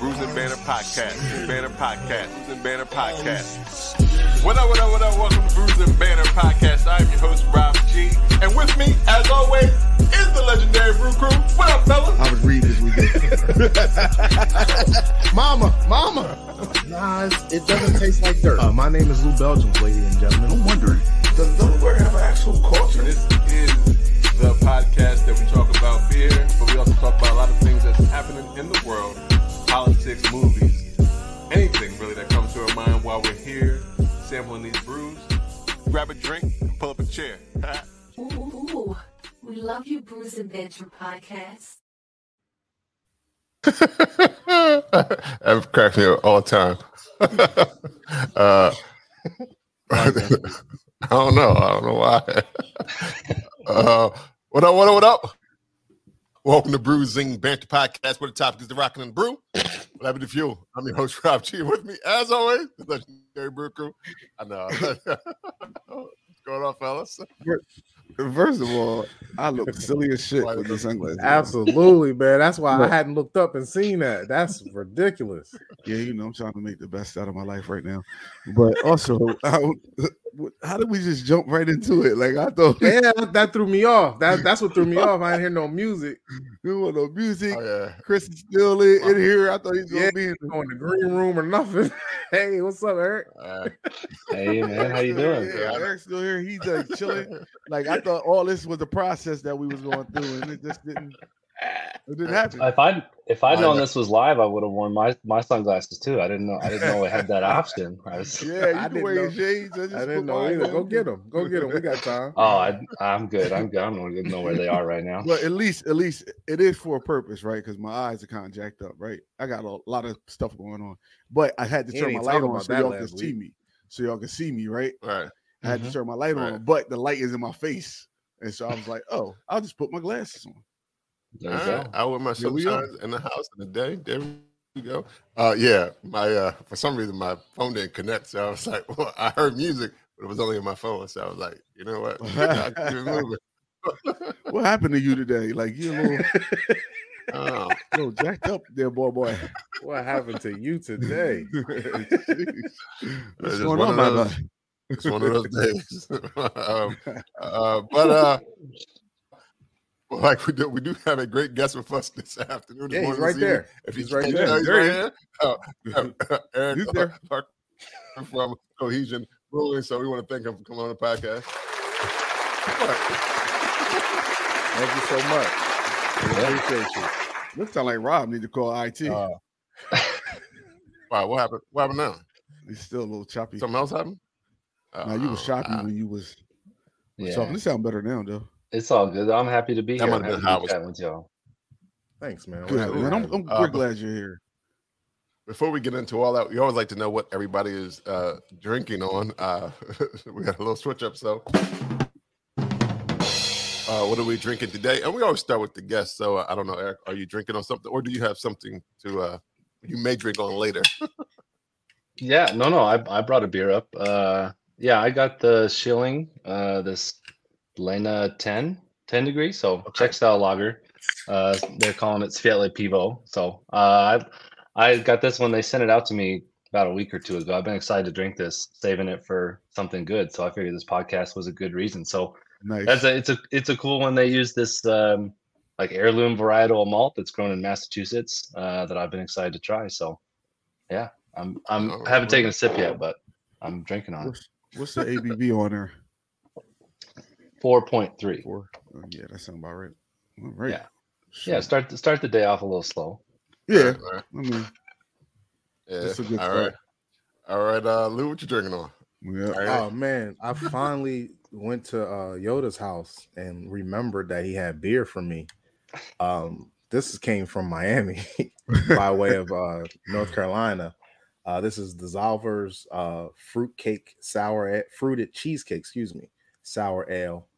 Brews and Banter Podcast. Banter Podcast. Brews and Banter Podcast. What up, what up, what up? Welcome to Brews and Banter Podcast. I'm your host, Rob G. And with me, as always, is the legendary Brew Crew. What up, fellas? I was reading this weekend. Mama, mama. nah, it doesn't taste like dirt. Uh, my name is Lou Belgium, ladies and gentlemen. I'm wondering. Does Delaware have an actual culture? This is the podcast that we talk about beer, but we also talk about a lot of things that's happening in the world politics, movies, anything really that comes to our mind while we're here sampling these brews. Grab a drink and pull up a chair. Ooh, ooh, we love you, Bruce and Venture Podcast. that cracks me up all the time. uh, I don't know. I don't know why. uh, what up? What up? What up? Welcome to Brews and Banter Podcast, where the topic is the rockin' and the brew. What happened to fuel? I'm your host, Rob G. With me, as always, the legendary brew crew. I know. What's going on, fellas? First of all, I look silly as shit with the sunglasses. Absolutely, man. That's why I hadn't looked up and seen that. That's ridiculous. Yeah, you know, I'm trying to make the best out of my life right now. But also, I, how did we just jump right into it? Like I thought, yeah, that threw me off. That that's what threw me off. I didn't hear no music. We want no music. Oh, yeah. Chris is still in, in here. I thought he was gonna Yeah, be in the in the green room or nothing. hey, what's up, Eric? Uh, Hey man, how you doing? Yeah, Eric's still here. He's like chilling. Like I thought all this was the process that we was going through, and it just didn't. It didn't happen. If I if I'd known this was live, I would have worn my, my sunglasses too. I didn't know I didn't know it had that option. I was, Yeah, I can didn't wear your know. shades. I, just I didn't know either. Go get them. Go get them. We got time. oh, I, I'm good. I'm good. I don't even know where they are right now. But at least, at least it is for a purpose, right? Because my eyes are kind of jacked up, right? I got a lot of stuff going on, but I had to turn my light on so y'all can see me, so y'all can see me, right? right. I had to Mhm. turn my light Right. on, but the light is in my face, and so I was like, "Oh, I'll just put my glasses on." There you All go. Right. I wear my sunshine in the house in the day. There we go. Uh, yeah, my uh, for some reason my phone didn't connect, so I was like, well, I heard music, but it was only in my phone, so I was like, you know what? I can keep it. What happened to you today? Like you a little, Oh, little jacked up there, boy, boy. What happened to you today? What's going one on, of my those- it's one of those days. um, uh, but uh, well, like we do, we do have a great guest with us this afternoon. this Yeah, he's right there. If He's you right there. he's There right he. Uh, uh, Eric He's there. From Cohesion Brewing. So we want to thank him for coming on the podcast. Thank you so much. Yeah. Appreciate you. Looks like Rob need to call IT. Uh, wow, what happened? What happened now? He's still a little choppy. Something else happened? Now you were Oh, choppy uh, when you was Yeah, talking. This sound better now, though. It's all good. I'm happy to be That here. might I'm have been how to it be with y'all. Thanks, man. We're Good, happy man. I'm. I'm Uh, we're glad you're here. Before we get into all that, we always like to know what everybody is uh, drinking on. Uh, we got a little switch up, so uh, what are we drinking today? And we always start with the guests. So uh, I don't know, Eric, are you drinking on something, or do you have something to uh, you may drink on later? Yeah, no, no, I I brought a beer up. Uh, yeah, I got the Schilling, uh, this Lena 10, 10 degrees, so Czech style lager. Uh, they're calling it Světlé Pivo. So uh, I I got this when they sent it out to me about a week or two ago. I've been excited to drink this, saving it for something good. So I figured this podcast was a good reason. So Nice. that's a it's a it's a cool one. They use this um, like heirloom varietal malt that's grown in Massachusetts uh, that I've been excited to try. So yeah, I'm I'm Oh, I haven't taken a sip yet, but I'm drinking on it. What's, what's the ABV on there? Four point three. Four. Oh, yeah, that sounds about right. All right. Yeah. Sure. Yeah, start start the day off a little slow. Yeah. All right. I mean, Yeah. That's a good all start. right. All right, uh, Lou, what you drinking on? yeah. All right. Oh man, I finally went to uh, Yoda's house and remembered that he had beer for me. Um, this came from Miami by way of uh, North Carolina. Uh, this is Dssolvr's uh, fruit cake sour fruited cheesecake, excuse me, sour ale,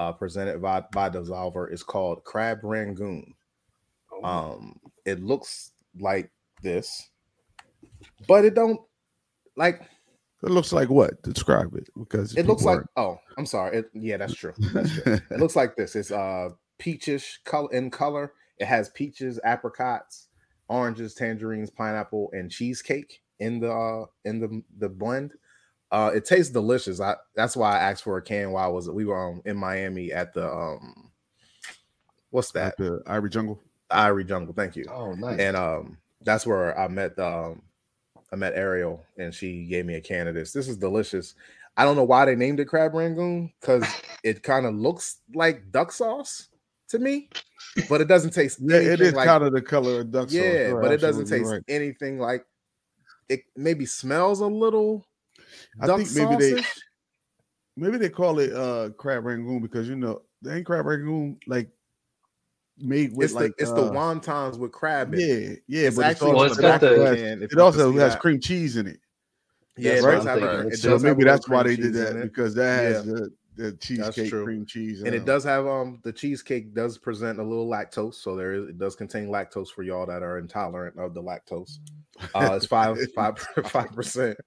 uh, presented by by Dssolvr. is called Crab Rangoon. Um, it looks like this, but it don't like It looks like what? Describe it because it looks like oh i'm sorry it, yeah that's true that's true it looks like this it's uh peachish color in color it has peaches apricots oranges, tangerines, pineapple, and cheesecake in the uh, in the the blend. Uh, it tastes delicious. I that's why I asked for a can while I was we were um, in Miami at the um, what's that? At the Ivory Jungle. Ivory Jungle. Thank you. Oh, nice. And um, that's where I met um, I met Ariel, and she gave me a can of this. This is delicious. I don't know why they named it crab rangoon because it kind of looks like duck sauce to me, but it doesn't taste. Yeah, it anything is like, kind of the color of duck sauce. yeah, but it doesn't taste right. anything like. It maybe smells a little. I duck think maybe they maybe they call it uh crab rangoon because you know they ain't crab rangoon like made with It's like the it's uh, the wontons with crab. in yeah yeah it's but it's actually Well, on it's the got the- the can. if it also has that. cream cheese in it. Yeah, That's it what does I'm have a- thinking. it So So does have maybe that's why they did that because that has Yeah. the the cheesecake cream cheese and it does have um the cheesecake does present a little lactose so there is it does contain lactose for y'all that are intolerant of the lactose. Uh it's five five five percent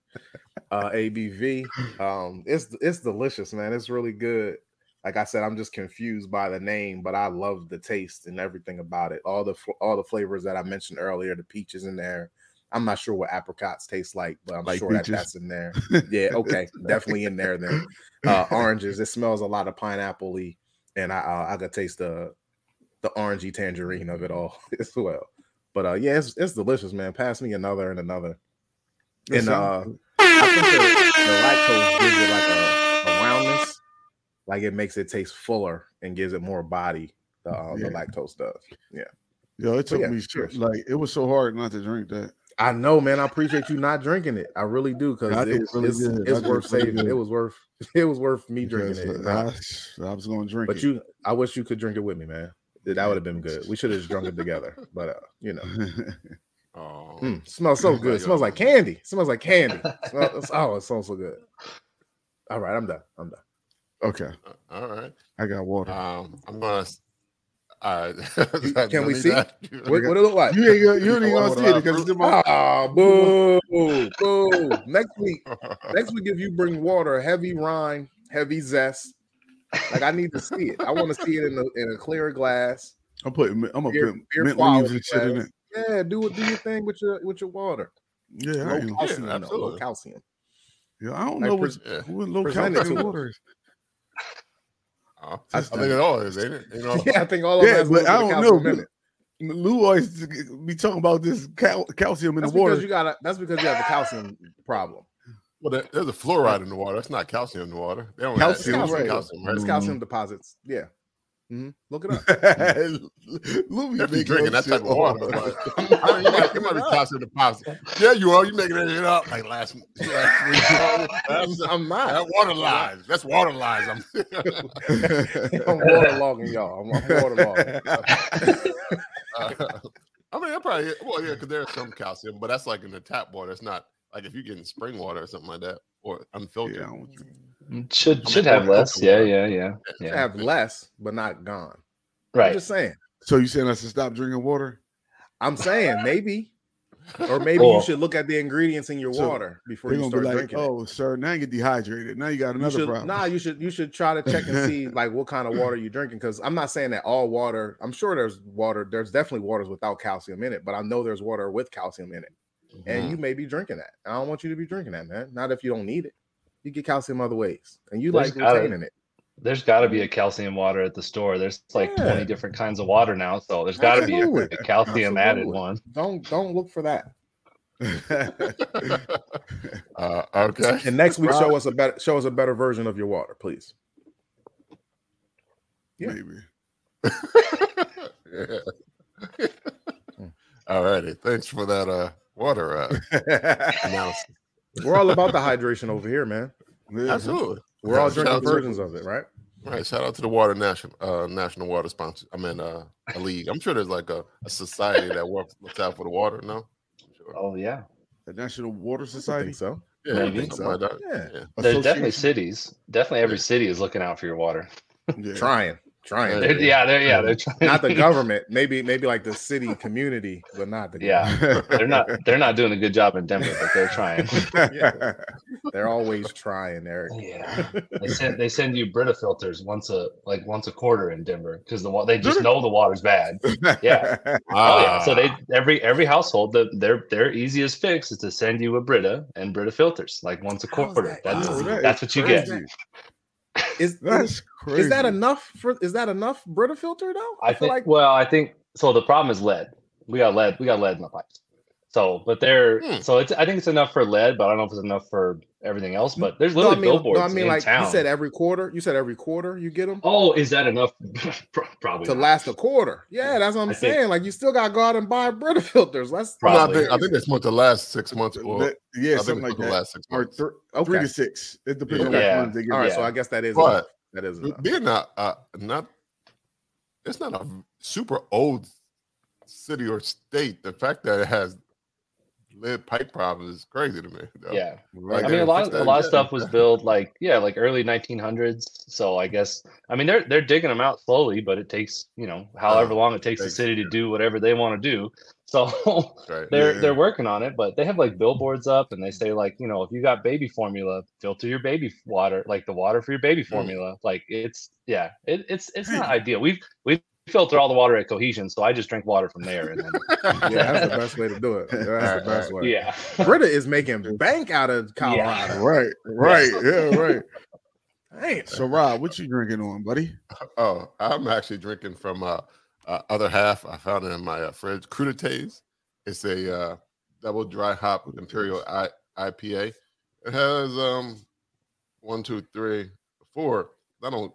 uh abv um it's it's delicious man. It's really good. Like i said i'm just confused by the name but i love the taste and everything about it. All the all the flavors that i mentioned earlier the peaches in there i'm not sure what apricots taste like but i'm Like sure that that's in there yeah okay definitely in there then uh, oranges. It smells a lot of pineapple and I uh, I could taste the the orangey tangerine of it all as well. But uh, yeah, it's, it's delicious, man. Pass me another and another. That And uh, I think the, the lactose gives it like a, a roundness, like it makes it taste fuller and gives it more body. The, uh, Yeah. the lactose does. Yeah, yo, it took yeah, me cheers. like it was so hard not to drink that. I know, man. I appreciate you not drinking it. I really do because it, it's, really it's, good. it's worth saving. good. It was worth it was worth me drinking Because, it. uh, I, I was gonna drink But it. you, I wish you could drink it with me, man. That would have been good. We should have just drunk it together. But uh, you know, Oh, mm, smells so good. smells like candy. smells like candy. Smell- oh, it smells so good. All right, I'm done. I'm done. okay, all right. I got water. Um, I'm gonna. S- All right. Can we see? That- What, what it look like? you ain't gonna, you ain't gonna see it because it's in my. Ah, boo, boo. Next week, next week, if you bring water, heavy rind, heavy zest. Like I need to see it. I want to see it in a in a clear glass. I'm putting. I'm gonna Beer- put beer mint leaves and shit in it. Yeah, do it. Do your thing with your with your water. Yeah, I, Low ain't, calcium, though, low calcium. yeah, I don't Like know pres- what, Yeah. what low present it calcium water is. I- I think it all is, ain't it? You know, Yeah, I think all of Yeah, us. but I don't know. Lou always be talking about this cal- calcium in That's the water. you got. That's because you have a calcium problem. well, there- there's a fluoride in the water. That's not calcium in the water. They don't Calcium, add, right. calcium, right? It's calcium deposits. Yeah. Hmm Look it up. Lou be If you're making drinking that type of water, up. but, I mean, you, might, you might be calcium deposit. Yeah, you are. You making it up like last, last week. I'm, I'm not. That water lies. That's water lies. I'm, I'm waterlogging y'all. I'm, I'm waterlogging. uh, I mean, I probably well, yeah, because there's some calcium, but that's like in the tap water. It's not like if you're getting spring water or something like that, or unfiltered. Yeah, I don't drink. Should should have less. Yeah, yeah, yeah, yeah. have less, but not gone. Right. I'm just saying. So you saying I should stop drinking water? I'm saying maybe, or maybe Or- you should look at the ingredients in your So, water before you gonna start be like, drinking. it. "Oh, sir, now you get dehydrated. Now you got You another should, problem." Nah, you should you should try to check and see like what kind of water you're drinking. Because I'm not saying that all water. I'm sure there's water. There's definitely waters without calcium in it, but I know there's water with calcium in it, and Mhm. you may be drinking that. I don't want you to be drinking that, man. Not if you don't need it. You get calcium other ways, and you There's like gotta- retaining it. There's got to be a calcium water at the store. There's like Yeah. 20 different kinds of water now, so there's got to be a, a calcium added one. Don't don't look for that. uh, okay. And next week, show us a better show us a better version of your water, please. Yeah. Maybe. yeah. All righty. Thanks for that uh, water uh, analysis. We're all about the hydration over here, man. Yeah. Absolutely. We're all Shout drinking out to- versions of it, right? Right. Shout out to the Water National uh, National Water Sponsor. I mean, uh, a league. I'm sure there's like a, a society that works looks out for the water. No. Sure. Oh yeah, The National Water I Society. think so. Yeah, maybe. something like. Yeah. Yeah. there's definitely cities. Definitely every city is looking out for your water. Yeah. Trying. Trying. They're, yeah, they're yeah, they're trying. not the government. Maybe maybe like the city community, but not the Yeah, they're not. They're not doing a good job in Denver, but they're trying. yeah. They're always trying, Eric. Yeah, they send they send you Brita filters once a like once a quarter in Denver because the they just mm-hmm. know the water's bad. Yeah. Oh yeah, ah. so they every every household the, their their easiest fix is to send you a Brita and Brita filters like once a quarter. that That's easy? That that's what you get. Is That's crazy. is that enough for? Is that enough Brita filter though? I feel think. well, I think so. The problem is lead. We got lead. We got lead in the pipes. So, but they're Hmm. so it's. I think it's enough for lead, but I don't know if it's enough for everything else. But there's no, I mean, billboards no, I mean in like town. you said every quarter. You said every quarter you get them oh, is that enough? Probably to not. last a quarter. Yeah, that's what I'm I think- saying. like you still got to go out and buy Brita filters. Let's No, I Probably. think I think they're supposed to last six months. Or, That- I yeah, think something it's like supposed to that. last six Or months. thr- Okay. three to six. It depends on Yeah. which ones they give All right, you. so I guess that is But- enough. That is enough. being not uh, not it's not a super old city or state. The fact that it has lead pipe problem is crazy to me. though. Yeah. Like, I mean, a lot, fixed a lot of stuff was built like yeah, like early 1900s. So I guess I mean they're they're digging them out slowly, but it takes you know however oh, long it takes the city to do whatever they want to do. So Right. they're Yeah. they're working on it, but they have like billboards up and they say like you know if you got baby formula, filter your baby water, like the water for your baby mm. formula. Like it's yeah, it, it's it's not ideal. We've we filter all the water at Cohesion, so I just drink water from there. And then, Yeah, that's the best way to do it. That's Right, the best way. yeah, Brita is making bank out of Colorado. Right, right, yeah, right. Damn. So, Rob, what you drinking on, buddy? Oh, I'm actually drinking from uh, uh other half. I found it in my uh, fridge. Crudités. It's a uh, double dry hop imperial I- IPA. It has um one, two, three, four. I don't.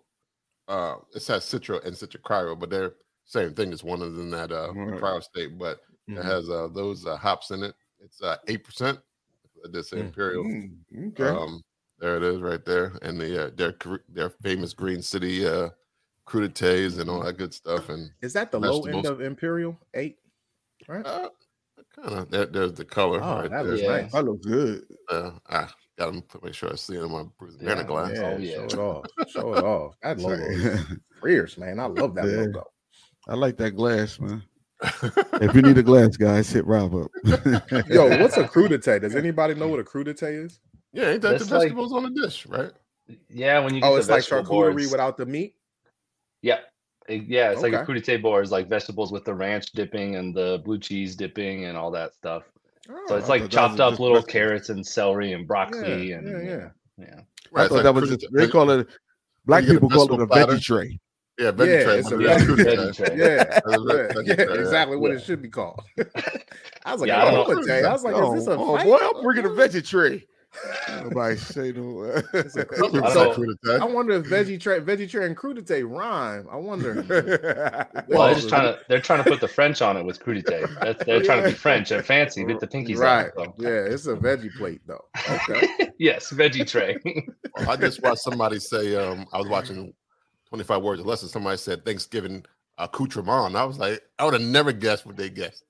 Uh, it has Citra and Citra Cryo, but they're same thing. It's one of them that uh Right. cryo state, but it Mhm. has uh those uh, hops in it. It's uh eight percent. This Mm. imperial. Mm, okay. Um, there it is, right there, and the uh, their their famous Green City uh, crudités and all that good stuff. And Is that the low end of Imperial? Eight? Right? uh, kind of there, there's the color Oh, right that there. looks Yeah. nice. that looks good. Uh, I gotta put- make sure I see it in my Bruce Yeah, glass. Yeah, Oh, yeah. show it off. Show it off. That logo is fierce, man. I love that Yeah. logo. I like that glass, man. If you need a glass, guys, hit Rob up. Yo, what's a crudité? Does anybody know what a crudité is? yeah, ain't that That's the like- vegetables on the dish, right? yeah. When you get Oh, the it's like charcuterie boards- without the meat. Yeah. It- yeah, it's like a crudité board is like vegetables with the ranch dipping and the blue cheese dipping and all that stuff. So Oh, it's like chopped up little vegetables. carrots and celery and broccoli yeah, and yeah, yeah. yeah. Right, I thought like that was just, they call it black you get a people call it a platter. veggie tray. yeah, veggie Yeah, tray. it's a Yeah, veggie- tray. Yeah, yeah, veggie yeah, tray, exactly what Yeah. it should be called. I was like, Yeah, I a don't know. crudité. I was like, oh, is this a oh, fight? boy, I'm bringing a veggie tray. Nobody say no. It's a Some people I say don't- crudité. I wonder if veggie tray, veggie tray, and crudité rhyme. I wonder. Well, they're just trying to they're trying to put the French on it with crudité. That's they're trying to be French and fancy, get the pinkies right? out. So. Yeah, it's a veggie plate though. Okay. yes, veggie tray. I just watched somebody say, um, I was watching 25 Words or Less, and somebody said Thanksgiving accoutrement. I was like, I would have never guessed what they guessed.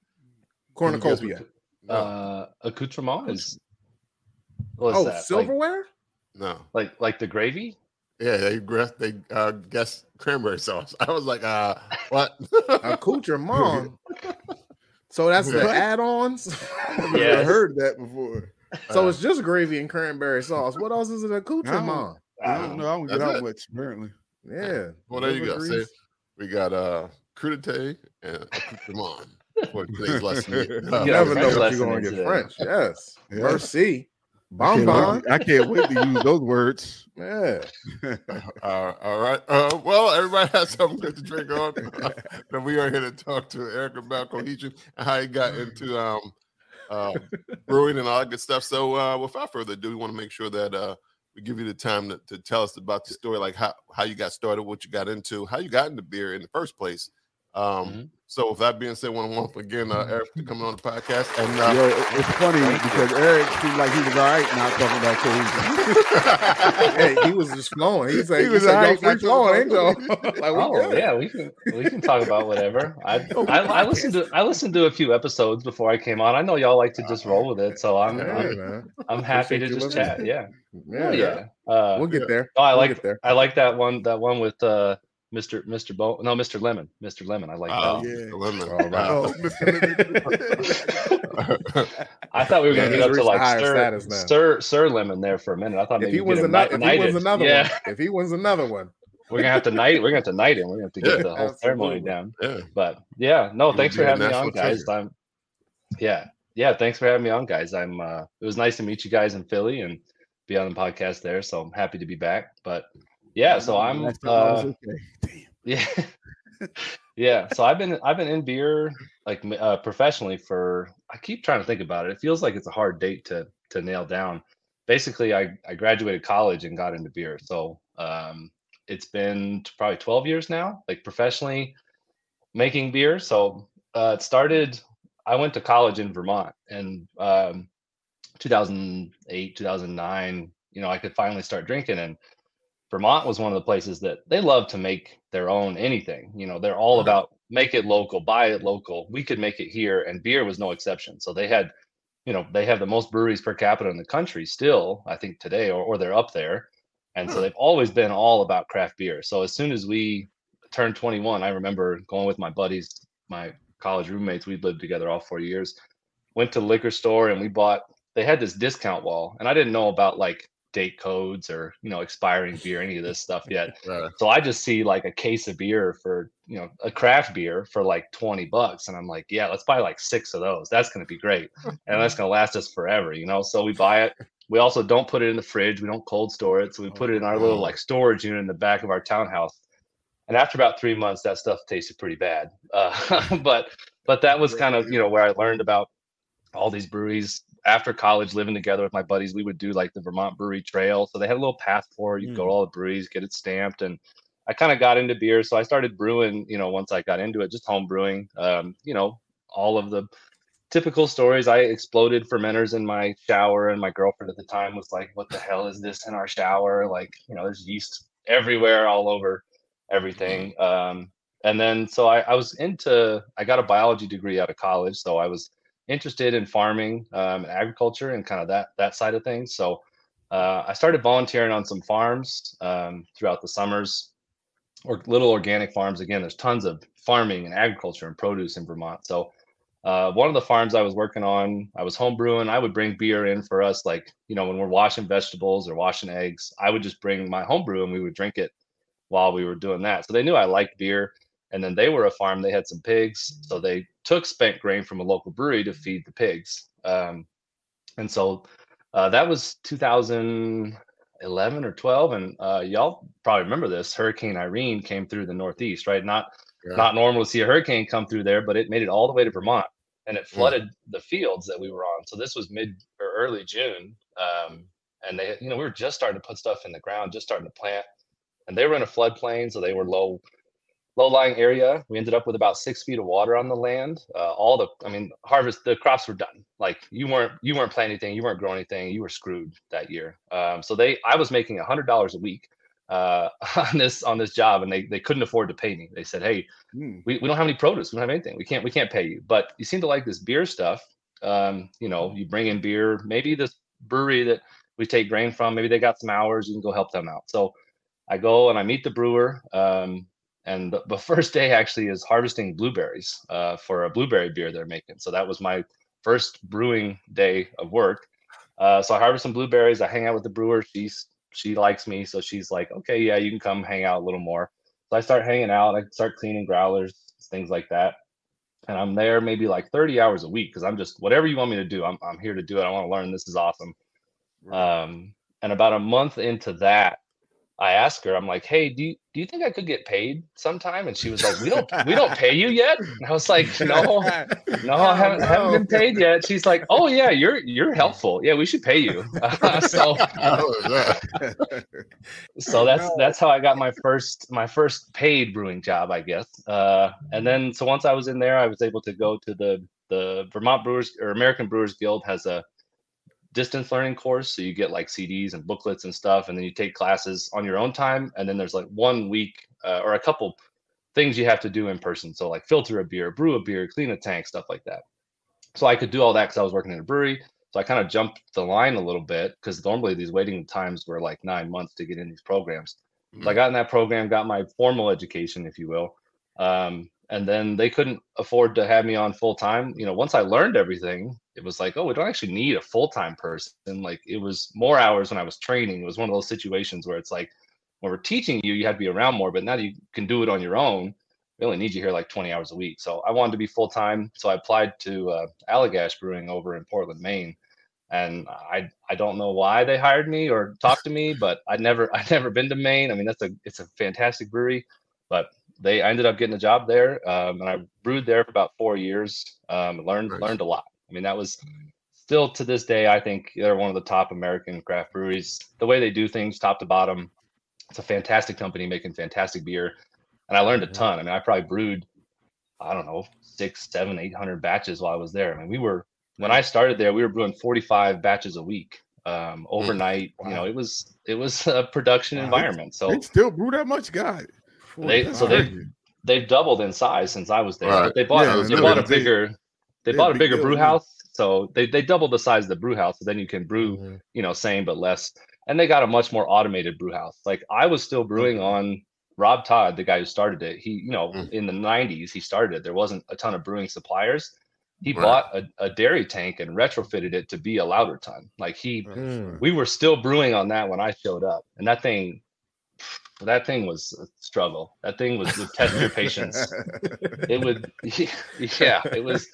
Can you guess Cornucopia. No, uh accoutrement is what is Oh, that? Like- silverware. no. Like, like the gravy? Yeah, they guessed, they uh, guessed cranberry sauce. I was like, uh, what? accoutrement. so that's the add-ons. I've Yes. heard that before. so Uh, it's just gravy and cranberry sauce. What else is an accoutrement? I don't know. I don't get That's out it. much apparently. Yeah. Well, there you liver go. See, grease. we got uh, crudité and accoutrement for today's lesson. You never know what you're going to get French. Yes. Yeah. Merci. Bon can't, bon. wait, I can't wait to use those words. Yeah. Uh, all right. Uh, well, everybody has something good to drink on. but we are here to talk to Eric about cohesion and how he got into um, uh, brewing and all that good stuff. So, uh, without further ado, we want to make sure that uh, we give you the time to, to tell us about the story, like how, how you got started, what you got into, how you got into beer in the first place. Um, Mhm. So, with that being said, I want to once again, uh, Eric, for coming on the podcast. And uh, Yo, it's funny because Eric seemed like he was all right not talking about cohesion. hey, he was just flowing. He said, He he was said, all y'all right, free free flowing, ain't y'all? flowing. like, Oh good. yeah, we can we can talk about whatever. I I, I listened to I listened to a few episodes before I came on. I know y'all like to just roll with it, so I'm Yeah, I'm. I'm happy to just chat. Yeah, Yeah, oh, yeah. Uh, We'll get there. oh, I We'll like get there. I like that one that one with uh Mr. Mr. Bo, no, Mr. Lemon, Mr. Lemon. I like Oh, that. yeah. lemon. All right. Oh, Mr. I thought we were gonna Yeah, get up to like Sir. Sir Sir Lemon there for a minute. I thought if maybe he we'd wins another, if he wins another yeah, one, if he wins another one, we're gonna have to knight. We're gonna have to knight him. We're gonna have to get Yeah, the whole ceremony absolutely. down. yeah. But yeah, no, He thanks for having me on, national guys. treasure. I'm yeah, yeah, thanks for having me on, guys. I'm uh it was nice to meet you guys in Philly and be on the podcast there. So I'm happy to be back. But yeah, so I'm Last time I was uh okay. Yeah. yeah, so I've been I've been in beer like uh, professionally for I keep trying to think about it. It feels like it's a hard date to to nail down. Basically, I I graduated college and got into beer. So, um it's been probably 12 years now, like professionally making beer. So, uh it started I went to college in Vermont and um 2008, 2009, you know, I could finally start drinking and Vermont was one of the places that they love to make their own anything. You know, they're all about make it local, buy it local. We could make it here, and beer was no exception. So they had, you know, they have the most breweries per capita in the country still, I think today, or, or they're up there. And so hmm. they've always been all about craft beer. So as soon as we turned 21, I remember going with my buddies, my college roommates, We'd lived together all four years, went to liquor store and we bought, they had this discount wall. And I didn't know about like date codes or, you know, expiring beer, any of this stuff yet. Right. So I just see like a case of beer for, you know, a craft beer for like 20 bucks. And I'm like, yeah, let's buy like six of those. That's going to be great. And that's going to last us forever, you know? So we buy it. We also don't put it in the fridge. We don't cold store it. So we put it in our little Oh. like storage unit in the back of our townhouse. And after about three months, that stuff tasted pretty bad. Uh, but, but that was kind of, you know, where I learned about all these breweries after college living together with my buddies we would do like the vermont brewery trail. So they had a little path for you go to all the breweries get it stamped and i kind of got into beer. So i started brewing you know once i got into it just home brewing. Um, you know all of the typical stories. I exploded fermenters in my shower and my girlfriend at the time was like what the hell is this in our shower? Like you know there's yeast everywhere all over everything. Um, and then so I, I was into i got a biology degree out of college. So i was interested in farming um, and agriculture and kind of that that side of things. So uh, I started volunteering on some farms um, throughout the summers, or little organic farms. Again, there's tons of farming and agriculture and produce in Vermont. So uh, one of the farms I was working on, I was home brewing. I would bring beer in for us, like you know when we're washing vegetables or washing eggs. I would just bring my home brew and we would drink it while we were doing that. So they knew I liked beer. And then they were a farm, they had some pigs. So they took spent grain from a local brewery to feed the pigs. Um, and so uh, that was 2011 or 12. And uh, y'all probably remember this Hurricane Irene came through the Northeast, right? Not Yeah. not normal to see a hurricane come through there, but it made it all the way to Vermont and it Yeah. flooded the fields that we were on. So this was mid or early June. Um, and they, you know, we were just starting to put stuff in the ground, just starting to plant. And they were in a floodplain, so they were low low-lying area. We ended up with about six feet of water on the land. Uh, all the, I mean, harvest, the crops were done. Like you weren't, you weren't planting anything, you weren't growing anything, you were screwed that year. Um, so they, I was making a hundred dollars a week uh, on this on this job, and they they couldn't afford to pay me. They said, "Hey, Hmm. we, we don't have any produce, we don't have anything, we can't we can't pay you, but you seem to like this beer stuff. Um, you know, you bring in beer, maybe this brewery that we take grain from, maybe they got some hours, you can go help them out. So I go and I meet the brewer. Um, and the, the first day actually is harvesting blueberries uh, for a blueberry beer they're making. So that was my first brewing day of work. Uh, so I harvest some blueberries. I hang out with the brewer. She's she likes me, so she's like, okay, yeah, you can come hang out a little more. So I start hanging out. I start cleaning growlers, things like that. And I'm there maybe like 30 hours a week because I'm just whatever you want me to do, I'm I'm here to do it. I want to learn. This is awesome. Um, and about a month into that, I asked her, I'm like, hey, do you, do you think I could get paid sometime? And she was like, we don't we don't pay you yet. And I was like, no, no, I haven't, I haven't been paid yet. She's like, oh yeah, you're you're helpful. Yeah, we should pay you. so How was that? so that's that's how I got my first my first paid brewing job, I guess. Uh, and then so once I was in there, I was able to go to the the Vermont Brewers or American Brewers Guild has a distance learning course, so you get like CDs and booklets and stuff, and then you take classes on your own time. And then there's like one week uh, or a couple things you have to do in person. So like filter a beer, brew a beer, clean a tank, stuff like that. So I could do all that because I was working in a brewery. So I kind of jumped the line a little bit because normally these waiting times were like nine months to get in these programs. So I got in that program, got my formal education, if you will. Um, and then they couldn't afford to have me on full time. You know, once I learned everything, it was like, oh, we don't actually need a full time person. Like it was more hours when I was training. It was one of those situations where it's like, when we're teaching you, you had to be around more, but now you can do it on your own. We only need you here like 20 hours a week. So I wanted to be full time. So I applied to uh, Allagash Brewing over in Portland, Maine. And I I don't know why they hired me or talked to me, but I never I never been to Maine. I mean, that's a it's a fantastic brewery, but they I ended up getting a job there, um, and I brewed there for about four years. Um, learned Nice. learned a lot. I mean, that was still to this day, I think they're one of the top American craft breweries. The way they do things, top to bottom, it's a fantastic company making fantastic beer, and I learned a ton. I mean, I probably brewed, I don't know, six, seven, eight hundred batches while I was there. I mean, we were when I started there, we were brewing forty-five batches a week. Um, overnight, you know, it was it was a production Wow. environment. So They still brew that much, guy. They- so they they've doubled in size since I was there. Right. But they bought Yeah, they bought a they- bigger they they're bought a a bigger deal, brew yeah. house. So they they doubled the size of the brew house. So then you can brew, Mhm. you know, same but less. And they got a much more automated brew house. Like I was still brewing Okay. on Rob Tod, the guy who started it. He, you know, Mm. in the '90s he started it. There wasn't a ton of brewing suppliers. He Right. bought a, a dairy tank and retrofitted it to be a lauter tun. Like he Mm. we were still brewing on that when I showed up, and that thing, that thing was a struggle. That thing was would test your patience. It would, yeah, it was,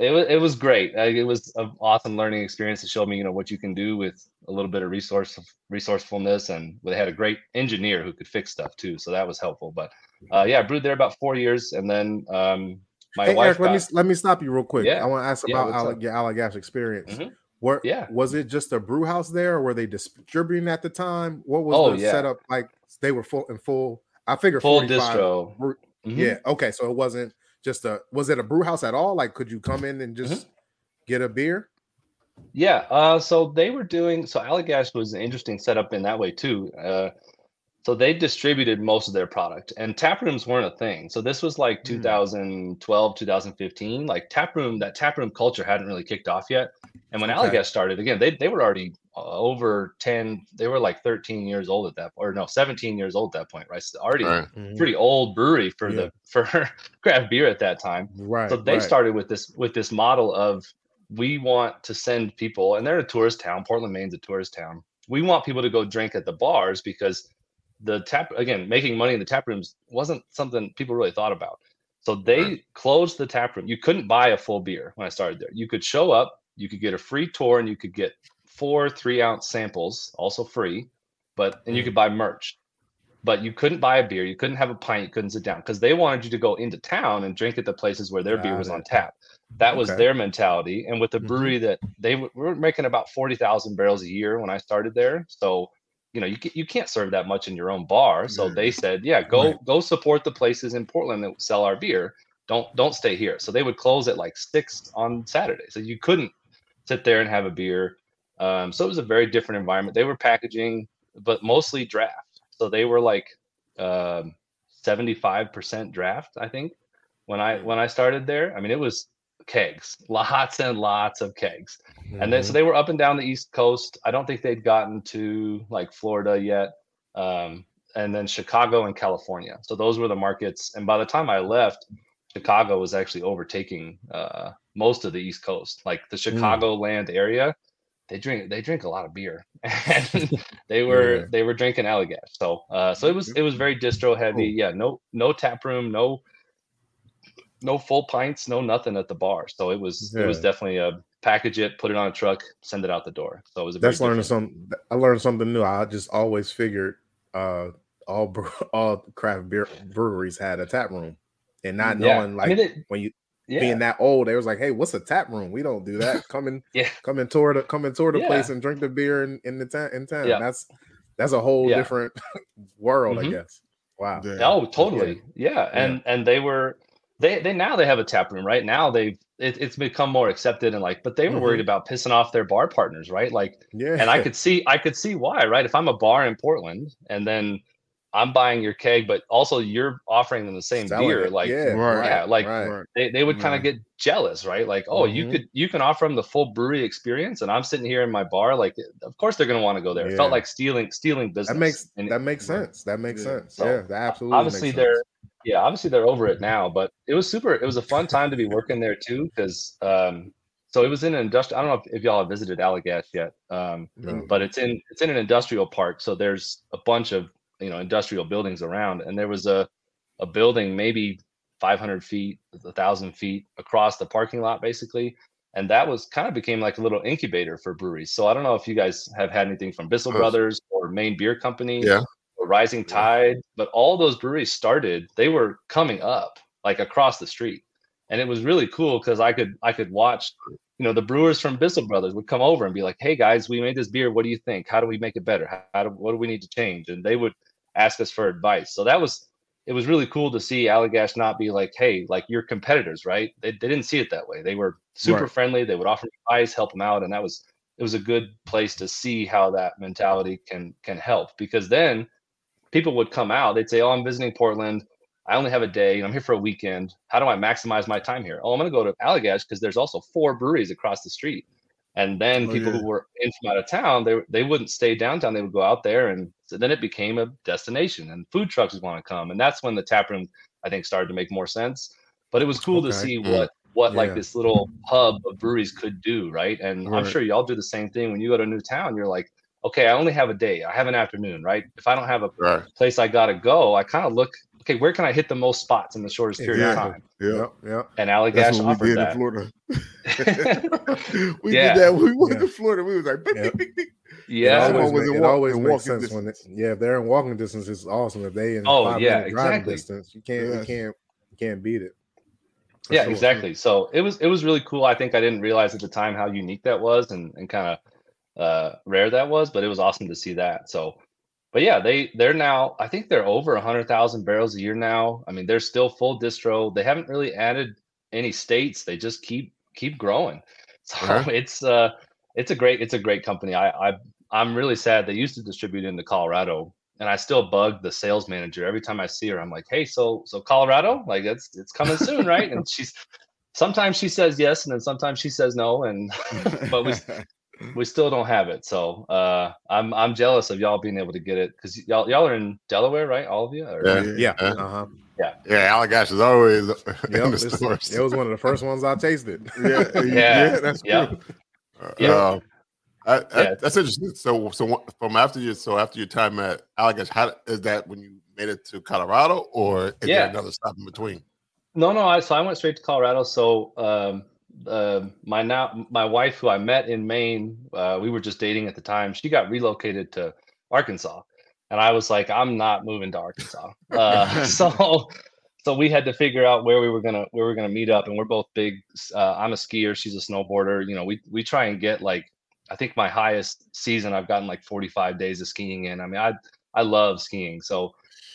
it was, it was great. It was an awesome learning experience. It showed me, you know, what you can do with a little bit of resource resourcefulness, and they had a great engineer who could fix stuff too, so that was helpful. But uh, yeah, I brewed there about four years, and then um, my Hey, wife. Eric, let me let me stop you real quick. Yeah. I want to ask Yeah, about what's Ale- up? your Allagash experience. Mhm. What Yeah. was it just a brew house there, or were they distributing at the time? What was Oh, the yeah. setup like? They were full in full. I figured full distro. brew- Mhm. Yeah. Okay. So it wasn't just a. Was it a brew house at all? Like, could you come in and Mm-hmm. just get a beer? Yeah, uh, so they were doing so Allagash was an interesting setup in that way too. Uh, so they distributed most of their product, and tap rooms weren't a thing. So this was like Hmm. 2012, 2015. Like tap room, that tap room culture hadn't really kicked off yet. And when Okay. Allagash started, again, they they were already Uh, over 10. They were like 13 years old at that, or no, 17 years old at that point, right? So already Right. Mm-hmm. pretty old brewery for Yeah. the for craft beer at that time Right. so they right. started with this with this model of we want to send people and they're a tourist town portland maine's a tourist town we want people to go drink at the bars because the tap again making money in the tap rooms wasn't something people really thought about so they Right. closed the tap room you couldn't buy a full beer when i started there you could show up you could get a free tour and you could get four three ounce samples also free but and you Mm. could buy merch but you couldn't buy a beer you couldn't have a pint you couldn't sit down because they wanted you to go into town and drink at the places where their beer Got was on tap that was Okay. their mentality and with the Mhm. brewery that they w- were making about 40,000 barrels a year when I started there so you know you, ca- you can't serve that much in your own bar so Yeah. they said yeah go Right. go support the places in Portland that sell our beer don't don't stay here so they would close at like 6 on Saturday so you couldn't sit there and have a beer um, so it was a very different environment. They were packaging but mostly draft. So they were like um, 75% draft i think when i when i started there. I mean it was kegs lots and lots of kegs. And then so Mhm. they were up and down the east coast. I don't think they'd gotten to like florida yet um, and then chicago and california. So those were the markets. And by the time i left chicago was actually overtaking uh, most of the east coast like the chicago land area they drink they drink a lot of beer and they were Yeah. they were drinking Allagash. So uh so it was it was very distro heavy. Yeah, no no tap room, no no full pints, no nothing at the bar. So it was it was definitely a package it, put it on a truck, send it out the door. So it was a That's learning some. I learned something new. I just always figured uh, all all craft beer breweries had a tap room, and not Yeah. knowing I like mean, it- when you yeah. being that old, they was like, "Hey, what's a tap room? We don't do that. Come and Yeah. come and tour the come and tour the Yeah. place and drink the beer in, in the town in town." Yeah. That's that's a whole Yeah. different world, Mhm. I guess. Wow. Yeah. Oh, totally. Yeah. And and they were they they now they have a tap room, right? Now they've it, it's become more accepted and like, but they were worried about pissing off their bar partners, right? Like Yeah. and I could see I could see why, right? If I'm a bar in Portland and then I'm buying your keg, but also you're offering them the same Selling beer. it. Like yeah, Right. Yeah, like, right. Right. they, they would kind of Right. get jealous, right? Like, oh, you Mhm. could you can offer them the full brewery experience, and I'm sitting here in my bar. Like, of course they're gonna want to go there. It felt like stealing stealing business. That makes And that makes Right. sense. That makes Yeah. sense. So, yeah, that absolutely. obviously makes they're sense. yeah obviously they're over it now but it was super it was a fun time to be working there too because um so it was in an industrial i don't know if, if y'all have visited allagash yet um No. but it's in it's in an industrial park so there's a bunch of you know industrial buildings around and there was a a building maybe 500 feet a thousand feet across the parking lot basically. And that was kind of became like a little incubator for breweries. So i don't know if you guys have had anything from bissell brothers or maine beer company Yeah. or rising tide but all those breweries started they were coming up like across the street. And it was really cool because i could i could watch you know the brewers from bissell brothers would come over and be like hey guys we made this beer. What do you think? How do we make it better? How do, what do we need to change? And they would ask us for advice so that was it was really cool to see Allagash not be like, hey, like your competitors, right? They, they didn't see it that way. They were super Right. friendly. They would offer advice, help them out, and that was it was a good place to see how that mentality can can help because then people would come out. They'd say, oh, I'm visiting Portland. I only have a day and I'm here for a weekend. How do I maximize my time here? Oh, I'm going to go to Allagash because there's also four breweries across the street. And then Oh, people yeah. who were in from out of town, they they wouldn't stay downtown. They would go out there, and so then it became a destination, and food trucks would want to come, and that's when the tap room I think started to make more sense. But it was cool to see what what like this little hub of breweries could do, right? And I'm sure y'all do the same thing when you go to a new town. You're like, okay, I only have a day, I have an afternoon, right? If I don't have a Right. place I gotta go, I kind of look, okay, where can I hit the most spots in the shortest period Exactly. of time? Yeah. yeah. yep. And That's Allagash what we offered did in that. Florida. we Yeah. did that. when We went Yeah. to Florida. We was like, beep, Yeah. yeah, it always, was it walk- always makes walking sense when it, yeah, if they're in walking distance, it's awesome. If they in Oh, five yeah, minute driving exactly. distance, you can't, you can't, you can't beat it. Yeah sure. exactly so it was it was really cool i think i didn't realize at the time how unique that was and, and kind of uh rare that was but it was awesome to see that so but yeah they they're now i think they're over 100000 barrels a year now i mean they're still full distro they haven't really added any states they just keep keep growing so Okay. it's uh it's a great it's a great company i i i'm really sad they used to distribute into colorado and I still bug the sales manager every time I see her. I'm like, "Hey, so so Colorado, like it's it's coming soon, right?" And she's sometimes she says yes, and then sometimes she says no, and but we we still don't have it. So uh, I'm I'm jealous of y'all being able to get it because y'all y'all are in Delaware, right? All of you? Or- Yeah. Yeah, Yeah. uh huh. Yeah, Allagash is always Yep, in the it's- stores. it was one of the first ones I tasted. yeah, yeah, Yeah, that's yeah. true. Yeah. Uh, I, I, Yeah. that's interesting. So, so from after you, so after your time at Allagash, how is that when you made it to Colorado, or is Yeah. there another stop in between? No, no. I so I went straight to Colorado. So um, uh, my now my wife, who I met in Maine, uh, we were just dating at the time. She got relocated to Arkansas, and I was like, I'm not moving to Arkansas. Uh, so so we had to figure out where we were gonna where we are gonna meet up, and we're both big. Uh, I'm a skier. She's a snowboarder. You know, we we try and get like I think my highest season I've gotten like 45 days of skiing in. I mean, I I love skiing. So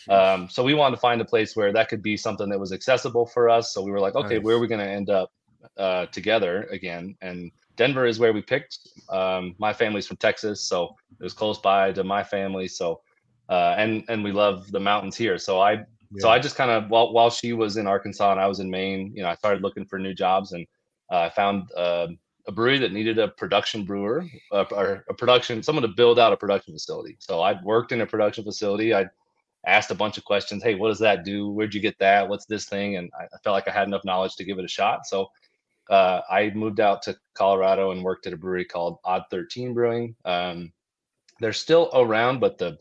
um, so we wanted to find a place where that could be something that was accessible for us. So we were like, okay, where are we going to end up uh, together again? And Denver is where we picked. Um, my family's from Texas, so it was close by to my family. So uh, and and we love the mountains here. So I so I just kind of while while she was in Arkansas and I was in Maine, you know, I started looking for new jobs and uh, I found uh, a brewery that needed a production brewer uh, or a production someone to build out a production facility. So I'd worked in a production facility. I asked a bunch of questions. Hey, what does that do? Where'd you get that? What's this thing? And I, I felt like I had enough knowledge to give it a shot. So uh, I moved out to Colorado and worked at a brewery called Odd Thirteen Brewing. Um, they're still around, but the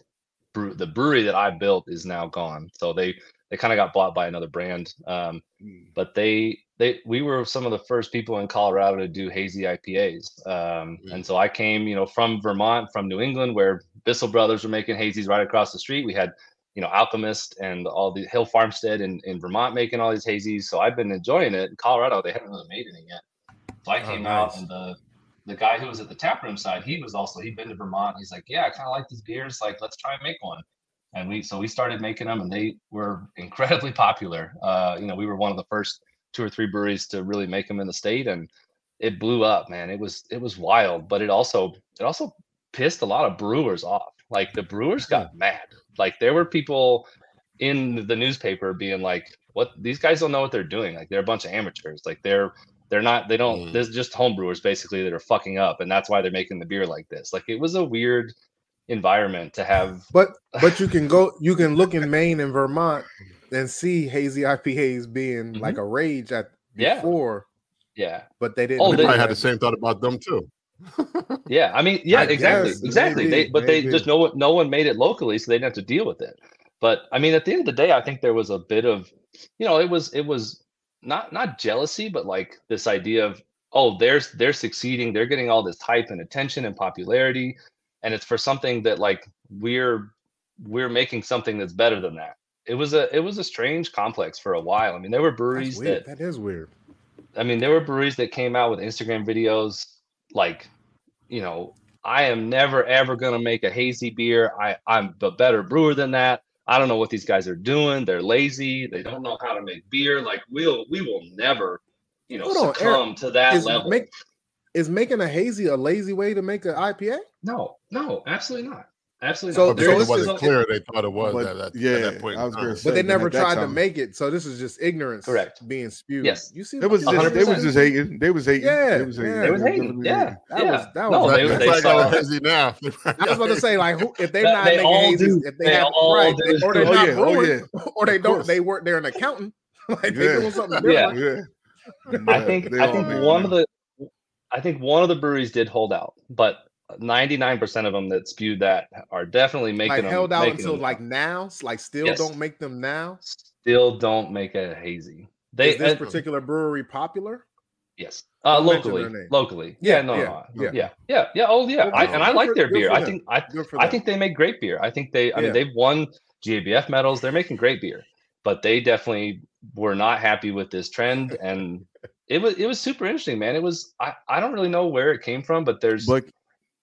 brew, the brewery that I built is now gone. So they they kind of got bought by another brand. Um, Mm. but they they we were some of the first people in Colorado to do hazy IPAs. Um, Mm. and so I came, you know, from Vermont, from New England, where Bissell Brothers were making hazies right across the street. We had, you know, Alchemist and all the Hill Farmstead in, in Vermont making all these hazies. So I've been enjoying it. In Colorado, they haven't really made any yet. So I Oh, came out and the the guy who was at the tap room side, he was also he'd been to Vermont. He's like, yeah, I kind of like these beers. Like, let's try and make one. And we so we started making them, and they were incredibly popular. Uh, you know, we were one of the first two or three breweries to really make them in the state, and it blew up, man. It was it was wild, but it also it also pissed a lot of brewers off. Like the brewers got mad. Like there were people in the newspaper being like, "What? These guys don't know what they're doing. Like they're a bunch of amateurs. Like they're they're not. They don't. Mm. There's just homebrewers basically that are fucking up, and that's why they're making the beer like this. Like it was a weird environment to have. But but you can go you can look in Maine and Vermont and see hazy IPAs being like a rage at Mm-hmm. Yeah. before, Yeah, but they didn't. Oh, They they- probably had the same thought about them too. Yeah. I mean, yeah, I exactly, guess, exactly. maybe, they but they just no one no one made it locally, so they didn't have to deal with it. But I mean, at the end of the day, I think there was a bit of, you know, it was it was not not jealousy, but like this idea of oh, they're they're succeeding, they're getting all this hype and attention and popularity, and it's for something that like we're we're making something that's better than that. It was a it was a strange complex for a while. I mean, there were breweries that That is weird. I mean, there were breweries that came out with Instagram videos like, you know, I am never ever gonna make a hazy beer. I I'm a better brewer than that. I don't know what these guys are doing. They're lazy. They don't know how to make beer. Like we'll we will never, you know, Hold on, succumb to that Is level. make is making a hazy a lazy way to make an IPA? no, no, absolutely not. Absolutely So- not. But so it wasn't just- clear, they thought it was But, at, that, yeah, at that point. I was gonna say- But they never at that tried to make it. So this is just ignorance Correct. being spewed. Yes. You see It was just, they was just hating. They was hating. Yeah, they was hating. yeah. They was hating. Yeah, That yeah. was- that no, was- they, That's they saw. got hazy now. I was about to say, like, who, if they That- not they making all hazes, if they, They have all right, or they're Oh, not oh, brewing, or they don't, course. they work, they're an accountant, like they doing something different. Yeah. I think I think one of the I think one of the breweries did hold out, but 99% of them that spewed that are definitely making Like them held out until them like now, like still Yes. don't make them now. still don't make a hazy. They Is this uh, particular brewery popular? yes. Uh locally. Locally. Yeah, Yeah, no, yeah, no. yeah. Yeah. Yeah. Yeah. Oh yeah. I, and I for- like their beer. I think I I think they make great beer. I think they I Yeah. mean they've won GABF medals. They're making great beer. But they definitely were not happy with this trend and it was it was super interesting, man. It was I, I don't really know where it came from, but there's But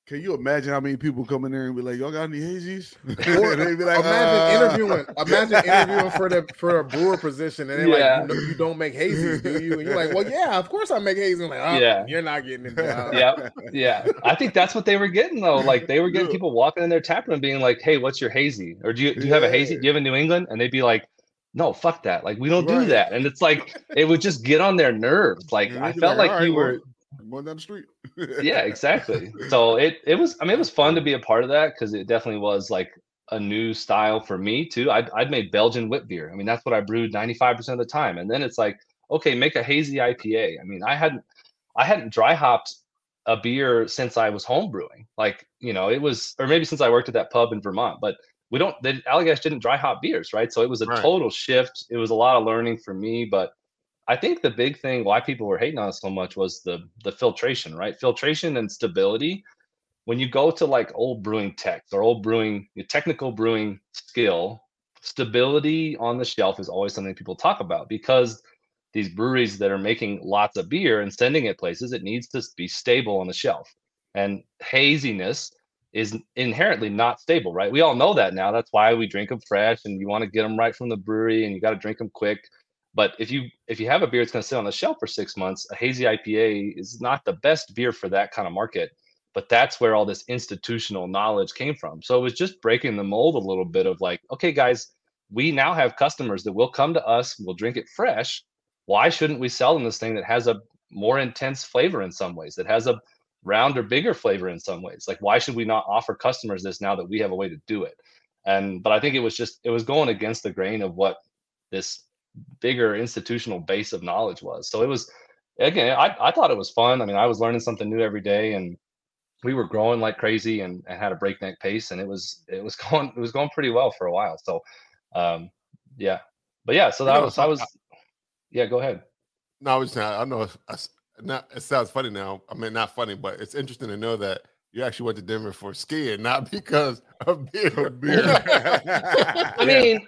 can you imagine how many people come in there and be like, "Y'all got any hazies?" Or They be like, imagine "Uh." interviewing, imagine interviewing for the for a brewer position, and they're Yeah. like, you, know, "You don't make hazies, do you?" And you're like, "Well, yeah, of course I make hazies." I'm like, oh, Yeah. you're not getting it. job." yeah, yeah. I think that's what they were getting though. Like they were getting Yeah. people walking in their tap room being like, "Hey, what's your hazy? Or do you do you have a hazy? Yeah. Do you have a New England?" And they'd be like, "No, fuck that. Like we don't do that." And it's like it would just get on their nerves. Like I felt like, "All right, you were I'm going down the street. yeah, exactly. So it it was I mean it was fun to be a part of that because it definitely was like a new style for me too. I'd, I'd made Belgian wit beer. I mean that's what I brewed 95% of the time. And then it's like, okay, make a hazy IPA. I mean I hadn't I hadn't dry hopped a beer since I was home brewing. Like, you know, it was or maybe since I worked at that pub in Vermont, but we don't the Allagash didn't dry hop beers, right? So it was a Right. total shift. It was a lot of learning for me, but I think the big thing why people were hating on us so much was the the filtration, right? Filtration and stability. When you go to like old brewing techs or old brewing technical brewing skill, stability on the shelf is always something people talk about because these breweries that are making lots of beer and sending it places, it needs to be stable on the shelf. And haziness is inherently not stable, right? We all know that now. That's why we drink them fresh and you want to get them right from the brewery and you got to drink them quick. But if you if you have a beer that's going to sit on the shelf for six months, a hazy IPA is not the best beer for that kind of market. But that's where all this institutional knowledge came from. So it was just breaking the mold a little bit of like, okay, guys, we now have customers that will come to us, will drink it fresh. Why shouldn't we sell them this thing that has a more intense flavor in some ways, that has a rounder, bigger flavor in some ways? Like, why should we not offer customers this now that we have a way to do it? And but I think it was just it was going against the grain of what this bigger institutional base of knowledge was. So it was again, I, I thought it was fun. I mean, I was learning something new every day and we were growing like crazy and, and had a breakneck pace and it was it was going it was going pretty well for a while. So um yeah. But yeah, so that was I was yeah, go ahead. No, I was saying, I know it's not, it sounds funny now. I mean, not funny, but it's interesting to know that you actually went to Denver for skiing, not because of beer. I mean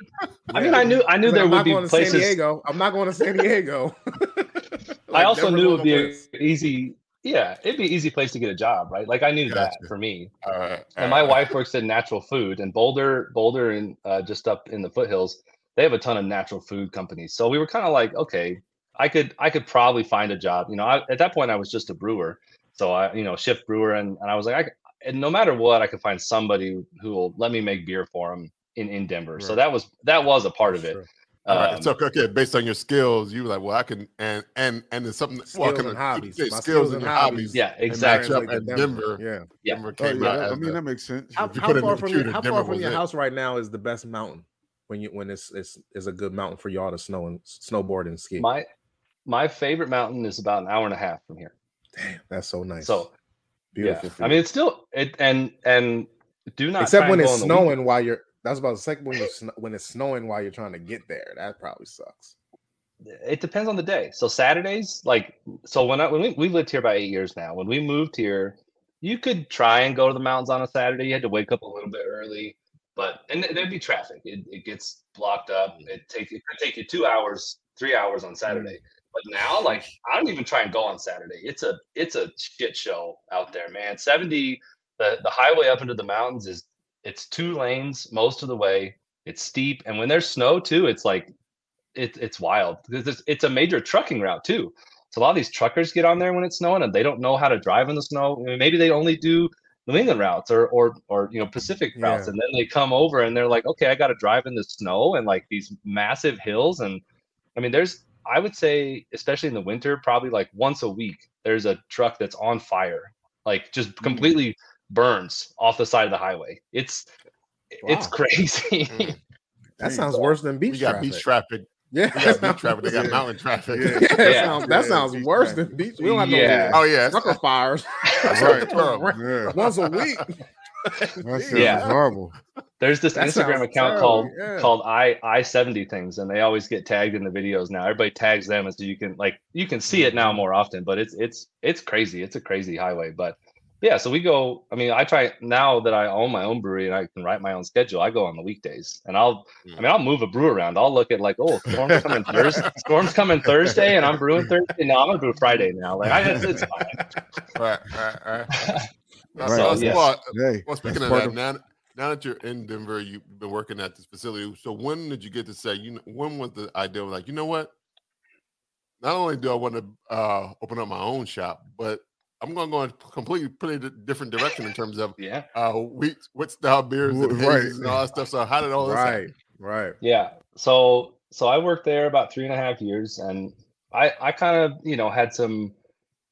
I mean I knew I knew Like, there I'm would not be going to San places Diego. I'm not going to San Diego. I also Denver's knew it would be an easy yeah, it'd be an easy place to get a job, right? Like I knew that for me. All right, and my right. wife works in natural food and boulder boulder and uh, just up in the foothills they have a ton of natural food companies so we were kind of like okay i could i could probably find a job you know I, at that point i was just a brewer so i you know shift brewer and, and i was like I, c- and no matter what i could find somebody who will let me make beer for them in in Denver. So that was that was a part of it. Sure. All right. Um, So okay, based on your skills, you were like, well, I can and and and it's something well, Skills can and I- hobbies. say My skills and your hobbies. yeah, exactly. match up Translate Denver. Yeah. Yeah. Denver Oh, yeah, out I mean the- that makes sense. How, how put it in far the from your, how far from your it. house right now is the best mountain when you when it's it's is a good mountain for y'all to snow and snowboard and ski? My my favorite mountain is about an hour and a half from here. Damn, that's so nice. So beautiful. yeah, I mean it's still it and and do not except when it's on the weekend. snowing while you're. That's about the second when you're sn- when it's snowing while you're trying to get there. That probably sucks. it depends on the day. So Saturdays, like so when I when we we've lived here about eight years now. When we moved here, you could try and go to the mountains on a Saturday. You had to wake up a little bit early, but and there'd be traffic. It, it gets blocked up. It take it could take you two hours, three hours on Saturday. But now, like I don't even try and go on Saturday. It's a it's a shit show out there, man. Seventy the the highway up into the mountains is it's two lanes most of the way. It's steep, and when there's snow too, it's like it, it's wild because it's, it's a major trucking route too. So a lot of these truckers get on there when it's snowing and they don't know how to drive in the snow. I mean, maybe they only do New England routes or or or you know Pacific routes, Yeah. and then they come over and they're like, okay, I got to drive in the snow and like these massive hills. And I mean, there's I would say, especially in the winter, probably like once a week, there's a truck that's on fire, like just completely burns off the side of the highway. It's it's crazy. Mm. That Dang. sounds worse than beach We got traffic. beach traffic. Yeah, We got beach traffic. They got Yeah. mountain traffic. Yeah. Yeah, that Yeah. sounds, that Yeah, sounds beach worse traffic. than beach. We don't have Yeah. no Oh yeah, trucker fires That's Right. once a week. that sounds Yeah. horrible. There's this That Instagram account terrible, called yeah. called i i seventy things, and they always get tagged in the videos now. Everybody tags them, and so you can like you can see it now Mm-hmm. more often. But it's it's it's crazy. It's a crazy highway. But yeah, so we go. I mean, I try now that I own my own brewery and I can write my own schedule. I go on the weekdays, and I'll I mean I'll move a brew around. I'll look at like oh storms coming Thursday, storms coming Thursday, and I'm brewing Thursday. No, I'm gonna brew Friday now. Like I, it's, it's fine. Right, right, right. Now, Right. so, So, well, yes. well, Hey, well, speaking of that, of- now, now that you're in Denver, you've been working at this facility. So when did you get to say, you know, when was the idea of like, you know what? Not only do I want to uh, open up my own shop, but I'm going to go in completely pretty different direction in terms of Yeah. uh, wheat, what style beers and, Right. and all that stuff. So how did all this happen? right, right. Yeah. So so I worked there about three and a half years and I I kind of, you know, had some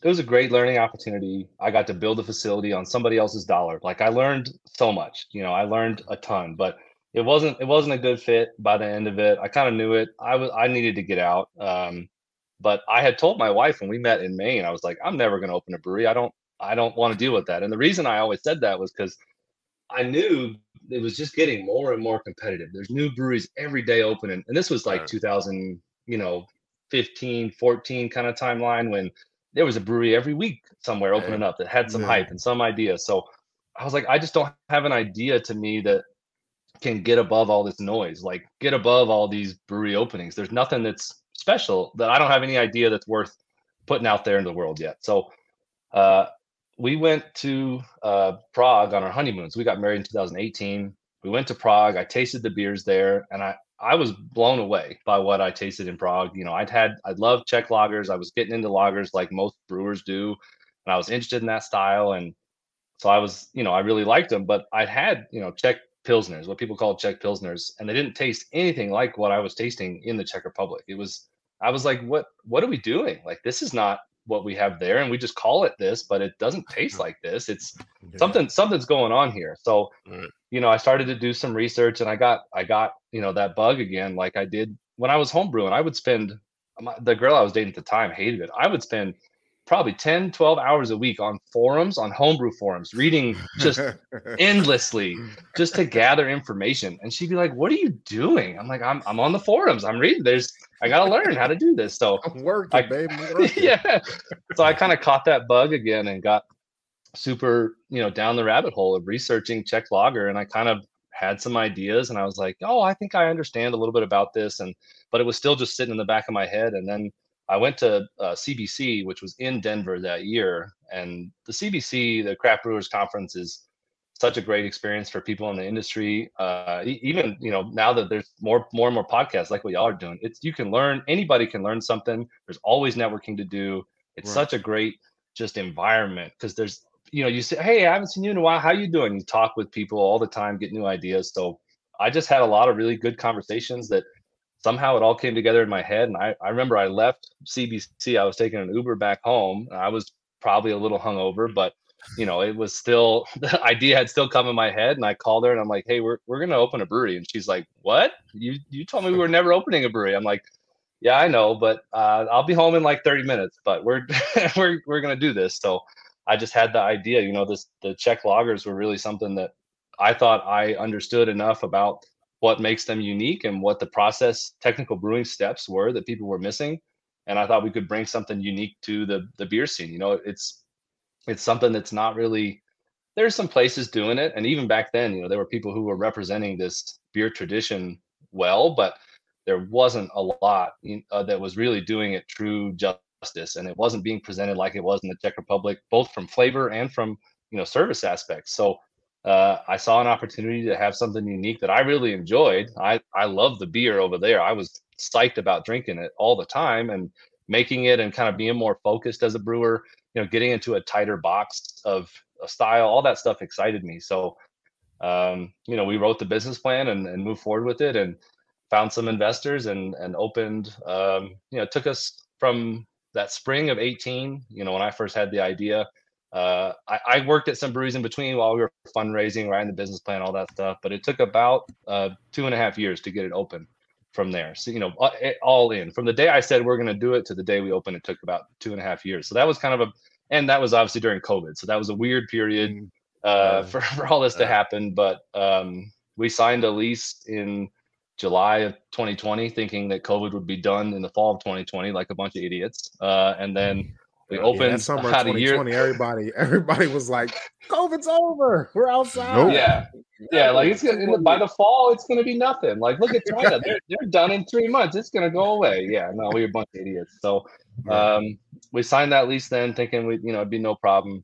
it was a great learning opportunity. I got to build a facility on somebody else's dollar. Like I learned so much, you know, I learned a ton, but it wasn't it wasn't a good fit by the end of it. I kind of knew it. I was I needed to get out. Um but I had told my wife when we met in Maine, I was like, I'm never gonna open a brewery. I don't I don't want to deal with that. And the reason I always said that was because I knew it was just getting more and more competitive. There's new breweries every day opening. And this was like Right. 2000, you know, 15, 14 kind of timeline when there was a brewery every week somewhere Yeah. opening up that had some Yeah. hype and some idea. So I was like, I just don't have an idea to me that can get above all this noise, like get above all these brewery openings. There's nothing that's special that I don't have any idea that's worth putting out there in the world yet. So uh, we went to uh, Prague on our honeymoons. We got married in 2018. We went to Prague. I tasted the beers there, and I I was blown away by what I tasted in Prague. You know, I'd had I loved Czech lagers. I was getting into lagers like most brewers do, and I was interested in that style. And so I was, you know, I really liked them. But I'd had you know Czech pilsners, what people call Czech pilsners, and they didn't taste anything like what I was tasting in the Czech Republic. It was I was like, what what are we doing? Like this is not what we have there, and we just call it this, but it doesn't taste like this. It's Yeah. something something's going on here. So Right. you know, I started to do some research, and I got I got you know that bug again, like I did when I was homebrewing. I would spend my, the girl I was dating at the time hated it. I would spend probably 10 12 hours a week on forums on homebrew forums reading just endlessly just to gather information and she'd be like what are you doing i'm like i'm, I'm on the forums i'm reading there's i gotta learn how to do this so I'm working, I- babe. I'm working. yeah. So I kind of caught that bug again and got super, you know, down the rabbit hole of researching Czech Lager. And I kind of had some ideas and I was like, oh, I think I understand a little bit about this. And, but it was still just sitting in the back of my head. And then I went to uh, CBC, which was in Denver that year. And the CBC, the Craft Brewers Conference, is such a great experience for people in the industry. Uh, even you know now that there's more more and more podcasts like what y'all are doing, it's you can learn. Anybody can learn something. There's always networking to do. It's Right. such a great just environment because there's you know you say hey I haven't seen you in a while. How you doing? You talk with people all the time, get new ideas. So I just had a lot of really good conversations that somehow it all came together in my head. And I, I remember I left CBC, I was taking an Uber back home. I was probably a little hungover, but you know, it was still the idea had still come in my head. And I called her and I'm like, hey, we're, we're gonna open a brewery. And she's like, What? You you told me we were never opening a brewery. I'm like, Yeah, I know, but uh, I'll be home in like 30 minutes, but we're we're we're gonna do this. So I just had the idea, you know, this the Czech lagers were really something that I thought I understood enough about what makes them unique and what the process technical brewing steps were that people were missing. And i thought we could bring something unique to the the beer scene. You know it's it's something that's not really there's some places doing it. And even back then you know there were people who were representing this beer tradition well but there wasn't a lot uh, that was really doing it true justice. And it wasn't being presented like it was in the czech republic both from flavor and from you know service aspects. So uh, I saw an opportunity to have something unique that I really enjoyed. I I love the beer over there. I was psyched about drinking it all the time and making it and kind of being more focused as a brewer. You know, getting into a tighter box of a style, all that stuff excited me. So, um, you know, we wrote the business plan and, and moved forward with it and found some investors and and opened. Um, you know, it took us from that spring of 18. You know, when I first had the idea uh, I, I, worked at some breweries in between while we were fundraising, writing the business plan, all that stuff. But it took about uh, two and a half years to get it open from there. So, you know, all in from the day I said we're going to do it to the day we opened, it took about two and a half years. So that was kind of a, and that was obviously during COVID. So that was a weird period mm. uh, for, for all this to happen. But um, we signed a lease in July of 2020, thinking that COVID would be done in the fall of 2020, like a bunch of idiots. Uh, and then We opened yeah, summer 2020. Everybody, everybody was like, "COVID's over. We're outside." Nope. Yeah, yeah. Like it's gonna by the fall, it's gonna be nothing. Like look at China; they're they're done in three months. It's gonna go away. Yeah, no, we are a bunch of idiots. So, um, we signed that lease then, thinking we, you know, it'd be no problem.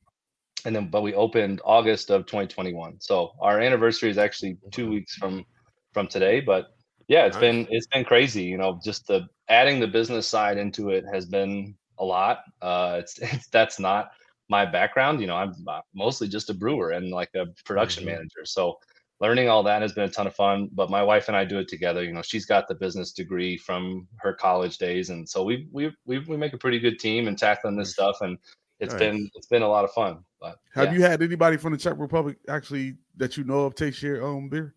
And then, but we opened August of 2021. So our anniversary is actually two weeks from from today. But yeah, it's nice. been it's been crazy. You know, just the adding the business side into it has been a lot. Uh, it's, it's that's not my background. You know, I'm mostly just a brewer and like a production mm-hmm. manager. So learning all that has been a ton of fun. But my wife and I do it together. You know, she's got the business degree from her college days, and so we we we, we make a pretty good team in tackling this stuff. And it's nice. been it's been a lot of fun. But have yeah. you had anybody from the Czech Republic actually that you know of taste your own beer?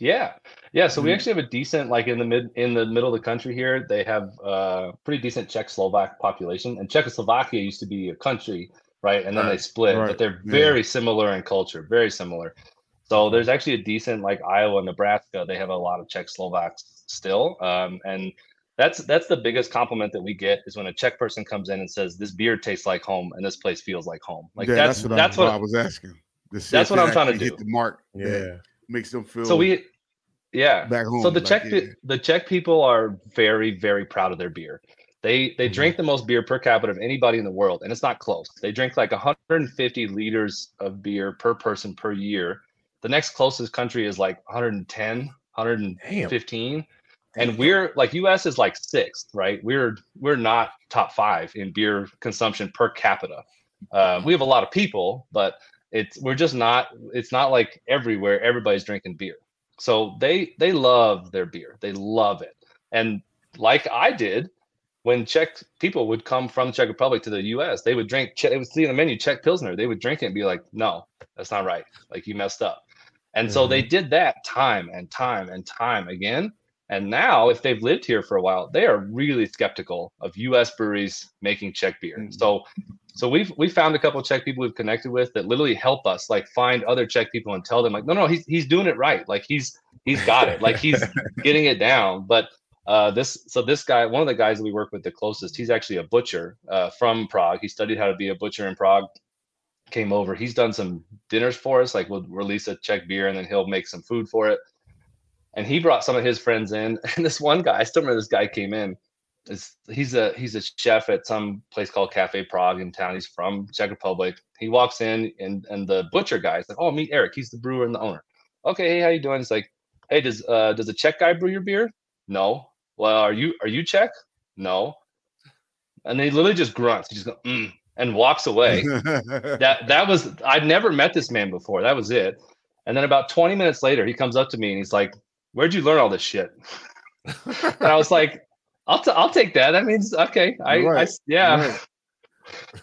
Yeah, yeah. So we mm-hmm. actually have a decent, like in the mid in the middle of the country here, they have a uh, pretty decent Czech Slovak population, and Czechoslovakia used to be a country, right? And then right. they split, right. but they're very yeah. similar in culture, very similar. So there's actually a decent, like Iowa, Nebraska, they have a lot of Czech Slovaks still, um, and that's that's the biggest compliment that we get is when a Czech person comes in and says this beer tastes like home and this place feels like home. Like yeah, that's that's what, that's what I was asking. That's what I'm trying to do. the mark. Yeah makes them feel so we yeah. Back home so the czech yeah. the czech people are very very proud of their beer. They they mm-hmm. drink the most beer per capita of anybody in the world and it's not close. They drink like 150 liters of beer per person per year. The next closest country is like 110 115 Damn. and we're like us is like sixth right? We're we're not top five in beer consumption per capita. Uh, we have a lot of people but it's we're just not it's not like everywhere everybody's drinking beer so they they love their beer they love it and like i did when czech people would come from czech republic to the us they would drink they would see in the menu czech pilsner they would drink it and be like no that's not right like you messed up and mm-hmm. so they mm-hmm. did that time and time and time again and now if they've lived here for a while they are really skeptical of us breweries making czech beer mm-hmm. so so we've we found a couple Czech people we've connected with that literally help us like find other Czech people and tell them like, no, no, he's he's doing it right. Like he's he's got it. Like he's getting it down. But uh, this so this guy, one of the guys that we work with the closest, he's actually a butcher uh, from Prague. He studied how to be a butcher in Prague. Came over. He's done some dinners for us. Like we'll release a Czech beer and then he'll make some food for it. And he brought some of his friends in. And this one guy, I still remember this guy came in is he's a he's a chef at some place called Cafe Prague in town. He's from Czech Republic. He walks in and and the butcher guy's like, "Oh, meet Eric. He's the brewer and the owner." Okay, hey, how you doing? He's like, "Hey, does uh does a Czech guy brew your beer?" No. Well, are you are you Czech? No. And he literally just grunts. He just goes, mm, and walks away. that that was I'd never met this man before. That was it. And then about 20 minutes later, he comes up to me and he's like, where'd you learn all this shit? and I was like, I'll t- I'll take that. That means okay. I, I yeah. Right.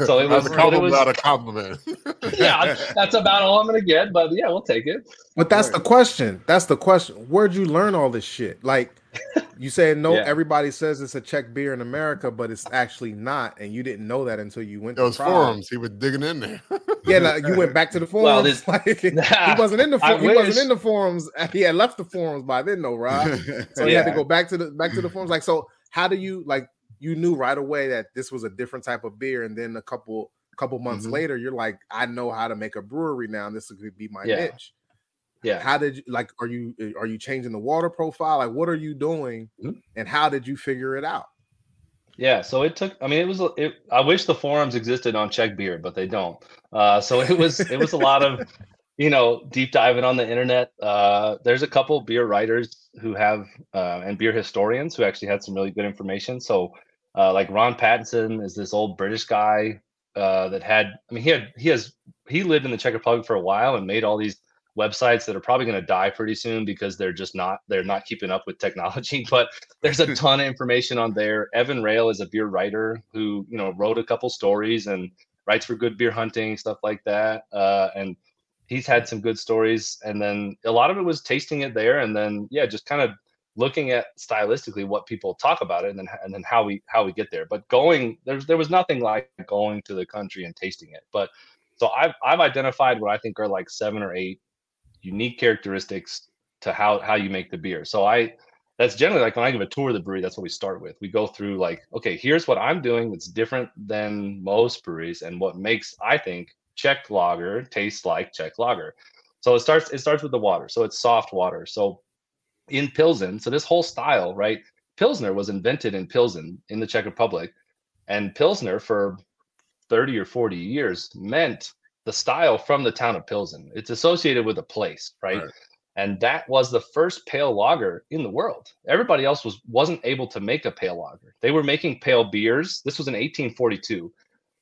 So it That's was, a but it was not a compliment. yeah. That's about all I'm gonna get. But yeah, we'll take it. But that's Right. the question. That's the question. Where'd you learn all this shit? Like you said, no. Yeah. Everybody says it's a Czech beer in America, but it's actually not, and you didn't know that until you went to Those Prague. forums, he was digging in there. Yeah, like, you went back to the forums. Well, this- like, he wasn't in the I for- he wasn't in the forums. He had left the forums by then, though, Rob. So he had to go back to the back to the forums. Like, so how do you like? You knew right away that this was a different type of beer, and then a couple couple months Mm-hmm. Mhm. later, you're like, I know how to make a brewery now, and this could be my Yeah. niche. Yeah. How did you like? Are you are you changing the water profile? Like, what are you doing, Mhm. and how did you figure it out? Yeah, so it took. I mean, it was. It, I wish the forums existed on Czech beer, but they don't. Uh, so it was. It was a lot of, you know, deep diving on the internet. Uh, there's a couple beer writers who have, uh, and beer historians who actually had some really good information. So, uh, like Ron Pattinson is this old British guy uh, that had. I mean, he had. He has. He lived in the Czech Republic for a while and made all these websites that are probably going to die pretty soon because they're just not they're not keeping up with technology but there's a ton of information on there evan rail is a beer writer who you know wrote a couple stories and writes for good beer hunting stuff like that uh, and he's had some good stories and then a lot of it was tasting it there and then yeah just kind of looking at stylistically what people talk about it and then and then how we how we get there but going there's there was nothing like going to the country and tasting it but so i've i've identified what i think are like seven or eight unique characteristics to how how you make the beer. So I that's generally like when I give a tour of the brewery, that's what we start with. We go through like, okay, here's what I'm doing that's different than most breweries and what makes I think Czech lager tastes like Czech lager. So it starts it starts with the water. So it's soft water. So in Pilsen, so this whole style, right? Pilsner was invented in Pilsen in the Czech Republic. And Pilsner for 30 or 40 years meant the style from the town of Pilsen. It's associated with a place, right? Right. And that was the first pale lager in the world. Everybody else was wasn't able to make a pale lager. They were making pale beers. This was in 1842.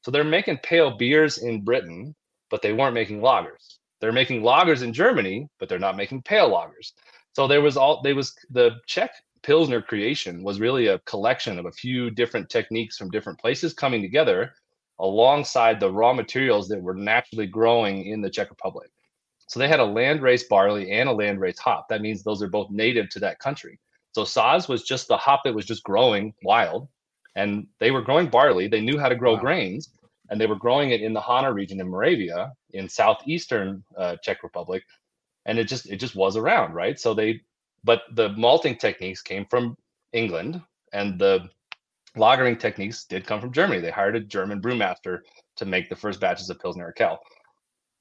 So they're making pale beers in Britain, but they weren't making lagers. They're making lagers in Germany, but they're not making pale lagers. So there was all there was the Czech Pilsner creation was really a collection of a few different techniques from different places coming together alongside the raw materials that were naturally growing in the Czech Republic. So they had a landrace barley and a landrace hop. That means those are both native to that country. So Saaz was just the hop that was just growing wild, and they were growing barley. They knew how to grow Wow. grains, and they were growing it in the Hana region in Moravia, in southeastern uh, Czech Republic, and it just it just was around, right? So they, but the malting techniques came from England, and the lagering techniques did come from Germany. They hired a German brewmaster to make the first batches of Pilsner Urquell.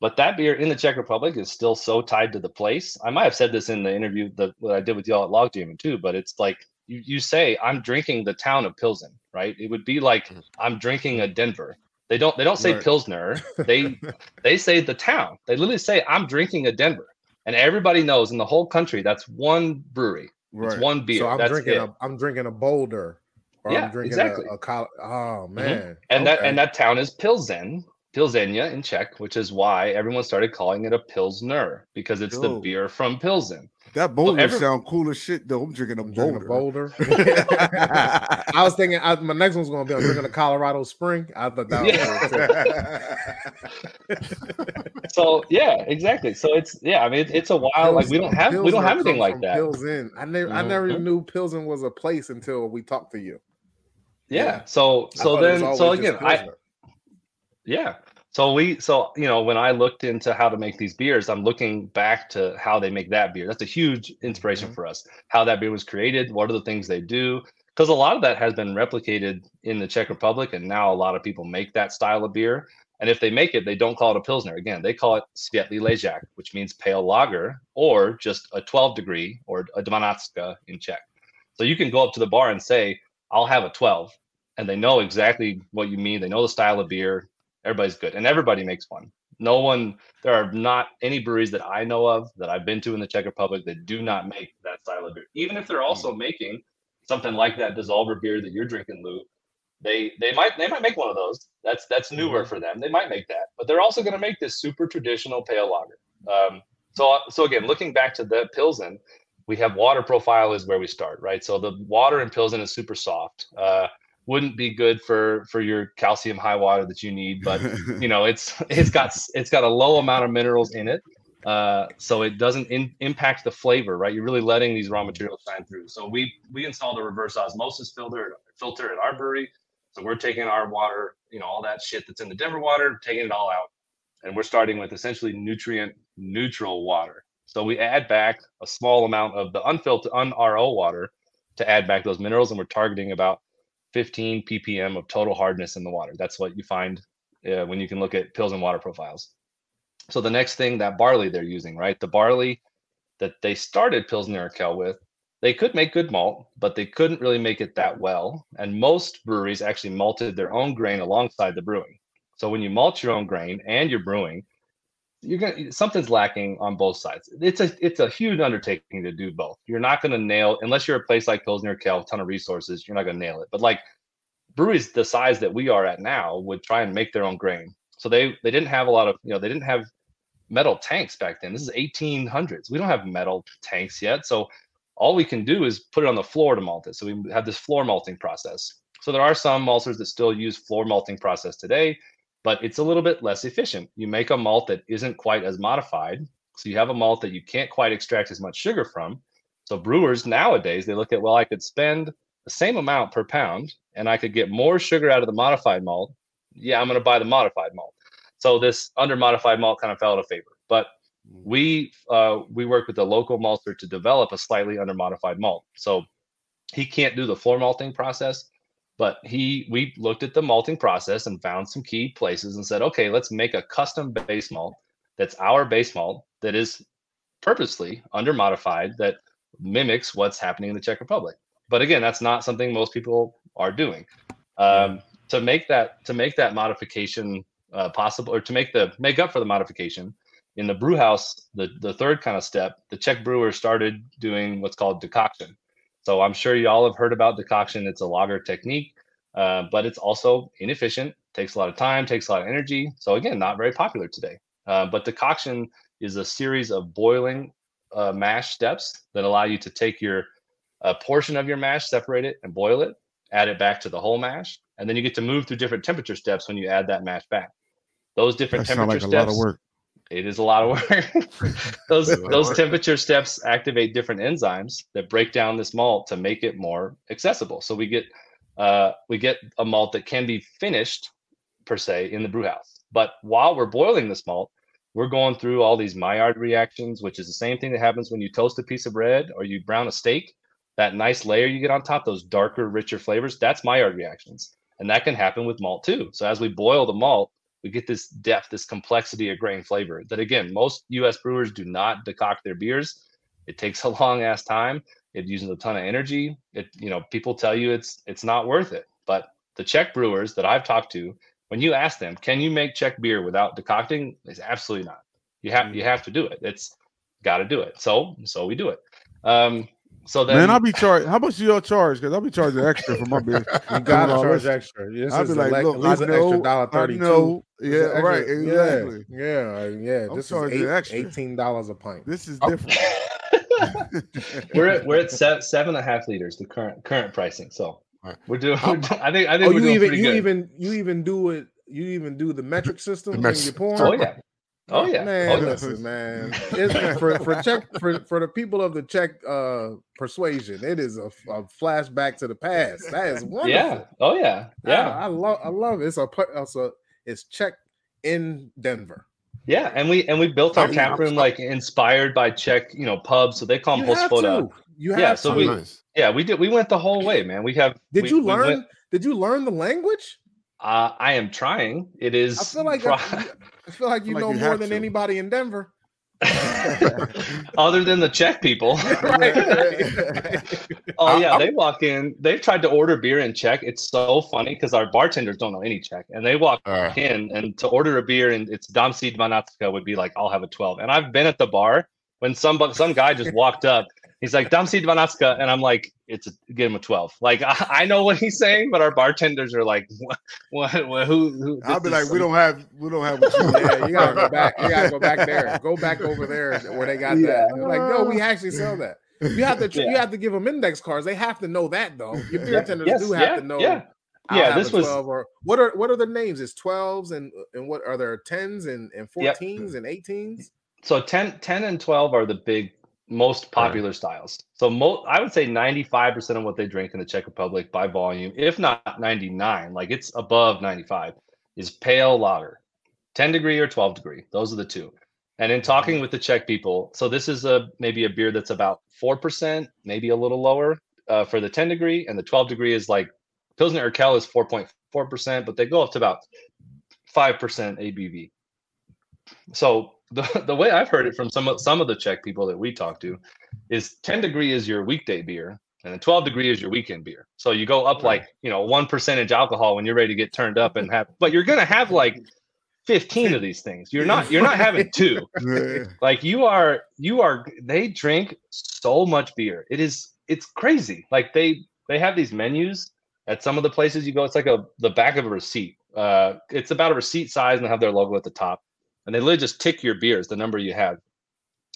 But that beer in the Czech Republic is still so tied to the place. I might have said this in the interview that what I did with y'all at Log too, but it's like you, you say I'm drinking the town of Pilsen, right? It would be like I'm drinking a Denver. They don't they don't say Right. Pilsner. They they say the town. They literally say I'm drinking a Denver. And everybody knows in the whole country that's one brewery. It's Right. one beer. So I'm that's drinking it. a I'm drinking a Boulder. Or Yeah, I'm drinking exactly. Mm-hmm. a, a col- oh man. and that and that town is Pilsen, Pilsenia in Czech, which is why everyone started calling it a Pilsner because it's the beer from Pilsen. That boulder every- sound cool as shit though. I'm drinking a I'm drinking boulder. a Boulder. I was thinking I, my next one's gonna be I'm drinking a Colorado Spring. I thought that was Yeah. So yeah, exactly. So it's yeah, I mean it, it's a while like we don't have we don't have anything like that. Pilsen. I never I never Mhm. knew Pilsen was a place until we talked to you. Yeah. So so thought it was then so always just again I Pilsner. Yeah. So we so you know when I looked into how to make these beers, I'm looking back to how they make that beer. That's a huge inspiration Mhm. for us. How that beer was created, what are the things they do? Because a lot of that has been replicated in the Czech Republic, and now a lot of people make that style of beer. And if they make it, they don't call it a pilsner. Again, they call it Světlý Ležák, which means pale lager, or just a 12 degree or a dvanáctka in Czech. So you can go up to the bar and say, "I'll have a 12," and they know exactly what you mean. They know the style of beer everybody's good and everybody makes one no one there are not any breweries that i know of that i've been to in the czech republic that do not make that style of beer. Even if they're also making something like that Dssolvr beer that you're drinking lou they they might they might make one of those. That's that's newer for them. They might make that but they're also going to make this super traditional pale lager. Um, so so again looking back to the pilsen we have water profile is where we start, right? So the water in Pilsen is super soft. Uh, wouldn't be good for for your calcium high water that you need, but you know it's it's got it's got a low amount of minerals in it, uh, so it doesn't in, impact the flavor, right? You're really letting these raw materials shine through. So we we installed a reverse osmosis filter filter at our brewery. So we're taking our water, you know, all that shit that's in the Denver water, taking it all out, and we're starting with essentially nutrient neutral water. So we add back a small amount of the unfiltered, un-RO water to add back those minerals, and we're targeting about 15 ppm of total hardness in the water. That's what you find uh, when you can look at Pilsen water profiles. So the next thing that barley they're using, right? The barley that they started Pilsner Urquell with, they could make good malt, but they couldn't really make it that well. And most breweries actually malted their own grain alongside the brewing. So when you malt your own grain and you're brewing, you're gonna something's lacking on both sides. It's a it's a huge undertaking to do both. You're not gonna nail unless you're a place like Pilsner Urquell, a ton of resources. You're not gonna nail it. But like breweries the size that we are at now would try and make their own grain. So they they didn't have a lot of you know they didn't have metal tanks back then. This is 1800s. We don't have metal tanks yet. So all we can do is put it on the floor to malt it. So we have this floor malting process. So there are some malters that still use floor malting process today but it's a little bit less efficient. You make a malt that isn't quite as modified. So you have a malt that you can't quite extract as much sugar from. So brewers nowadays, they look at, well, I could spend the same amount per pound and I could get more sugar out of the modified malt. Yeah, I'm going to buy the modified malt. So this under modified malt kind of fell out of favor. But we uh, we work with a local malter to develop a slightly under modified malt. So he can't do the floor malting process, but he we looked at the malting process and found some key places and said okay let's make a custom base malt that's our base malt that is purposely under modified that mimics what's happening in the czech republic. But again that's not something most people are doing. Um, to make that to make that modification uh, possible or to make the make up for the modification in the brew house the the third kind of step the czech brewers started doing what's called decoction so I'm sure y'all have heard about decoction. It's a lager technique, uh, but it's also inefficient, takes a lot of time, takes a lot of energy. So again, not very popular today. Uh, but decoction is a series of boiling uh, mash steps that allow you to take your a portion of your mash, separate it, and boil it, add it back to the whole mash, and then you get to move through different temperature steps when you add that mash back. Those different That temperature like a lot steps of work. It is a lot of work. those those work. temperature steps activate different enzymes that break down this malt to make it more accessible. So we get uh, we get a malt that can be finished per se in the brew house. But while we're boiling this malt, we're going through all these Maillard reactions, which is the same thing that happens when you toast a piece of bread or you brown a steak. That nice layer you get on top, those darker, richer flavors, that's Maillard reactions. And that can happen with malt too. So as we boil the malt, we get this depth, this complexity of grain flavor that again, most US brewers do not decoct their beers. It takes a long ass time. It uses a ton of energy. It, you know, people tell you it's it's not worth it. But the Czech brewers that I've talked to, when you ask them, can you make Czech beer without decocting? It's absolutely not. You have you have to do it. It's got to do it. So so we do it. Um, so then Man, I'll be charged. How much do y'all charge? Because I'll be charging extra for my beer. You gotta Well, charge let's- extra. This I'll is be a like, like, look, this is I an extra know, dollar I thirty-two. know. Yeah, extra- right, exactly. Yeah, yeah, yeah. I'm This is charging eight, extra. eighteen dollars a pint. This is Oh. different. we're at we're at seven, seven and a half liters, the current current pricing. So Right. we're doing. We're I think I think Oh, we're you doing even pretty you good. even you even do it. You even do the metric system when metric- you're pouring. oh yeah, oh yeah, Man, oh, yeah. listen, man. It's, for for Czech for, for the people of the Czech uh, persuasion, it is a, a flashback to the past. That is wonderful. yeah, oh yeah, yeah, I love I love it. It's a it's a it's Czech in Denver. yeah. And we and we built our I'm- tap room like inspired by Czech, you know, pubs. So they call them You have hospoda. You have Yeah, so to. we- nice. Yeah, we did. We went the whole way, man. We have. did we- you we learn? went- did you learn the language? Uh, I am trying. It is. I feel like pro- I feel like you like know you more than to. anybody in Denver. other than the Czech people. right. Oh yeah, they walk in. They've tried to order beer in Czech. It's so funny because our bartenders don't know any Czech, and they walk Uh, in and to order a beer and it's Damsi Dvanáctka would be like, I'll have a twelve. And I've been at the bar when some some guy just walked up. He's like Damsi Dvanáctka, and I'm like, it's a, give him a twelve. Like I, I know what he's saying, but our bartenders are like, what? What? what who? who I'll be is like, we don't have, we don't have. What you yeah, you gotta go back. You gotta go back there. Go back over there where they got that. They're like, no, we actually sell that. You have to tr- you have to give them index cards. They have to know that though. Your bartenders Yeah, yes, do have yeah, to know. yeah. I'll Yeah, this was- 12 or what are what are the names? It's 12s and and what are there 10s and, and Yep. 14s and 18s? So 10, 10 and 12 are the big, most popular styles. So mo- I would say 95% of what they drink in the Czech Republic by volume, if not 99, like it's above 95, is pale lager, 10 degree or 12 degree. Those are the two. And in talking with the Czech people, so this is a maybe a beer that's about 4%, maybe a little lower uh, for the 10 degree, and the 12 degree is like Pilsner Urquell is 4.4%, but they go up to about 5% ABV. So the, the way I've heard it from some of some of the Czech people that we talk to is 10 degree is your weekday beer and then 12 degree is your weekend beer. So you go up like, you know, one percentage alcohol when you're ready to get turned up and have but you're gonna have like 15 of these things. You're not you're not having two. Like you are you are they drink so much beer. It is it's crazy. Like they they have these menus at some of the places you go. It's like a the back of a receipt. Uh it's about a receipt size and they have their logo at the top. And they literally just tick your beers, the number you have.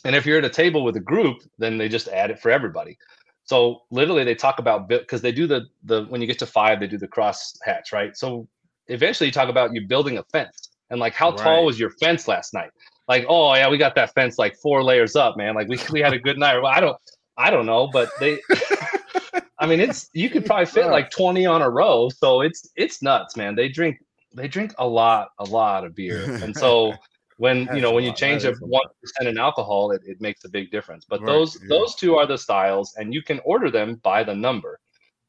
And if you're at a table with a group, then they just add it for everybody. So literally they talk about because they do the the when you get to five, they do the cross hatch, right? So eventually you talk about you building a fence and like how tall was your fence last night? Like, oh yeah, we got that fence like four layers up, man. Like we we had a good night. Well, I don't I don't know, but they I mean it's you could probably fit like 20 on a row. So it's it's nuts, man. They drink they drink a lot, a lot of beer. And so when That's you know when you change a one percent in alcohol, it, it makes a big difference. But Right, those yeah. those two are the styles, and you can order them by the number.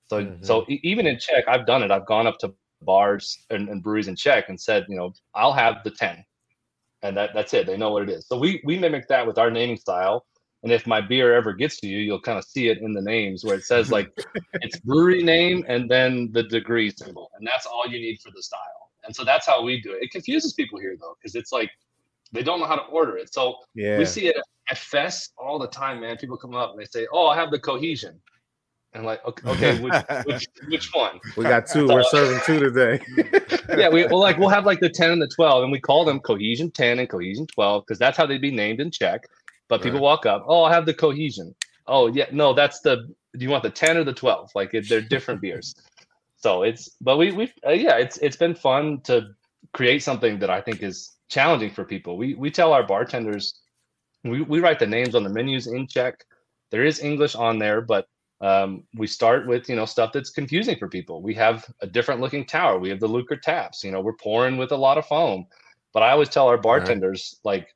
So so e- even in Czech, I've done it. I've gone up to bars and, and breweries in Czech and said, you know, I'll have the ten, and that that's it. They know what it is. So we we mimic that with our naming style. And if my beer ever gets to you, you'll kind of see it in the names where it says like it's brewery name and then the degree symbol, and that's all you need for the style. And so that's how we do it. It confuses people here though, because it's like they don't know how to order it. So Yeah. we see it at fest all the time, man. People come up and they say, "Oh, I have the cohesion," and like, okay, okay which, which which one? We got two. We're serving two today. yeah, we well, like we'll have like the 10 and the 12, and we call them cohesion 10 and cohesion 12 because that's how they'd be named in Czech. But people walk up, oh, I have the cohesion. Oh, yeah, no, that's the. Do you want the 10 or the 12? Like it, they're different beers. So it's, but we we uh, yeah, it's it's been fun to create something that I think is challenging for people. We we tell our bartenders, we we write the names on the menus in Czech. There is English on there, but um, we start with you know stuff that's confusing for people. We have a different looking tower. We have the Lukr taps. You know, we're pouring with a lot of foam. But I always tell our bartenders like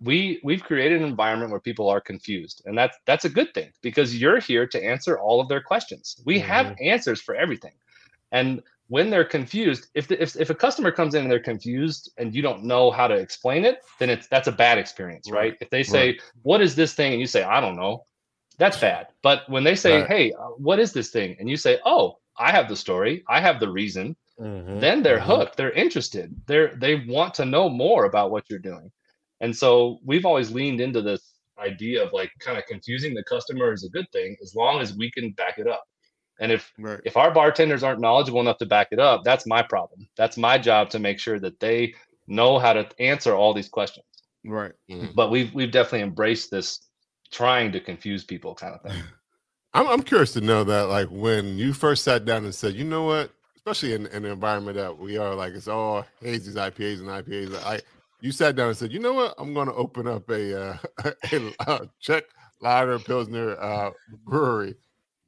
we we've created an environment where people are confused, and that's that's a good thing because you're here to answer all of their questions. We have answers for everything, and when they're confused, if, the, if if a customer comes in and they're confused and you don't know how to explain it, then it's that's a bad experience, right? If they say, "What is this thing?" and you say, "I don't know," that's bad. But when they say, Right. "Hey, uh, what is this thing?" and you say, "Oh, I have the story, I have the reason," Mhm. then they're Mhm. hooked. They're interested. They're they want to know more about what you're doing. And so we've always leaned into this idea of like kind of confusing the customer is a good thing as long as we can back it up. And if Right. if our bartenders aren't knowledgeable enough to back it up, that's my problem. That's my job to make sure that they know how to answer all these questions. Right. But we've we've definitely embraced this trying to confuse people kind of thing. I'm, I'm curious to know that, like, when you first sat down and said, you know what, especially in, in the environment that we are, like, it's all hazies, IPAs, and IPAs. I, you sat down and said, you know what, I'm going to open up a, uh, a, uh Czech lager pilsner uh, brewery.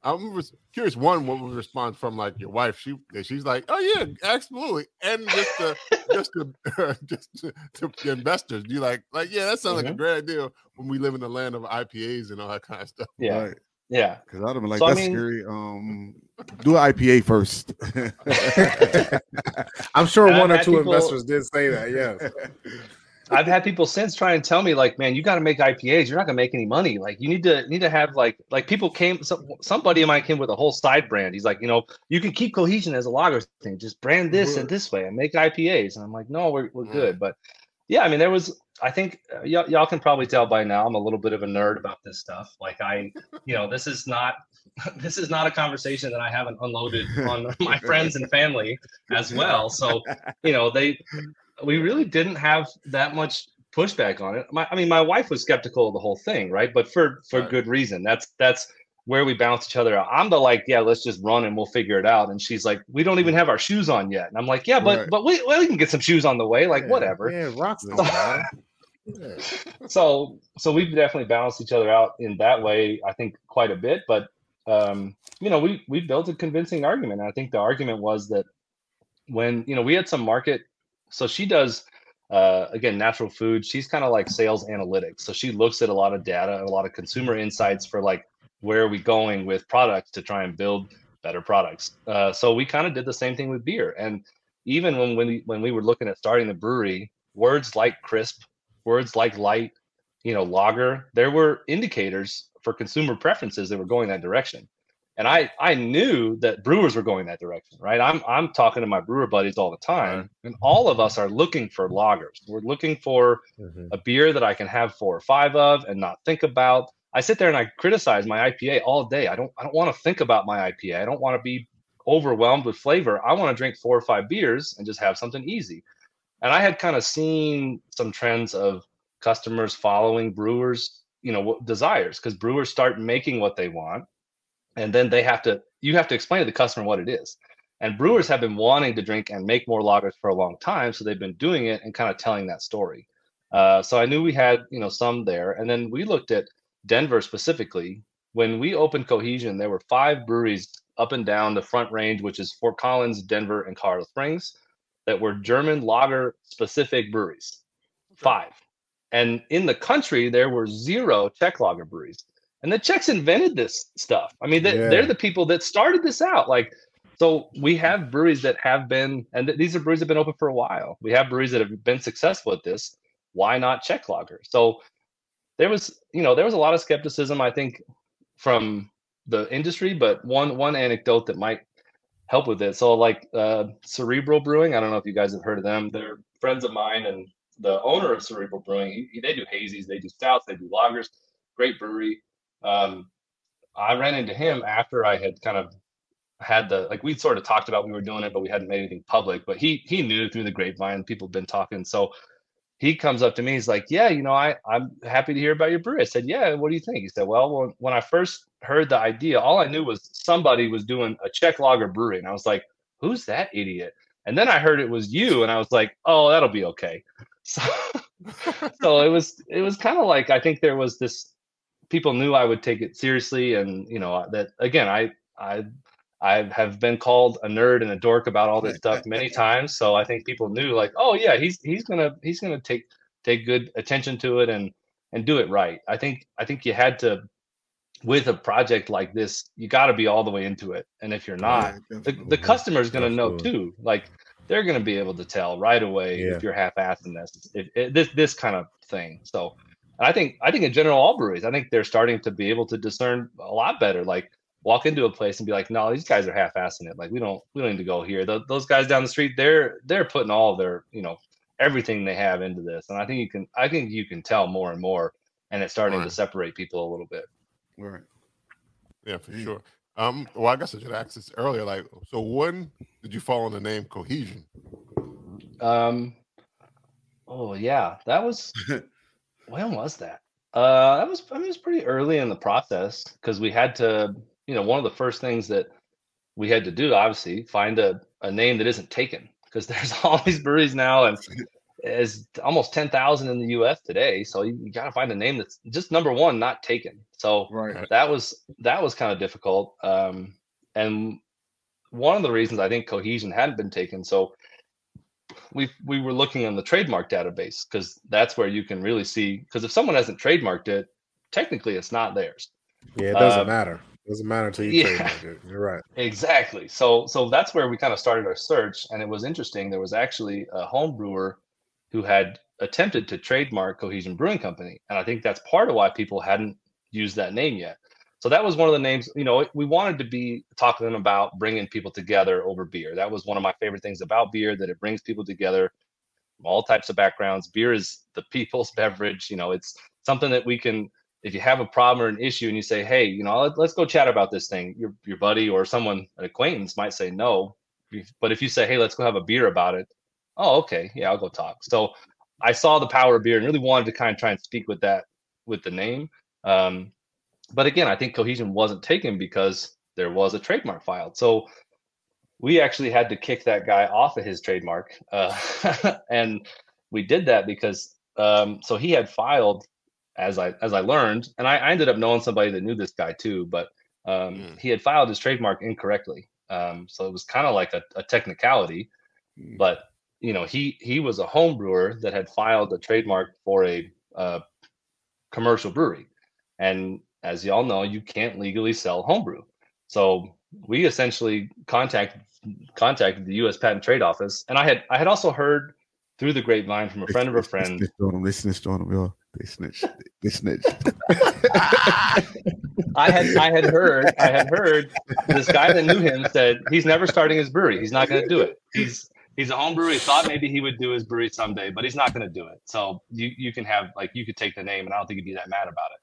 I'm res- curious. One, what was the response from like your wife? She she's like, oh yeah, absolutely, and just to just to just to, to the investors, you like like yeah, that sounds like a Mhm. great idea when we live in the land of IPAs and all that kind of stuff. Yeah. Right. Yeah. Because I'd have been like, So, I that's mean- scary. Um, do an IPA first. I'm sure I've one or two people- investors did say that. Yes. I've had people since try and tell me like, man, you got to make IPAs. You're not gonna make any money. Like, you need to need to have like like people came. Some, somebody of mine came with a whole side brand. He's like, you know, you can keep cohesion as a lager thing. Just brand this and this way and make IPAs. And I'm like, no, we're we're good. But yeah, I mean, there was. I think uh, y'all, y'all can probably tell by now. I'm a little bit of a nerd about this stuff. Like I, you know, this is not this is not a conversation that I haven't unloaded on my friends and family as well. So you know, they we really didn't have that much pushback on it. My, I mean, my wife was skeptical of the whole thing, right? But for for Right. good reason. That's that's where we balance each other out. I'm the like, yeah, let's just run and we'll figure it out. And she's like, we don't even have our shoes on yet. And I'm like, yeah, but Right. but we, well, we can get some shoes on the way, like Yeah, whatever. Yeah, rocks. Yeah. so so we've definitely balanced each other out in that way i think quite a bit but um you know we we built a convincing argument i think the argument was that when you know we had some market so she does uh again natural food. She's kind of like sales analytics. So she looks at a lot of data a lot of consumer insights for like where are we going with products to try and build better products. Uh so we kind of did the same thing with beer. And even when when we when we were looking at starting the brewery words like crisp words like light, you know, lager, there were indicators for consumer preferences that were going that direction. And I I knew that brewers were going that direction, right? I'm I'm talking to my brewer buddies all the time, and all of us are looking for lagers. We're looking for Mhm. a beer that I can have four or five of and not think about. I sit there and I criticize my IPA all day. I don't I don't want to think about my IPA. I don't want to be overwhelmed with flavor. I want to drink four or five beers and just have something easy. And I had kind of seen some trends of customers following brewers, you know, desires because brewers start making what they want and then they have to you have to explain to the customer what it is. And brewers have been wanting to drink and make more lagers for a long time, so they've been doing it and kind of telling that story. Uh, so I knew we had you know some there, and then we looked at Denver specifically. When we opened Cohesion, there were five breweries up and down the Front Range, which is Fort Collins, Denver, and Colorado Springs, that were German lager specific breweries. Five, and in the country there were zero Czech lager breweries. And the Czechs invented this stuff. I mean, they, Yeah. they're the people that started this out. Like, so we have breweries that have been, and th- these are breweries that have been open for a while. We have breweries that have been successful at this. Why not Czech lager? So there was, you know, there was a lot of skepticism, I think, from the industry. But one one anecdote that might help with it. So, like uh, Cerebral Brewing, I don't know if you guys have heard of them. They're friends of mine, and the owner of Cerebral Brewing, he, he- they do hazies, they do stouts, they do lagers. Great brewery. Um, I ran into him after I had kind of had the like we'd sort of talked about we were doing it, but we hadn't made anything public. But he he knew through the grapevine, people had been talking. So he comes up to me, he's like, Yeah, you know, I, I'm happy to hear about your brewery. I said, Yeah, what do you think? He said, Well, when, I first heard the idea, all I knew was somebody was doing a Czech lager brewery. And I was like, Who's that idiot? And then I heard it was you, and I was like, Oh, that'll be okay. So so it was it was kind of like I think there was this people knew I would take it seriously, and you know that again I I I have been called a nerd and a dork about all this stuff many times. So I think people knew like, oh yeah, he's he's gonna he's gonna take take good attention to it and and do it right. I think I think you had to with a project like this, you got to be all the way into it. And if you're not, Yeah, the, the customer is going to know too. Like they're going to be able to tell right away Yeah. if you're half-assing this, if, if- this this kind of thing. So, and I think I think in general, all breweries, I think they're starting to be able to discern a lot better. Like walk into a place and be like, no, these guys are half-assing it. Like we don't we don't need to go here. Th those guys down the street, they're they're putting all their you know everything they have into this, and I think you can I think you can tell more and more, and it's starting to separate people a little bit. Right. Yeah, for Mm. sure. Um, well, I guess I should ask this earlier. Like, so when did you fall on the name Cohesion? Um. Oh yeah, that was. when was that? Uh, that was. I mean, it was pretty early in the process because we had to. You know, one of the first things that we had to do, obviously, find a, a name that isn't taken because there's all these breweries now, and is almost ten thousand in the U.S. today. So you, you got to find a name that's just number one, not taken. So Right. that was that was kind of difficult um and one of the reasons i think cohesion hadn't been taken so we we were looking on the trademark database because that's where you can really see because if someone hasn't trademarked it technically it's not theirs Yeah, it doesn't Uh, matter. It doesn't matter until you yeah. trademark it. You're right. exactly so so that's where we kind of started our search and it was interesting there was actually a home brewer who had attempted to trademark cohesion brewing company and i think that's part of why people hadn't used that name yet so that was one of the names you know we wanted to be talking about bringing people together over beer. That was one of my favorite things about beer that it brings people together from all types of backgrounds. Beer is the people's beverage you know it's something that we can if you have a problem or an issue and you say hey you know let, let's go chat about this thing your, your buddy or someone an acquaintance might say no. But if you say hey let's go have a beer about it oh okay yeah i'll go talk. So I saw the power of beer and really wanted to kind of try and speak with that with the name. Um, but again, I think cohesion wasn't taken because there was a trademark filed. So we actually had to kick that guy off of his trademark, uh, and we did that because um, so he had filed as I as I learned, and I, I ended up knowing somebody that knew this guy too, but um, Mm. he had filed his trademark incorrectly. Um, so it was kind of like a, a technicality, Mm. but you know he he was a home brewer that had filed a trademark for a uh, commercial brewery, and as y'all know, you can't legally sell homebrew. So we essentially contacted contacted the U.S. Patent Trade Office, and I had I had also heard through the grapevine from a friend of a They friend. snitched on him. They snitched on y'all. They snitched. They snitched. I had I had heard I had heard this guy that knew him said he's never starting his brewery. He's not going to do it. He's he's a home brewer. He thought maybe he would do his brewery someday, but he's not going to do it. So you you can have like you could take the name, and I don't think he'd be that mad about it.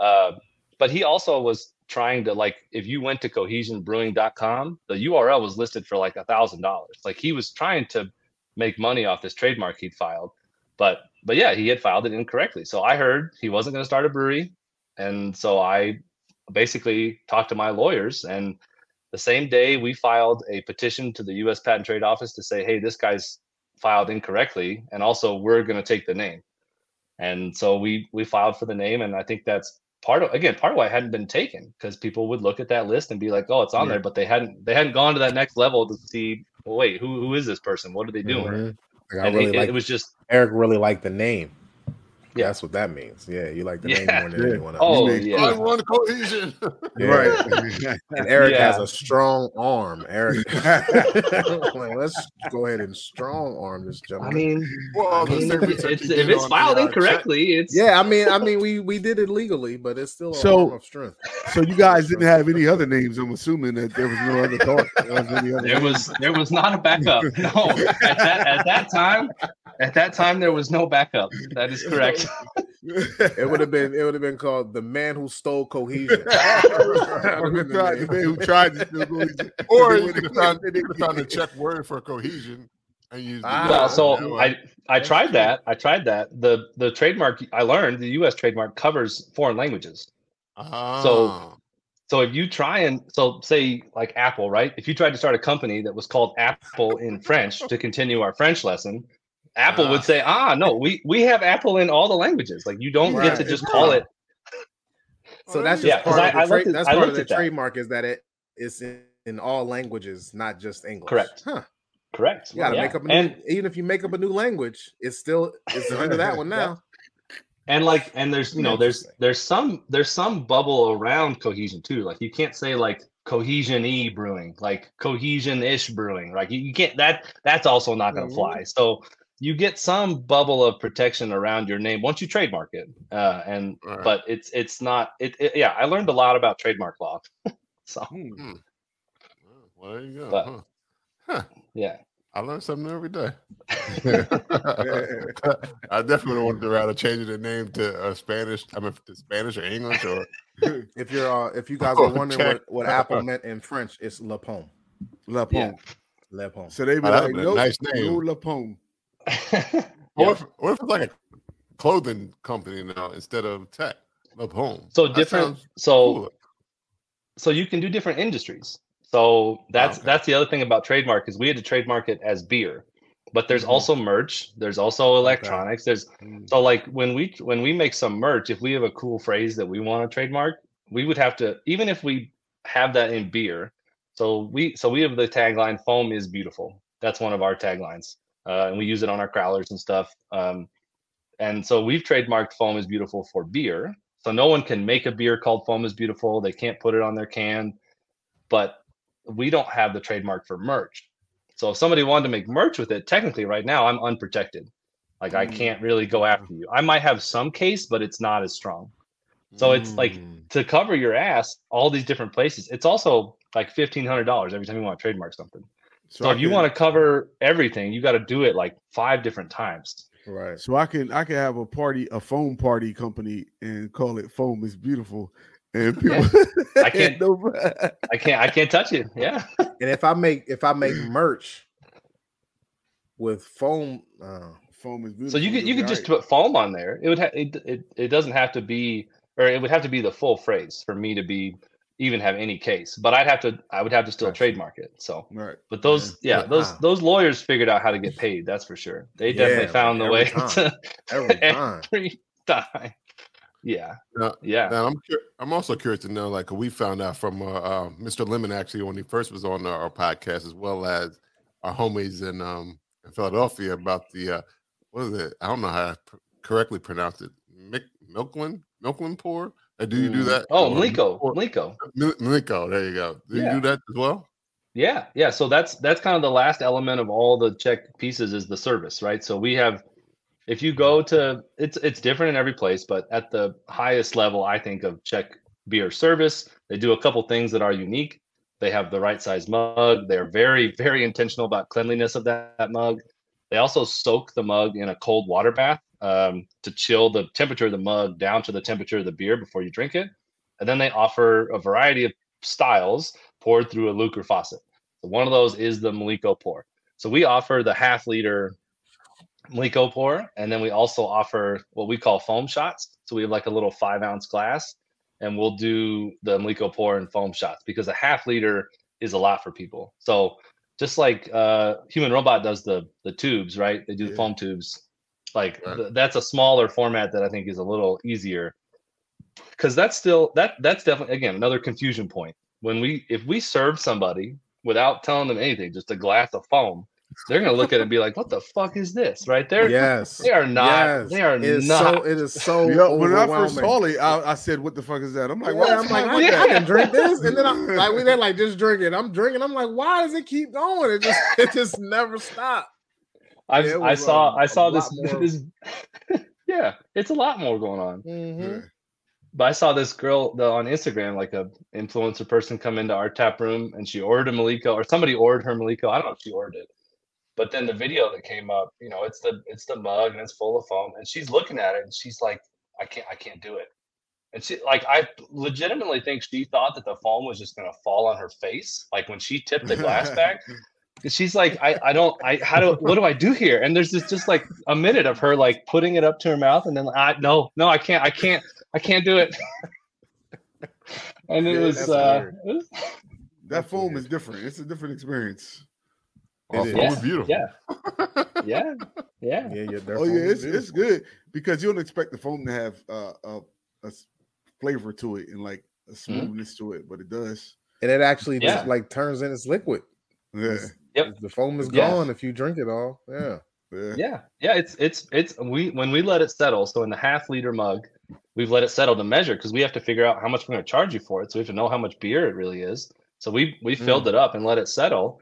Uh, but he also was trying to like if you went to cohesionbrewing.com, the URL was listed for like a thousand dollars. Like he was trying to make money off this trademark he'd filed, but but yeah, he had filed it incorrectly. So I heard he wasn't going to start a brewery, and so I basically talked to my lawyers and the same day we filed a petition to the US Patent Trade Office to say, hey, this guy's filed incorrectly, and also we're going to take the name. And so we we filed for the name, and I think that's part of again part of why it hadn't been taken because people would look at that list and be like, oh, it's on there, but they hadn't they hadn't gone to that next level to see, well, wait, who who is this person? What are they doing? Mhm. Like, really it, like it was just Eric. Really liked the name. Yeah. that's what that means. Yeah, you like the Yeah. name more than Yeah. anyone else. oh yeah. I run cohesion. Yeah. Right. And Eric has a strong arm. Eric, like, let's go ahead and strong arm this I gentleman. mean, well, I mean, same if it's, if it's filed the, uh, check- incorrectly, it's yeah, I mean, I mean, we we did it legally, but it's still a So- arm of strength. so you guys didn't have any other names. I'm assuming that there was no other thought. There was any other there names. was there was not a backup. No, at that at that time, at that time there was no backup. That is correct. It would have been it would have been called the man who stole cohesion. Or who tried, the man who tried to still go. Or They you would've could have found, you could have found a Czech word for cohesion and use the Ah, Well, so I I tried that. I tried that. The the trademark I learned the U.S. trademark covers foreign languages. ah, So So if you try and so say like Apple, right? If you tried to start a company that was called Apple in French to continue our French lesson, Apple Ah. would say, "Ah, no, we we have Apple in all the languages. Like you don't get to just call it So that's just Yeah, 'cause part I- of the tra- at- that's part of the that. trademark is that it is in, in all languages, not just English. Correct. Huh. correct." You gotta Yeah. make up a new, and even if you make up a new language, it's still it's under that one now. and like and there's you know there's there's some there's some bubble around cohesion too like you can't say like cohesion e brewing like cohesion ish brewing like you, you can't that that's also not going to Mhm. fly so you get some bubble of protection around your name once you trademark it uh and Right. but it's it's not it, it yeah i learned a lot about trademark law so Hmm. well, there you go. But- huh. Huh. yeah I learn something every day. I definitely wanted to rather change the name to uh, Spanish. I mean, to Spanish or English or If you're uh, if you guys are wondering Okay. what, what Apple meant in French, it's Le Pomme. La Yeah. Pomme. Le Pomme. So they be like, be a nope, nice no name. La Pomme. What, if, what if it's like a clothing company now instead of tech? Up home. so That different so cool. so you can do different industries. So that's okay. that's the other thing about trademark is we had to trademark it as beer, but there's Mhm. also merch. There's also electronics. There's Mm. so like when we when we make some merch, if we have a cool phrase that we want to trademark, we would have to even if we have that in beer. So we so we have the tagline "Foam is beautiful." That's one of our taglines, uh, and we use it on our crowlers and stuff. Um, and so we've trademarked "Foam is beautiful" for beer. So no one can make a beer called "Foam is beautiful." They can't put it on their can, but we don't have the trademark for merch. So if somebody wanted to make merch with it, technically right now I'm unprotected. Like I Mm. can't really go after you. I might have some case, but it's not as strong. So it's like Mm. to cover your ass, all these different places. It's also like fifteen hundred dollars every time you want to trademark something. So, I if you want to cover everything, you got to do it like five different times. Right. So I can I can have a party, a foam party company, and call it "Foam is Beautiful," and people. I can't- no, I can't. I can't touch it. Yeah. And if I make if I make merch with foam uh, foam is beautiful. So you could you could be just put foam on there. It would ha- it, it it doesn't have to be or it would have to be the full phrase for me to be even have any case. But I'd have to I would have to still Gotcha. trademark it. So right. but those yeah, Yeah. those Wow. those lawyers figured out how to get paid, that's for sure. They Yeah, definitely found the way every time. to Every time. every time. Yeah. Now- Yeah. Now I'm cur- I'm also curious to know, like we found out from uh, uh, Mr. Lemon actually when he first was on our, our podcast, as well as our homies in um in Philadelphia about the uh, what is it? I don't know how to pr- correctly pronounce it. Mick, Milkland, Milkland pour. Uh, do you do Mm. that? Oh, Or- Mliko. or- Mliko. There you go. Do Yeah. you do that as well? Yeah, yeah. So that's that's kind of the last element of all the Czech pieces is the service, right? So we have if you go to it's it's different in every place, but at the highest level, I think of Czech beer service, they do a couple things that are unique. They have the right size mug. They're very, very intentional about cleanliness of that, that mug. They also soak the mug in a cold water bath um, to chill the temperature of the mug down to the temperature of the beer before you drink it. And then they offer a variety of styles poured through a Lukr faucet. So one of those is the Mliko pour. So we offer the half liter Mliko pour, and then we also offer what we call foam shots. So we have like a little five ounce glass, and we'll do the Mliko pour and foam shots because a half liter is a lot for people. So just like uh, Human Robot does the the tubes, right? They do the Yeah. foam tubes. Like Right. th- that's a smaller format that I think is a little easier because that's still that that's definitely again another confusion point when we if we serve somebody without telling them anything just a glass of foam they're gonna look at it and be like what the fuck is this right there Yes. they are not Yes. they are It is not So, it is so Yeah, when I first saw it, I, I said, "What the fuck is that?" I'm like, Yeah, I'm like, I, Yeah. I can drink this, and then I'm like, we did like just drink it. I'm drinking. I'm like, why does it keep going? It just, it just never stopped. I've, i saw um, i a saw this this yeah it's a lot more going on Yeah. but I saw this girl the, on Instagram, like a influencer person, come into our tap room and she ordered a Mliko, or somebody ordered her Mliko. I don't know if she ordered it, but then the video that came up, you know, it's the it's the mug and it's full of foam, and she's looking at it and she's like, I can't I can't do it. And she like I legitimately think she thought that the foam was just gonna fall on her face, like when she tipped the glass back. And She's like, I, I don't, I, how do, what do I do here? And there's just, just like a minute of her like putting it up to her mouth, and then I, no, no, I can't, I can't, I can't do it. and it Yeah, was, uh, it was- That foam is different. It's a different experience. Oh, It foam is. is beautiful. yeah, yeah, yeah, Yeah, yeah. Oh yeah, it's it's good because you don't expect the foam to have uh, a, a s- flavor to it and like a mm-hmm. smoothness to it, but it does. and it actually Yeah. just like turns in its liquid. Yeah, It's- Yep. The foam is Yeah. gone if you drink it all. Yeah. yeah. yeah, yeah. It's, it's, it's, we, when we let it settle, so in the half liter mug, we've let it settle to measure because we have to figure out how much we're going to charge you for it. So we have to know how much beer it really is. So we, we filled mm. it up and let it settle.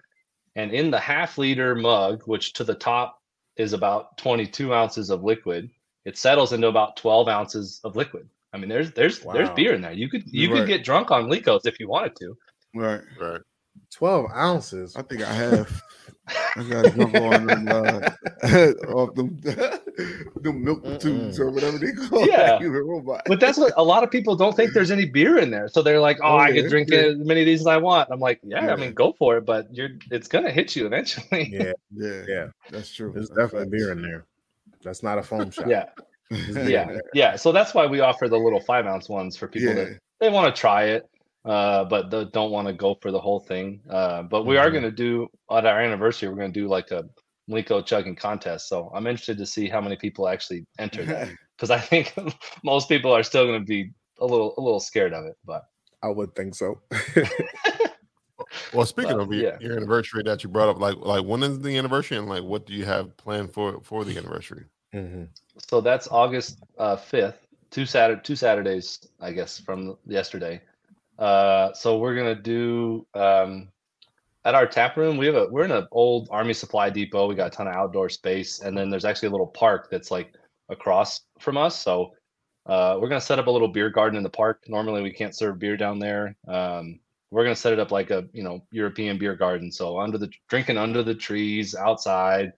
And in the half liter mug, which to the top is about 22 ounces of liquid, it settles into about 12 ounces of liquid. I mean, there's there's there's beer in there. You could you Right. could get drunk on Mlikos if you wanted to. Right. Right. 12 ounces. I think I have. I got to jump on them, uh, off them, them milk Mm-mm. tubes or whatever they call Yeah. it. Human robot. But that's what a lot of people don't think there's any beer in there. So they're like, "Oh, Oh, I yeah, could drink yeah. as many of these as I want." I'm like, "Yeah, Yeah. I mean, go for it, but you're it's gonna hit you eventually." Yeah, yeah, yeah. that's true. There's That's definitely facts. beer in there. That's not a foam shot. yeah, There's beer in yeah, yeah. So that's why we offer the little five ounce ones for people Yeah. that they want to try it, uh, but they don't want to go for the whole thing. Uh, but we are Mhm. going to do at our anniversary. We're going to do like a Mliko chugging contest. So I'm interested to see how many people actually enter that because I think most people are still going to be a little a little scared of it. But I would think so. Well, speaking Well, of your, yeah. your anniversary that you brought up, like like when is the anniversary and like what do you have planned for for the anniversary? Mhm. so that's August uh, 5th, two Saturday, two Saturdays, I guess, from yesterday. Uh, so we're gonna do um, at our tap room. We have a we're in an old Army Supply Depot. We got a ton of outdoor space, and then there's actually a little park that's like across from us. So uh, we're gonna set up a little beer garden in the park. Normally we can't serve beer down there. Um, we're gonna set it up like a you know European beer garden. So under the drinking under the trees outside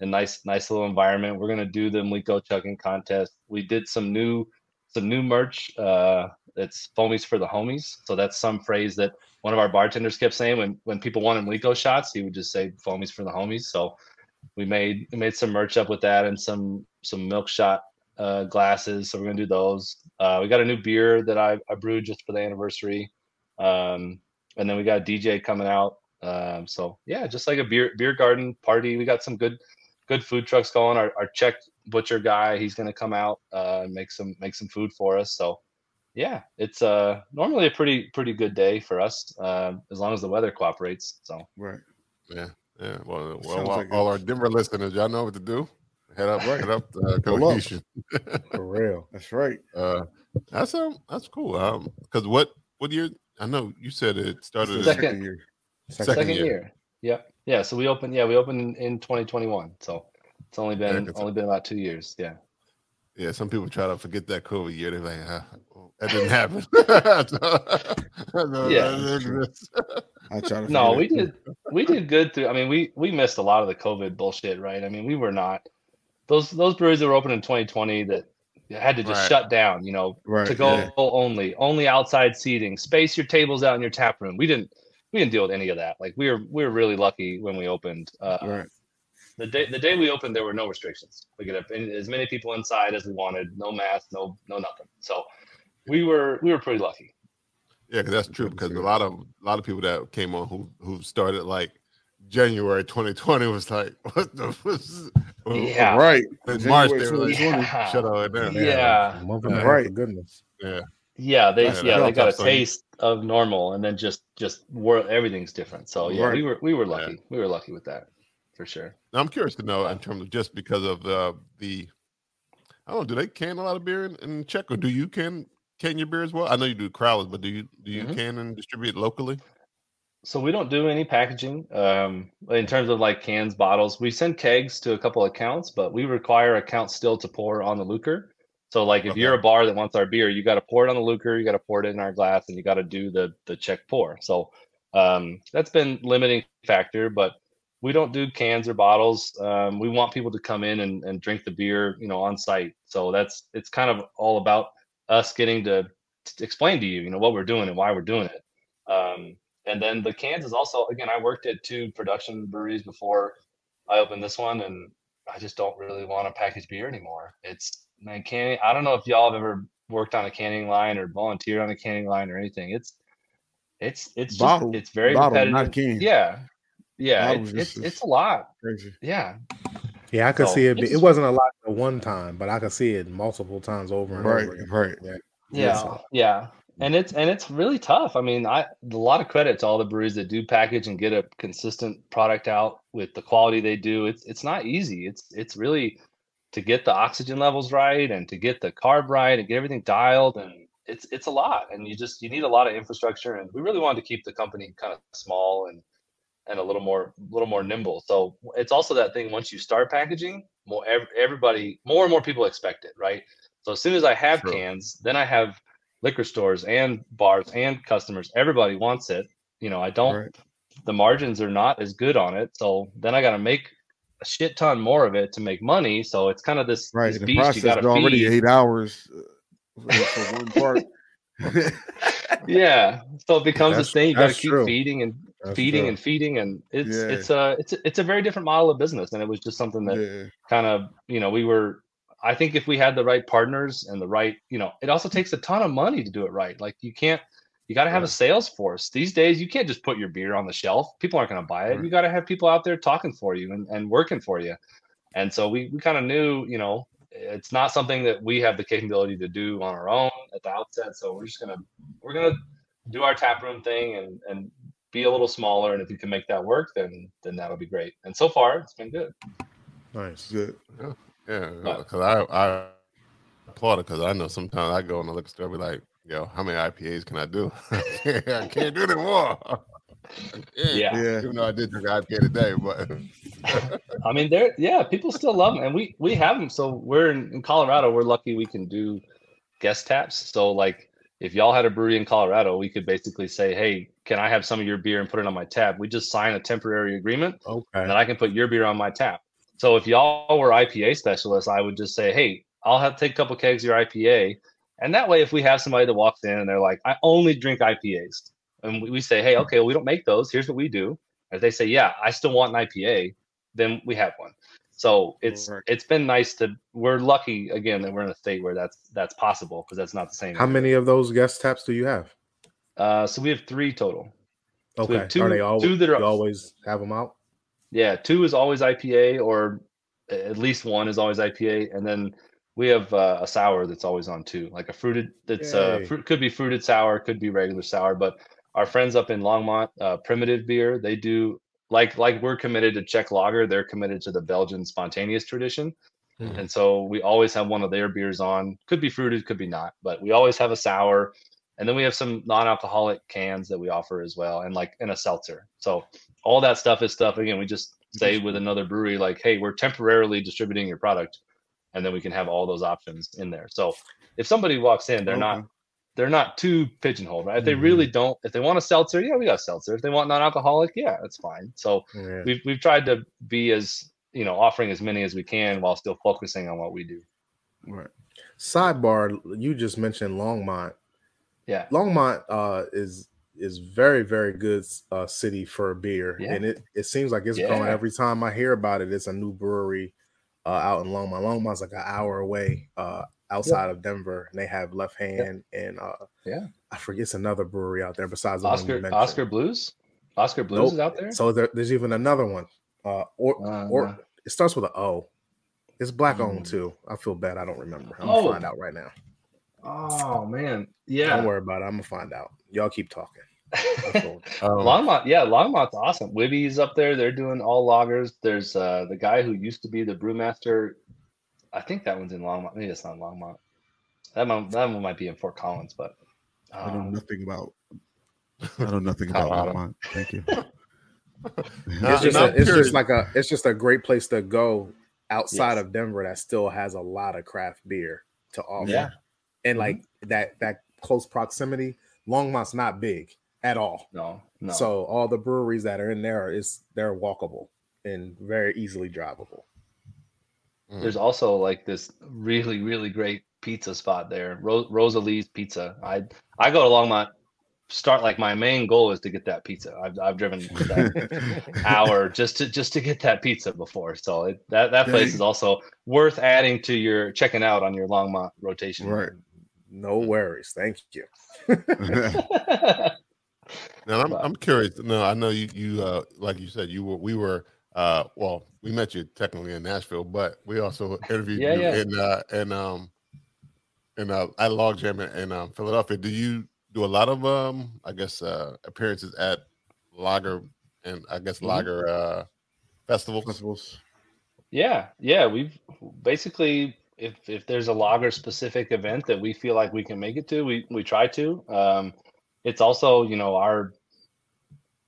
a nice nice little environment. We're gonna do the Mliko chugging contest. We did some new some new merch. Uh, it's foamies for the homies. So that's some phrase that one of our bartenders kept saying when when people wanted Mliko shots, he would just say foamies for the homies. So we made we made some merch up with that and some some milk shot uh, glasses. So we're gonna do those. Uh, we got a new beer that I, I brewed just for the anniversary, um, and then we got a DJ coming out. Um, so yeah, just like a beer beer garden party. We got some good good food trucks going. Our, our Czech butcher guy, he's gonna come out uh, and make some make some food for us. So yeah, it's uh normally a pretty pretty good day for us uh, as long as the weather cooperates. So Right. Yeah, yeah. Well, well, all, like all our Denver listeners, y'all know what to do. Head up, Right. head up, uh, cohesion. For real. That's right. Uh, that's um, that's cool. Um, because what what year? I know you said it started. It's Second. year. Second second year. year. Yep. Yeah. So we opened. Yeah, we opened in, in 2021. So it's only Yeah, only been about two years. Yeah. Yeah, some people try to forget that COVID year. They're like, ah, that didn't happen. No, Yeah. that didn't. I try to. No, we it, too. did we did good through. I mean, we we missed a lot of the COVID bullshit, right? I mean, we were not those those breweries that were open in 2020 that had to just Right. shut down. You know, Right. to go yeah. only, only outside seating, space your tables out in your tap room. We didn't we didn't deal with any of that. Like we were we were really lucky when we opened. Uh, Right. The day the day we opened, there were no restrictions. We could have as many people inside as we wanted, no mask, no no nothing. So we were we were pretty lucky. Yeah, 'cause that's true. Because a lot of a lot of people that came on who who started like January 2020 was like, what the was oh, Yeah. Oh, right. in March they were like, Yeah. shut all down. Yeah. Month and Yeah. Right. For goodness. Yeah, Yeah, they Yeah, yeah, they got a tough, so taste of normal and then just just wor- everything's different. So yeah, Right. we were we were Yeah. lucky. We were lucky with that for sure. Now, I'm curious to know in terms of just because of uh, the, I don't know, do they can a lot of beer in, in Czech or do you can can your beer as well? I know you do crowlers, but do you do you Mhm. can and distribute locally? So we don't do any packaging um, in terms of like cans, bottles. We send kegs to a couple accounts, but we require accounts still to pour on the Lukr. So like if you're a bar that wants our beer, you got to pour it on the Lukr, you got to pour it in our glass, and you got to do the the Czech pour. So um, that's been limiting factor, but we don't do cans or bottles. Um, we want people to come in and, and drink the beer, you know, on site. So that's it's kind of all about us getting to, to explain to you, you know, what we're doing and why we're doing it. Um, and then the cans is also again, I worked at two production breweries before I opened this one, and I just don't really want to package beer anymore. It's man, canning. I don't know if y'all have ever worked on a canning line or volunteered on a canning line or anything. It's it's it's just Bottle. it's very Bottle, competitive. Yeah, yeah, it's it's, it's a lot. Crazy. Yeah, Yeah, I could So, see it. Be, it wasn't a lot at one time, but I could see it multiple times over and Right. over. again. Right. Yeah. yeah, So- yeah. And it's and it's really tough. I mean, I a lot of credit to all the breweries that do package and get a consistent product out with the quality they do. It's it's not easy. It's it's really to get the oxygen levels right and to get the carb right and get everything dialed and it's it's a lot and you just you need a lot of infrastructure and we really wanted to keep the company kind of small and and a little more little more nimble so it's also that thing once you start packaging more everybody more and more people expect it right so as soon as i have Sure. cans then i have liquor stores and bars and customers everybody wants it you know i don't Right. the margins are not as good on it so then i got to make a shit ton more of it to make money so it's kind of this, Right. this The beast you process got is already feed eight hours uh, for, for one part. yeah so it becomes That's- this thing you got to keep true. feeding and That's feeding and feeding and it's Yeah. it's a it's a, it's a very different model of business and it was just something that yeah. kind of you know we were i think if we had the right partners and the right you know it also takes a ton of money to do it right. Like you can't you got to have a sales force. These days you can't just put your beer on the shelf. People aren't going to buy it. Right. you got to have people out there talking for you and, and working for you. And so we, we kind of knew you know it's not something that we have the capability to do on our own at the outset. So we're just gonna we're gonna do our tap room thing and and be a little smaller and if you can make that work then then that'll be great and so far it's been good Nice. Good. Yeah, But- because I I applaud it because I know sometimes I go in the liquor store and be like, yo, how many IPAs can I do? I can't do them more. Yeah. Yeah. Even though I did drink IPA today, but I mean, there, yeah, people still love them, and we we have them. So we're in, in Colorado. We're lucky we can do guest taps. So like, if y'all had a brewery in Colorado, we could basically say, "Hey, can I have some of your beer and put it on my tap?" We just sign a temporary agreement, and Okay. then I can put your beer on my tap. So if y'all were IPA specialists, I would just say, "Hey, I'll have take a couple kegs of your IPA," and that way, if we have somebody that walks in and they're like, "I only drink IPAs," and we, we say, "Hey, okay, well, we don't make those. Here's what we do." If they say, "Yeah, I still want an IPA," then we have one. So it's Right. it's been nice to. We're lucky again that we're in a state where that's that's possible because that's not the same. How many of those guest taps do you have? Uh, so we have three total. Okay, have two- are they all? two that are- you always have them out? Yeah, two is always IPA, or at least one is always IPA, and then we have uh, a sour that's always on two, like a fruited. That's uh, Yay. fruit, could be fruited sour, could be regular sour. But our friends up in Longmont, uh, Primitive Beer, they do like like we're committed to Czech lager. They're committed to the Belgian spontaneous tradition, Mhm. and so we always have one of their beers on. Could be fruited, could be not, but we always have a sour. And then we have some non-alcoholic cans that we offer as well, and like in a seltzer. So all that stuff is stuff again we just say with another brewery like hey we're temporarily distributing your product and then we can have all those options in there so if somebody walks in they're not Okay. They're not too pigeonholed right if they really don't if they want a seltzer yeah we got a seltzer if they want non-alcoholic yeah that's fine so Yeah. we've, we've tried to be as you know offering as many as we can while still focusing on what we do Right. Sidebar: You just mentioned Longmont. yeah Longmont uh, is is very very good uh, city for beer, Yeah. and it it seems like it's growing every time I hear about it. It's a new brewery uh, out in Longmont. Longmont's like an hour away uh, outside of Denver, and they have Left Hand and uh, Yeah. I forget it's another brewery out there besides the one you oscar Oskar Blues Oskar Blues Nope. is out there So there, there's even another one. Uh, or Uh, or it starts with an O. It's black owned Mm. too. I feel bad. I don't remember. I'm Oh. gonna find out right now. oh man yeah. Don't worry about it. I'm gonna find out. Y'all keep talking. I feel- Um, Longmont, yeah, Longmont's awesome. Wibby's up there. They're doing all lagers. There's uh the guy who used to be the brewmaster. I think that one's in Longmont. Maybe it's not Longmont. That one, that one might be in Fort Collins, but I know um, nothing about. I know nothing about Colorado. Longmont. Thank you. It's just now a, I'm it's just like a it's just a great place to go outside Yes. of Denver that still has a lot of craft beer to offer. Yeah. And like that that close proximity, Longmont's not big at all. no, no. So all the breweries that are in there is they're walkable and very easily drivable. There's also like this really, really great pizza spot there, Ro- Rosalie's Pizza. I I go to Longmont. Start like my main goal is to get that pizza. I've I've driven that hour just to just to get that pizza before. So it, that that place Dang. is also worth adding to your checking out on your Longmont rotation. Right. No worries. Thank you. Now I'm, I'm curious. No, I know you. You uh, like you said, you were. We were. Uh, well, we met you technically in Nashville, but we also interviewed Yeah, you yeah. in uh, in um in uh, at Logjam in, in um, Philadelphia. Do you do a lot of um, I guess uh, appearances at Lager and I guess Mhm. Lager uh, festivals? Festivals. Yeah, yeah. We've basically, if if there's a lager specific event that we feel like we can make it to, we we try to. Um, it's also, you know, our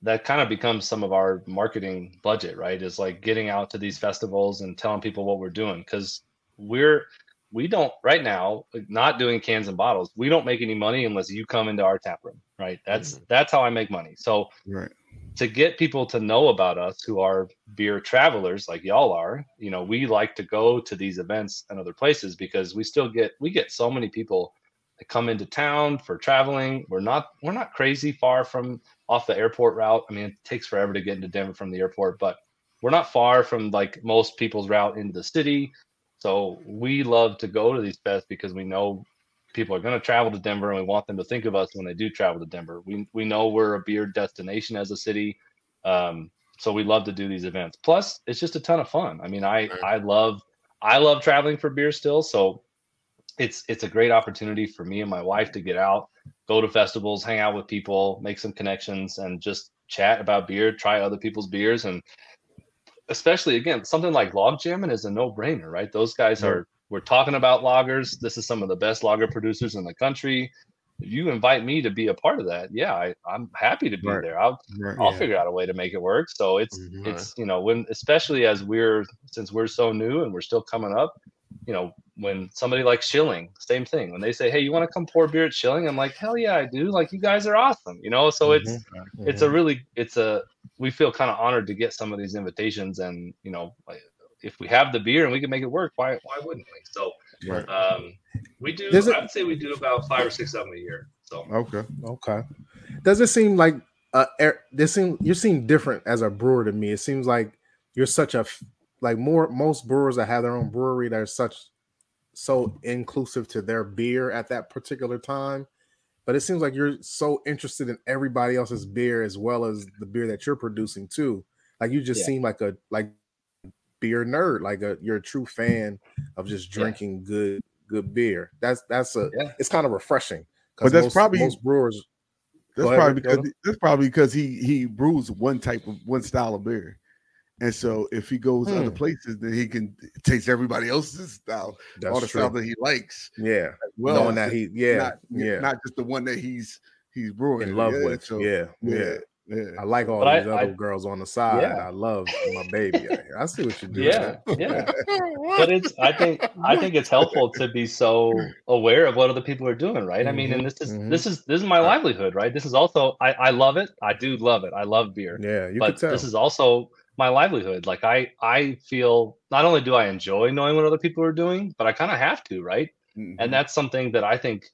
that kind of becomes some of our marketing budget, right? Is like getting out to these festivals and telling people what we're doing because we're we don't right now not doing cans and bottles. We don't make any money unless you come into our tap room, right? That's mm-hmm. that's how I make money. So Right. to get people to know about us who are beer travelers like y'all are you know we like to go to these events and other places because we still get we get so many people that come into town for traveling we're not we're not crazy far from off the airport route i mean it takes forever to get into denver from the airport but we're not far from like most people's route into the city so we love to go to these fests because we know people are going to travel to Denver and we want them to think of us when they do travel to Denver. We we know we're a beer destination as a city. Um, so we love to do these events. Plus, it's just a ton of fun. I mean, I. I love I love traveling for beer still, so it's it's a great opportunity for me and my wife to get out, go to festivals, hang out with people, make some connections and just chat about beer, try other people's beers and especially again something like log jamming is a no-brainer right those guys Yeah. are we're talking about lagers this is some of the best lager producers in the country if you invite me to be a part of that yeah I, i'm happy to be Right. there i'll Right. i'll Yeah. figure out a way to make it work so it's Mhm. it's you know when especially as we're since we're so new and we're still coming up you know when somebody like Schilling same thing when they say hey you want to come pour beer at Schilling i'm like hell yeah i do like you guys are awesome you know so it's Mhm. it's a really it's a we feel kind of honored to get some of these invitations and you know if we have the beer and we can make it work why why wouldn't we so Right. um we do Does it- i would say we do about five or six of them a year so Okay. Okay. Does it seem like uh air, this seem you seem different as a brewer to me? It seems like you're such a f- like more most brewers that have their own brewery they're such so inclusive to their beer at that particular time but it seems like you're so interested in everybody else's beer as well as the beer that you're producing too like you just Yeah. seem like a like beer nerd like a you're a true fan of just Yeah. drinking good good beer that's that's a Yeah. it's kind of refreshing 'cause But that's most- probably- most brewers That's Go ahead, probably because that's probably because he he brews one type of one style of beer, and so if he goes other Hmm. places, then he can taste everybody else's style, all the that's style that he likes. yeah Well, knowing that he yeah not, yeah not just the one that he's he's brewing in love Yeah, with so, yeah yeah yeah, yeah. I like all But I- these other I- girls on the side. Yeah. I love my baby. I see what you do. Yeah, yeah. But it's I think I think it's helpful to be so aware of what other people are doing, right? I mean, and this is mhm. this is this is my livelihood, right? This is also I I love it. I do love it. I love beer. Yeah, you but could tell. this is also my livelihood. Like I I feel not only do I enjoy knowing what other people are doing, but I kind of have to, right? Mhm. and that's something that I think,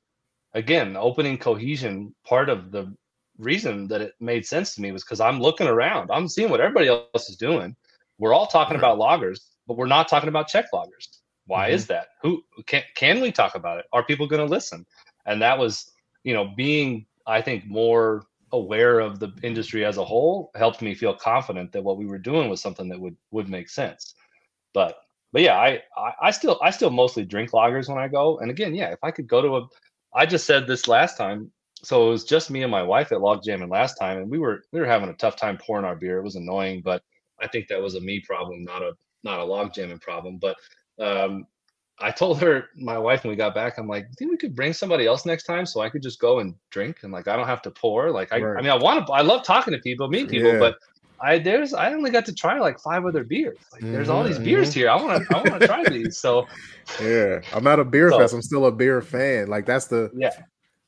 again, opening cohesion. Part of the reason that it made sense to me was because I'm looking around, I'm seeing what everybody else is doing. We're all talking about lagers, but we're not talking about Czech lagers. Why Mhm. is that? Who can can we talk about it? Are people going to listen? And that was, you know, being I think more aware of the industry as a whole helped me feel confident that what we were doing was something that would would make sense. But but yeah, I, I I still I still mostly drink lagers when I go. And again, yeah, if I could go to a I just said this last time. So it was just me and my wife at log jamming last time, and we were we were having a tough time pouring our beer. It was annoying, but I think that was a me problem, not a not a log jamming problem. But um I told her, my wife, when we got back, I'm like, "Do you think we could bring somebody else next time so I could just go and drink and like I don't have to pour? Like I, I mean, I want to, I love talking to people, meeting people, Yeah. but I there's I only got to try like five other beers. Like there's all these Mhm, beers here. I want to I want to try these. So yeah, I'm not a beer So- fest. I'm still a beer fan. Like that's the yeah,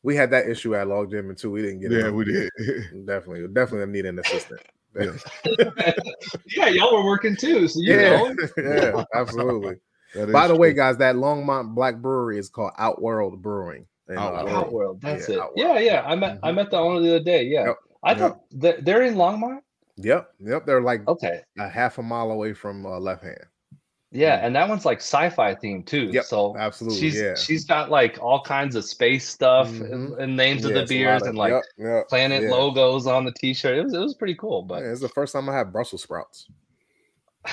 we had that issue at Log Gym too. We didn't get yeah, it. Yeah, we did. definitely definitely need an assistant. Yeah. yeah, y'all were working too. So you yeah, know, yeah, absolutely. That is By the way, guys, that Longmont Black Brewery is called Outworld Brewing. And, uh, Outworld. Outworld. That's Yeah, it. Outworld. Yeah, yeah. I met I Mhm. met the owner the other day. Yeah, Yep, I thought they're, they're in Longmont. Yep, yep. They're like Okay. a half a mile away from uh, Left Hand. Yeah, and that one's like sci-fi themed too. Yep, so absolutely, She's yeah. she's got like all kinds of space stuff and, Mhm. and names of the it's a lot beers of- and like yep, yep, planet yeah. logos on the t-shirt. It was it was pretty cool. But Yeah, it's the first time I had Brussels sprouts.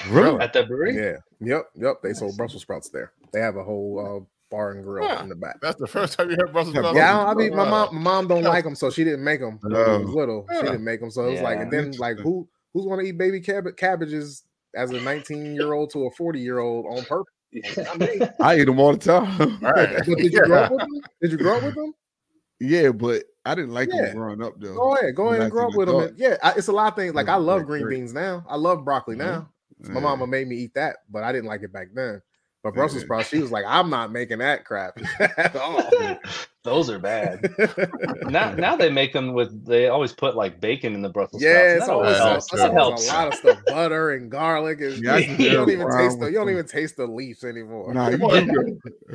Really? at the brewery, Yeah, yep, yep. They sold Brussels sprouts there. They have a whole uh, bar and grill Yeah. in the back. That's the first time you heard Brussels sprouts. Yeah, I, I mean, my mom, my mom don't like them, so she didn't make them. When I was little, she didn't make them, so it was like, and then like, who who's gonna eat baby cab- cabbages as a 19 year old to a 40 year old on purpose? I mean, I eat them all the time. All right. but did you grow up with them? Did you grow up with them? yeah, but I didn't like Yeah. them growing up though. Go ahead, go ahead and grow up with them. And, yeah, I, it's a lot of things. Like I love green beans now. I love broccoli Mhm. now. My Yeah. mama made me eat that, but I didn't like it back then. But Brussels Yeah. sprouts, she was like, I'm not making that crap at all. those are bad. now now they make them with they always put like bacon in the Brussels Yeah, sprouts. it's That always, always helps. That helps. a lot of stuff, butter and garlic. And Yeah, I you don't even taste the you don't even taste the leaves anymore. Nah, you Well,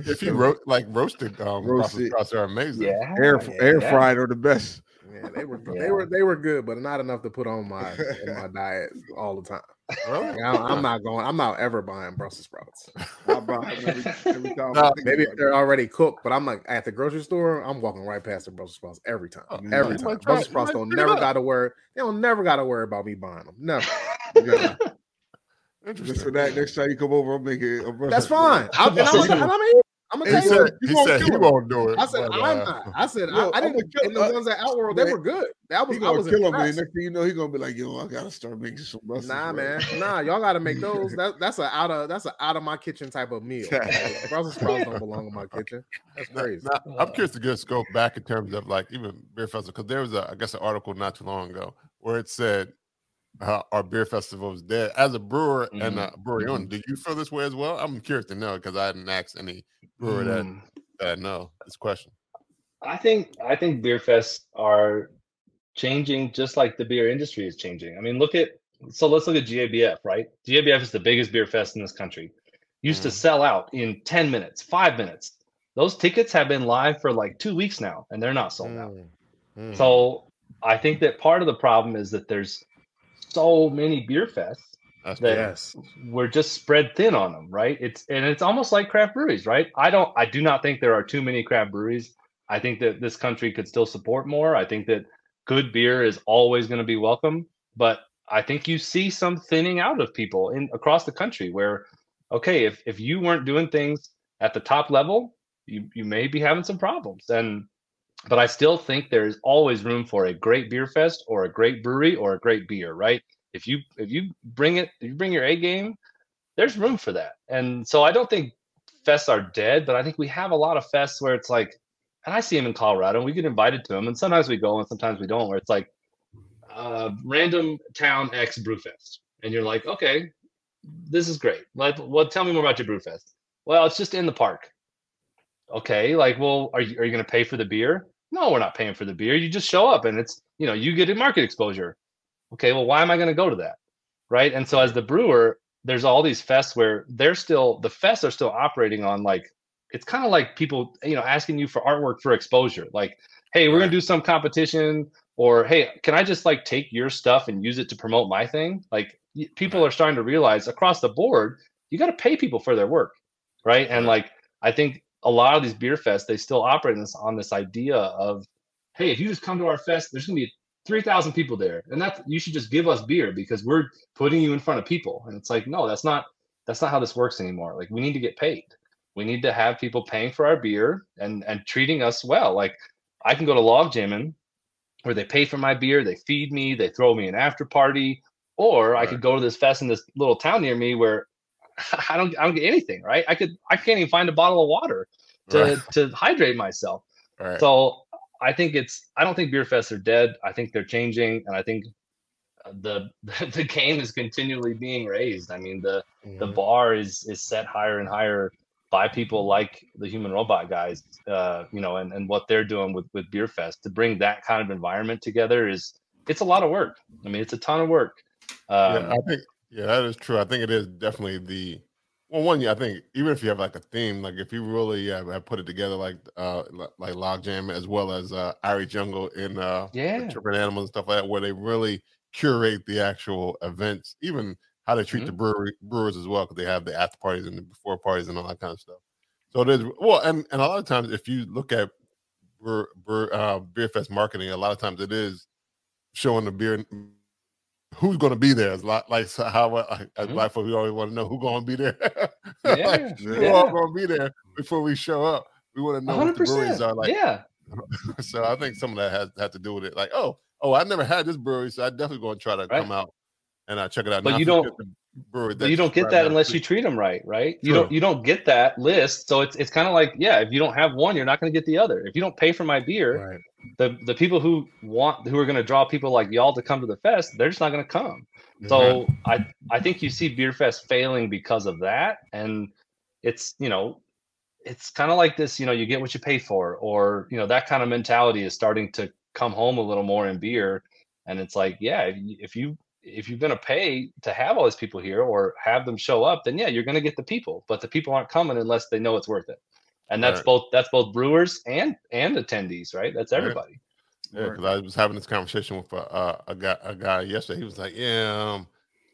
If you ro- like roasted um, Brussels sprouts are amazing. Yeah, air yeah, air yeah. fried are the best. Yeah, they were they were they were good, but not enough to put on my my diet all the time. Really? Like, I, I'm not going. I'm not ever buying Brussels sprouts. I buy them every, every time. I Maybe they're already cooked, but I'm like at the grocery store. I'm walking right past the Brussels sprouts every time. Oh, every time. Brussels sprouts don't never got to worry. They don't never got to worry about me buying them. Never. Just for that, next time you come over, I'll make it. A That's fine. I, and I'm, and I'm, I'm gonna He tell you. said, he, won't said do he it. won't do it. I said but, I'm uh, not. I said Yo, I, I didn't. gonna And the kill- uh, ones at Outworld, they man, were good. That was He I gonna was kill him, and next thing you know, he's gonna be like, "Yo, I gotta start making some Brussels Nah, sprouts." man. Nah, y'all gotta make those. That, that's a out of that's a out of my kitchen type of meal. Brussels sprouts don't belong in my kitchen. That's Now- crazy. now, I'm curious to get a scope back in terms of like even beer festival because there was a I guess an article not too long ago where it said uh, our beer festival is dead. As a brewer and a brewery owner, do you feel this way as well? I'm curious to know because I didn't ask any brewer that, Mm. that I know this question. I think I think beer fests are changing just like the beer industry is changing. I mean, look at so let's look at GABF, right? GABF is the biggest beer fest in this country. Used to Mhm. sell out in 10 minutes, 5 minutes. Those tickets have been live for like 2 weeks now and they're not sold out. Mm, mm. So I think that part of the problem is that there's so many beer fests That's that- Yes. we're just spread thin on them, right? It's and it's almost like craft breweries, right? I don't I do not think there are too many craft breweries. I think that this country could still support more. I think that good beer is always going to be welcome, but I think you see some thinning out of people in across the country where okay, if if you weren't doing things at the top level, you you may be having some problems. And but I still think there's always room for a great beer fest or a great brewery or a great beer, right? If you if you bring it, if you bring your A game, there's room for that. And so I don't think fests are dead, but I think we have a lot of fests where it's like, and I see them in Colorado, and we get invited to them, and sometimes we go and sometimes we don't, where it's like uh, random town X brew fest, and you're like, okay, this is great. Like, well, tell me more about your brew fest. Well, it's just in the park. Okay, like, well, are you are you going to pay for the beer? No, we're not paying for the beer. You just show up, and it's you know you get a market exposure. Okay, well, why am I going to go to that? Right, and so as the brewer, there's all these fests where they're still the fests are still operating on like it's kind of like people you know asking you for artwork for exposure. Like hey we're gonna do some competition or hey can i just like take your stuff and use it to promote my thing? Like people are starting to realize across the board you got to pay people for their work. Right? And like i think a lot of these beer fests they still operate on this, on this idea of hey if you just come to our fest there's gonna be 3000 people there. And that's you should just give us beer because we're putting you in front of people. And it's like no that's not that's not how this works anymore. Like we need to get paid. We need to have people paying for our beer and and treating us well. Like i can go to log jamming where they pay for my beer they feed me they throw me an after party or i could go to this fest in this little town near me where i don't i don't get anything right i could i can't even find a bottle of water to Right. to hydrate myself Right. so I think it's I don't think beer fests are dead. I think they're changing, and I think uh, the the game is continually being raised. I mean the the Mhm. bar is is set higher and higher by people like the human robot guys, uh, you know, and, and what they're doing with with beer fest to bring that kind of environment together is it's a lot of work. I mean, it's a ton of work. Um, yeah, I think yeah, that is true. I think it is definitely the well one. Yeah, I think even if you have like a theme, like if you really uh, have put it together, like uh like Logjam as well as uh Irie Jungle in uh Yeah. Tripping Animals and stuff like that, where they really curate the actual events, even how they treat Mm-hmm. the brewery brewers as well, because they have the after parties and the before parties and all that kind of stuff. So it is well, and and a lot of times if you look at brewer, brewer, uh, beer fest marketing, a lot of times it is showing the beer who's going to be there. It's like, like how as Mhm. folks, we always want to know who's going to be there. Yeah, like, who yeah. all going to be there before we show up. We want to know what the breweries are like. Yeah. So I think some of that has had to do with it. Like, oh, oh, I never had this brewery, so I definitely going to try to Right. come out and uh, check it out. But Not you don't- the brewery you don't get that unless you treat them right, right? You True. don't you don't get that list. So it's it's kind of like, yeah, if you don't have one, you're not going to get the other. If you don't pay for my beer, Right. the the people who want who are going to draw people like y'all to come to the fest, they're just not going to come. Mhm. So I I think you see Beer Fest failing because of that, and it's you know it's kind of like this you know you get what you pay for, or you know that kind of mentality is starting to come home a little more in beer, and it's like yeah if you if you if you're going to pay to have all these people here or have them show up, then yeah you're going to get the people, but the people aren't coming unless they know it's worth it, and that's Right. both that's both brewers and and attendees, right? That's Right. everybody. Yeah, because I was having this conversation with a, uh, a guy a guy yesterday. He was like, "Yeah, um,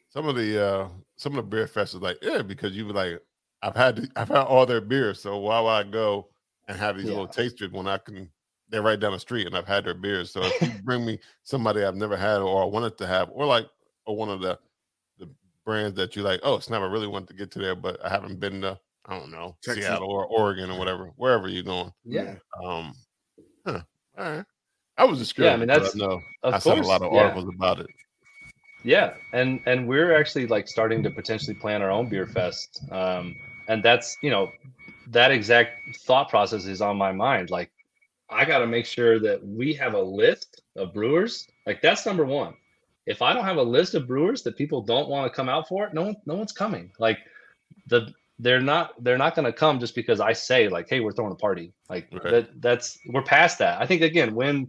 some of the uh, some of the beer fests is like, yeah, because you were like, I've had the- I've had all their beers, so why would I go and have these Yeah. little tasters when I can? They're right down the street, and I've had their beers. So if you bring me somebody I've never had or I wanted to have, or like or one of the the brands that you like, oh, snap, I really want to get to there, but I haven't been to, I don't know, Texas. Seattle or Oregon or whatever, wherever you're going. Yeah, Um, huh, all right. I was just Yeah, I mean, because that's- I know I saw a lot of yeah. articles about it. Yeah, and and we're actually like starting to potentially plan our own beer fest, um, and that's you know that exact thought process is on my mind. Like, I got to make sure that we have a list of brewers. Like that's number one. If I don't have a list of brewers that people don't want to come out for, no one no one's coming. Like the they're not they're not going to come just because I say like, hey, we're throwing a party. Like Right. that that's we're past that. I think again when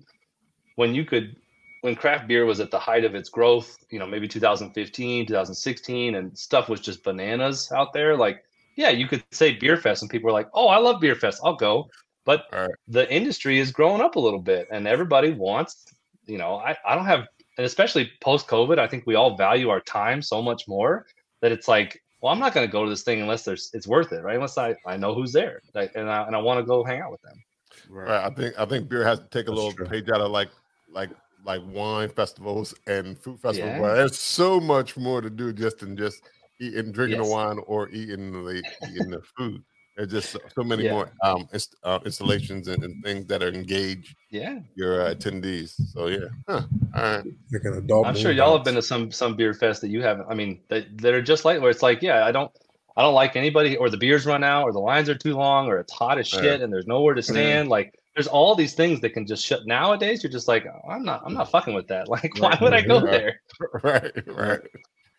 when you could when craft beer was at the height of its growth, you know, maybe 2015, 2016, and stuff was just bananas out there. Like, yeah, you could say beer fest, and people were like, "Oh, I love beer fest, I'll go." But Right. the industry is growing up a little bit, and everybody wants, you know, I, I don't have and especially post COVID, I think we all value our time so much more that it's like, well, I'm not going to go to this thing unless there's it's worth it, right? Unless I, I know who's there, like, and I and I want to go hang out with them. Right. I think I think beer has to take a That's little true. page out of like like like wine festivals and food festivals. Yeah. There's so much more to do just than just eating, drinking the wine or eating the eating the food. There's just so, so many Yeah. more um, inst- uh, installations and, and things that are engage Yeah, your uh, attendees. So yeah, huh. all right. Like an adult. I'm sure y'all have been to some some beer fest that you haven't. I mean, that that are just like where it's like, yeah, I don't. I don't like anybody, or the beers run out, or the lines are too long, or it's hot as Yeah. shit, and there's nowhere to stand. Like, there's all these things that can just shut. Nowadays, you're just like, oh, I'm not, I'm not fucking with that. Like, why Right, would I go right. there? right, right.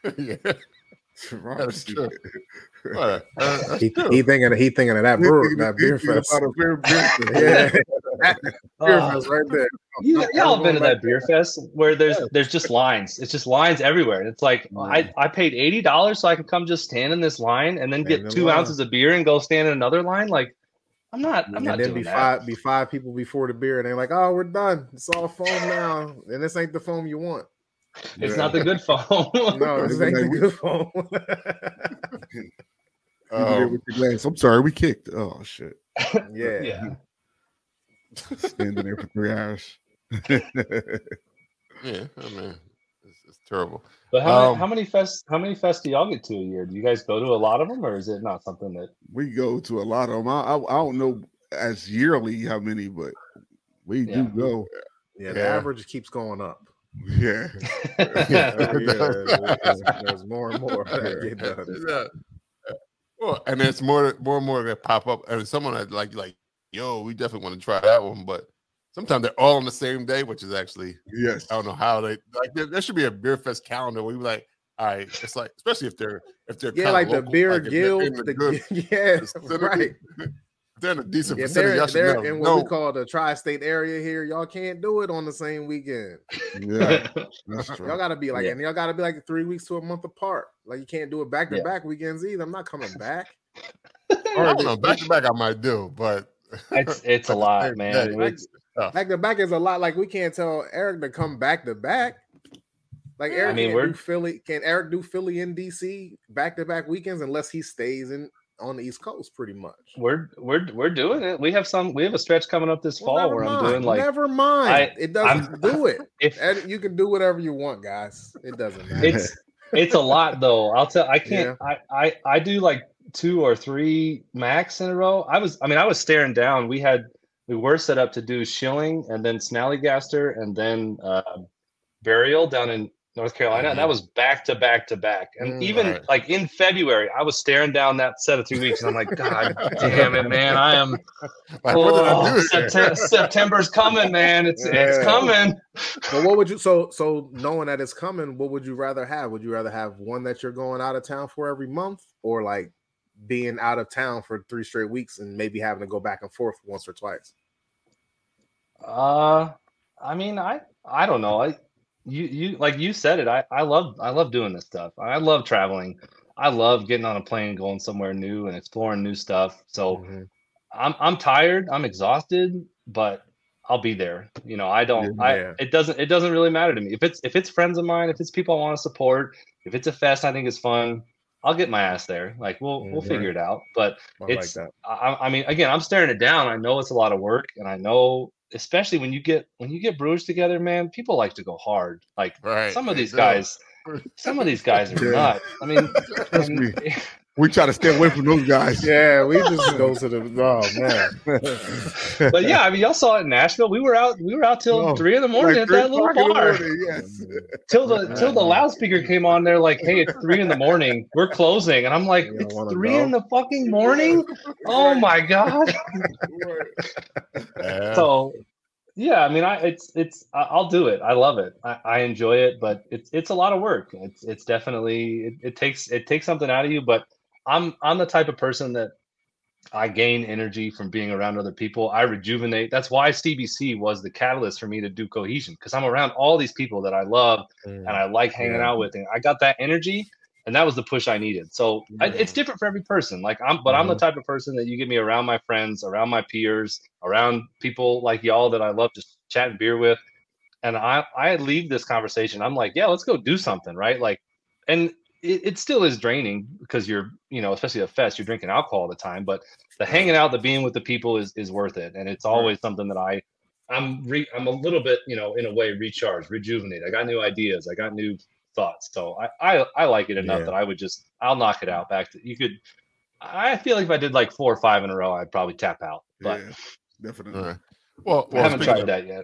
yeah, Right. That's true. Right. Uh, that's He, true. he thinking he thinking of that We're brewer, thinking- that beer fest. about a beer- beer fest. Yeah, beer Uh, fest right there. You, y'all been to that beer fest where there's Yeah. there's just lines. It's just lines everywhere. And it's like I, I paid eighty dollars so I can come just stand in this line and then Stand get two line. ounces of beer and go stand in another line. Like I'm not I'm and not then doing be that. five be five people before the beer, and they're like, "Oh, we're done. It's all foam now, and this ain't the foam you want." It's Yeah. not the good phone. No, this Like, the we- good foam. You there Um, with your glass. I'm sorry, we kicked. Oh shit. yeah, yeah. Standing there for three hours. yeah, I mean, it's, it's terrible. But how many, Um, how many fest how many fests do y'all get to a year? Do you guys go to a lot of them, or is it not something that? we go to a lot of them. I, I, I don't know as yearly how many, but we Yeah. do go. yeah. The Yeah. average keeps going up. Yeah. Uh, yeah, there's, there's more and more. Yeah. Well, and there's more, more and more that pop up, and someone that like, like, yo, we definitely want to try that one, but sometimes they're all on the same day, which is actually, Yes. I don't know how they like. There, there should be a beer fest calendar where we like, all right, it's like, especially if they're if they're Yeah, like the beer like if they're in guild. the good yeah, right. If they're in a decent If vicinity, they're, they're in what we call the tri-state area here, y'all can't do it on the same weekend. Yeah. That's Y'all gotta be like, Yeah. and y'all gotta be like three weeks to a month apart. Like you can't do it back to back weekends either. I'm not coming back. I don't know. Back to back, I might do, but it's it's a lot, same man. day, It's- Back to back is a lot. Like we can't tell Eric to come back to back. Like Yeah, I Eric mean, can't we're- do Philly. Can Eric do Philly in DC back to back weekends unless he stays in on the East Coast pretty much? we're we're we're doing it. We have some. We have a stretch coming up this Well, fall where I'm doing like never mind. I- it doesn't do it. if You can do whatever you want, guys. It doesn't matter. it's it's a lot though. I'll tell. I can't. I I I do like two or three max in a row. I was. I mean, I was staring down. We had we were set up to do Schilling and then Snallygaster and then uh, Burial down in North Carolina, and that was back to back to back. And Mm, even right. like in February, I was staring down that set of three weeks, and I'm like, God damn it, man! I am. like, what did I Oh? September, September's coming, man. It's it's coming. But what would you so so knowing that it's coming, what would you rather have? Would you rather have one that you're going out of town for every month or like being out of town for three straight weeks and maybe having to go back and forth once or twice? Uh, I mean, I I don't know. I you you like you said it. I I love I love doing this stuff. I love traveling. I love getting on a plane, going somewhere new, and exploring new stuff. So Mhm. I'm I'm tired. I'm exhausted, but I'll be there. You know, I don't. Yeah. I it doesn't it doesn't really matter to me if it's if it's friends of mine, if it's people I want to support, if it's a fest I think is fun. I'll get my ass there. Like we'll we'll Mhm. figure it out. But I It's- like that. I, I mean, again, I'm staring it down. I know it's a lot of work, and I know, especially when you get when you get brewers together, man, people like to go hard. Like Right. some of these do. guys, some of these guys are Yeah. nuts. I mean, Trust and- me. We try to stay away from those guys. Yeah, we just go to the oh man. but yeah, I mean, y'all saw it in Nashville. We were out, we were out till oh, three in the morning Like at that little o'clock the bar. morning, Yes. Till the till the loudspeaker came on, they're like, "Hey, it's three in the morning. We're closing," and I'm like, "It's three go? in the fucking morning." Oh my god! Yeah. so yeah i mean i it's it's I- i'll do it i love it i, I enjoy it but it's it's a lot of work it's it's definitely it, it takes it takes something out of you but i'm i'm the type of person that i gain energy from being around other people. I rejuvenate. That's why cbc was the catalyst for me to do cohesion because i'm around all these people that i love mm. and i like hanging Yeah. out with and i got that energy and that was the push i needed. So I, it's mm. different for every person. Like i'm but i'm the mm-hmm. type of person that you get me around my friends around my peers around people like y'all that i love just chatting beer with and I I leave this conversation. I'm like, yeah, let's go do something, right? Like, and it, it still is draining because you're, you know, especially at fest, you're drinking alcohol all the time. But the hanging out, the being with the people is is worth it, and it's always something that I. I'm re, I'm a little bit, you know, in a way recharged, rejuvenated. I got new ideas. I got new thoughts. So I I, I like it enough Yeah. that I would just I'll knock it out. Back to you could. I feel like if I did like four or five in a row, I'd probably tap out. But yeah, definitely. All right. Well, I haven't tried of, that yet.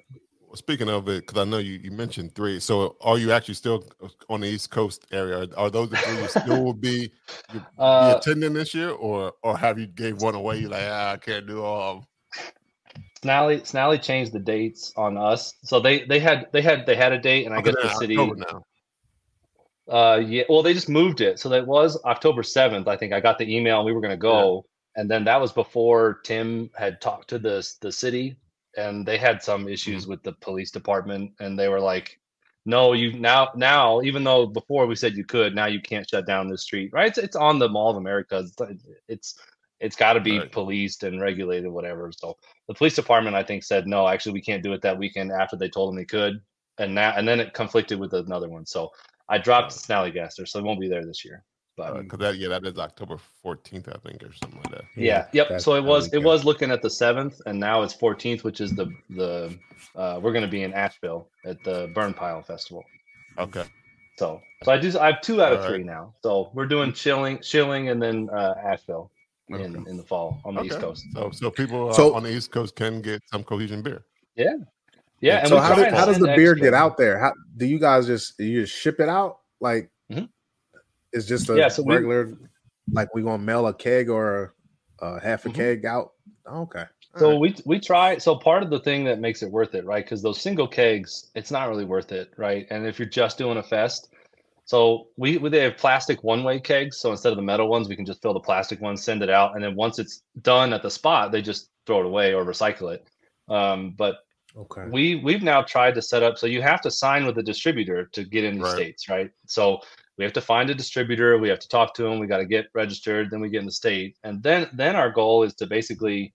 Speaking of it, because I know you, you mentioned three. So are you actually still on the East Coast area? Are, those the three you still will be, you, Uh, be attending this year, or or have you gave one away? You're like ah, I can't do all. Snally Snally changed the dates on us. So they they had they had they had a date, and I Okay, guess the city. Now. Uh, yeah. Well, they just moved it, so that was October seventh. I think I got the email, and we were going to go, and then that was before Tim had talked to the the city, and they had some issues mm-hmm. with the police department, and they were like, "No, you now now even though before we said you could, now you can't shut down this street, right? It's, it's on the Mall of America. It's it's, it's got to be Right. policed and regulated, whatever. So the police department, I think, said no. Actually, we can't do it that weekend after they told them they could, and now and then it conflicted with another one. So I dropped Snallygaster, so it won't be there this year. But Because that yeah, that is October fourteenth, I think, or something like that. yeah, yep. that- so it was it weekend. was looking at the seventh, and now it's fourteenth, which is the the uh, we're going to be in Asheville at the Burn Pile Festival. Okay. So so I do I have two out of All right. three now. So we're doing Schilling Schilling and then uh, Asheville in, Okay. in the fall on the East Coast. So so people uh, So- on the East Coast can get some cohesion beer. Yeah, yeah. and so how, try do, how does the beer extra. get out there? How do you guys just you just ship it out like? It's just a Yeah, so we- regular, like we gonna mail a keg or a, a half a Mhm. keg out. Okay, So we we try. So part of the thing that makes it worth it, right? Because those single kegs, it's not really worth it, right? And if you're just doing a fest, so we, we they have plastic one way kegs. So instead of the metal ones, we can just fill the plastic ones, send it out, and then once it's done at the spot, they just throw it away or recycle it. Um, but okay, we we've now tried to set up so you have to sign with the distributor to get in the Right. states right so we have to find a distributor we have to talk to them we got to get registered then we get in the state and then then our goal is to basically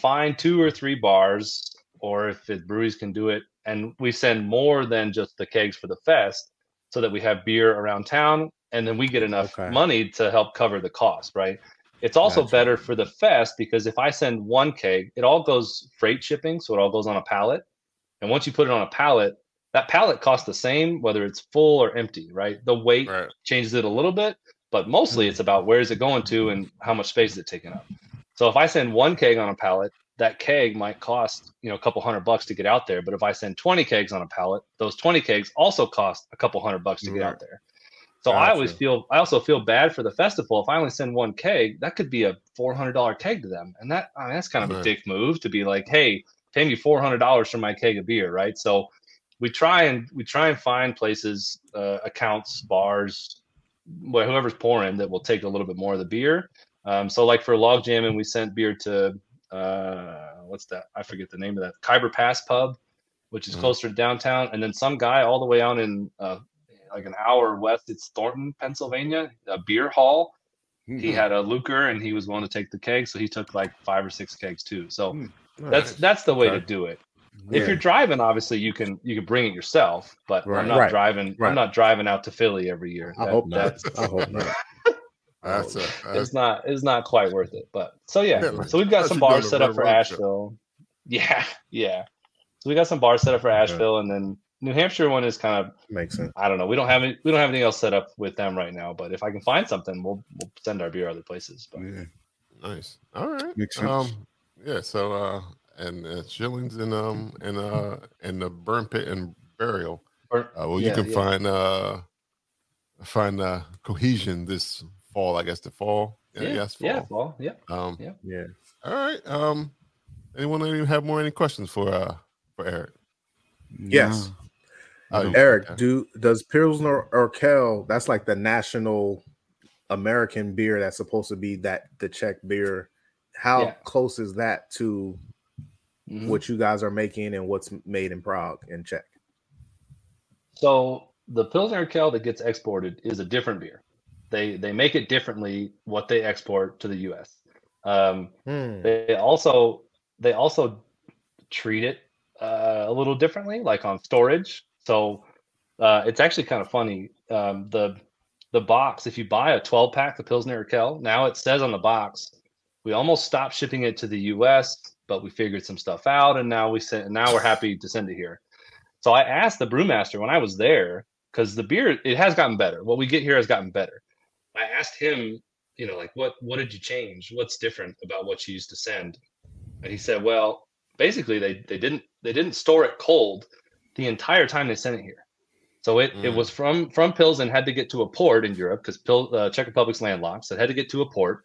find two or three bars or if it breweries can do it and we send more than just the kegs for the fest so that we have beer around town and then we get enough Okay. money to help cover the cost right it's also Gotcha. better for the fest because if I send one keg, it all goes freight shipping, so it all goes on a pallet. And once you put it on a pallet, that pallet costs the same whether it's full or empty, right? The weight Right. changes it a little bit, but mostly it's mm. about where is it going to and how much space is it taking up. So if I send one keg on a pallet, that keg might cost you know a couple hundred bucks to get out there. But if I send 20 kegs on a pallet, those 20 kegs also cost a couple hundred bucks to get out there. So I always feel I also feel bad for the festival. If I only send one keg, that could be a four hundred dollar keg to them, and that I mean, that's kind of a dick move to be like, hey, pay me four hundred dollars for my keg of beer, right? So we try and we try and find places, uh, accounts, bars, wh- whoever's pouring that will take a little bit more of the beer. Um, so like for log jamming, we sent beer to uh, what's that? I forget the name of that. Khyber Pass Pub, which is Mhm. closer to downtown, and then some guy all the way out in uh, like an hour west. It's Thornton, Pennsylvania, a beer hall. He Mhm. had a Lukr and he was willing to take the keg, so he took like five or six kegs too. So Hmm. that's Nice. that's the way Okay. to do it. Yeah. If you're driving, obviously you can you can bring it yourself, but Right. I'm not Right. driving. Right. I'm not driving out to Philly every year. I That- hope not. that's- I hope not. That's a, it's not it's not quite worth it. But so yeah, Yeah, so we've got some bars set up for road trip. Asheville. Yeah, yeah. So we got some bars set up for Okay. Asheville, and then New Hampshire one is kind of Makes sense. I don't know. We don't have any, we don't have anything else set up with them right now. But if I can find something, we'll we'll send our beer other places. But Yeah. nice. All right. Makes sense. Um, yeah. So uh, and uh, Schillings and um and uh and the burn pit and burial. Uh, well, yeah, you can yeah. find uh find uh cohesion this fall. I guess the fall. Yeah. yeah, yes. Fall. yeah, well, yeah. Um. Yeah. Yeah. All right. Um. Anyone even have more any questions for uh for Eric? Yes. Oh, you- Eric, okay. do does Pilsner Urquell? That's like the national American beer that's supposed to be that the Czech beer. How Yeah. close is that to Mhm. what you guys are making and what's made in Prague in Czech? So the Pilsner Urquell that gets exported is a different beer. They they make it differently what they export to the U.S. Um, Hmm. they also they also treat it uh, a little differently, like on storage. So uh, it's actually kind of funny. Um, the the box, if you buy a 12 pack of Pilsner Urquell, now it says on the box, we almost stopped shipping it to the U.S., but we figured some stuff out, and now we sent. Now we're happy to send it here. So I asked the brewmaster when I was there because the beer it has gotten better. What we get here has gotten better. I asked him, you know, like what what did you change? What's different about what you used to send? And he said, well, basically they they didn't they didn't store it cold the entire time they sent it here. So it, it Mm. was from from Pilsen had to get to a port in Europe because Pil, uh, Czech Republic's landlocked, so it had to get to a port,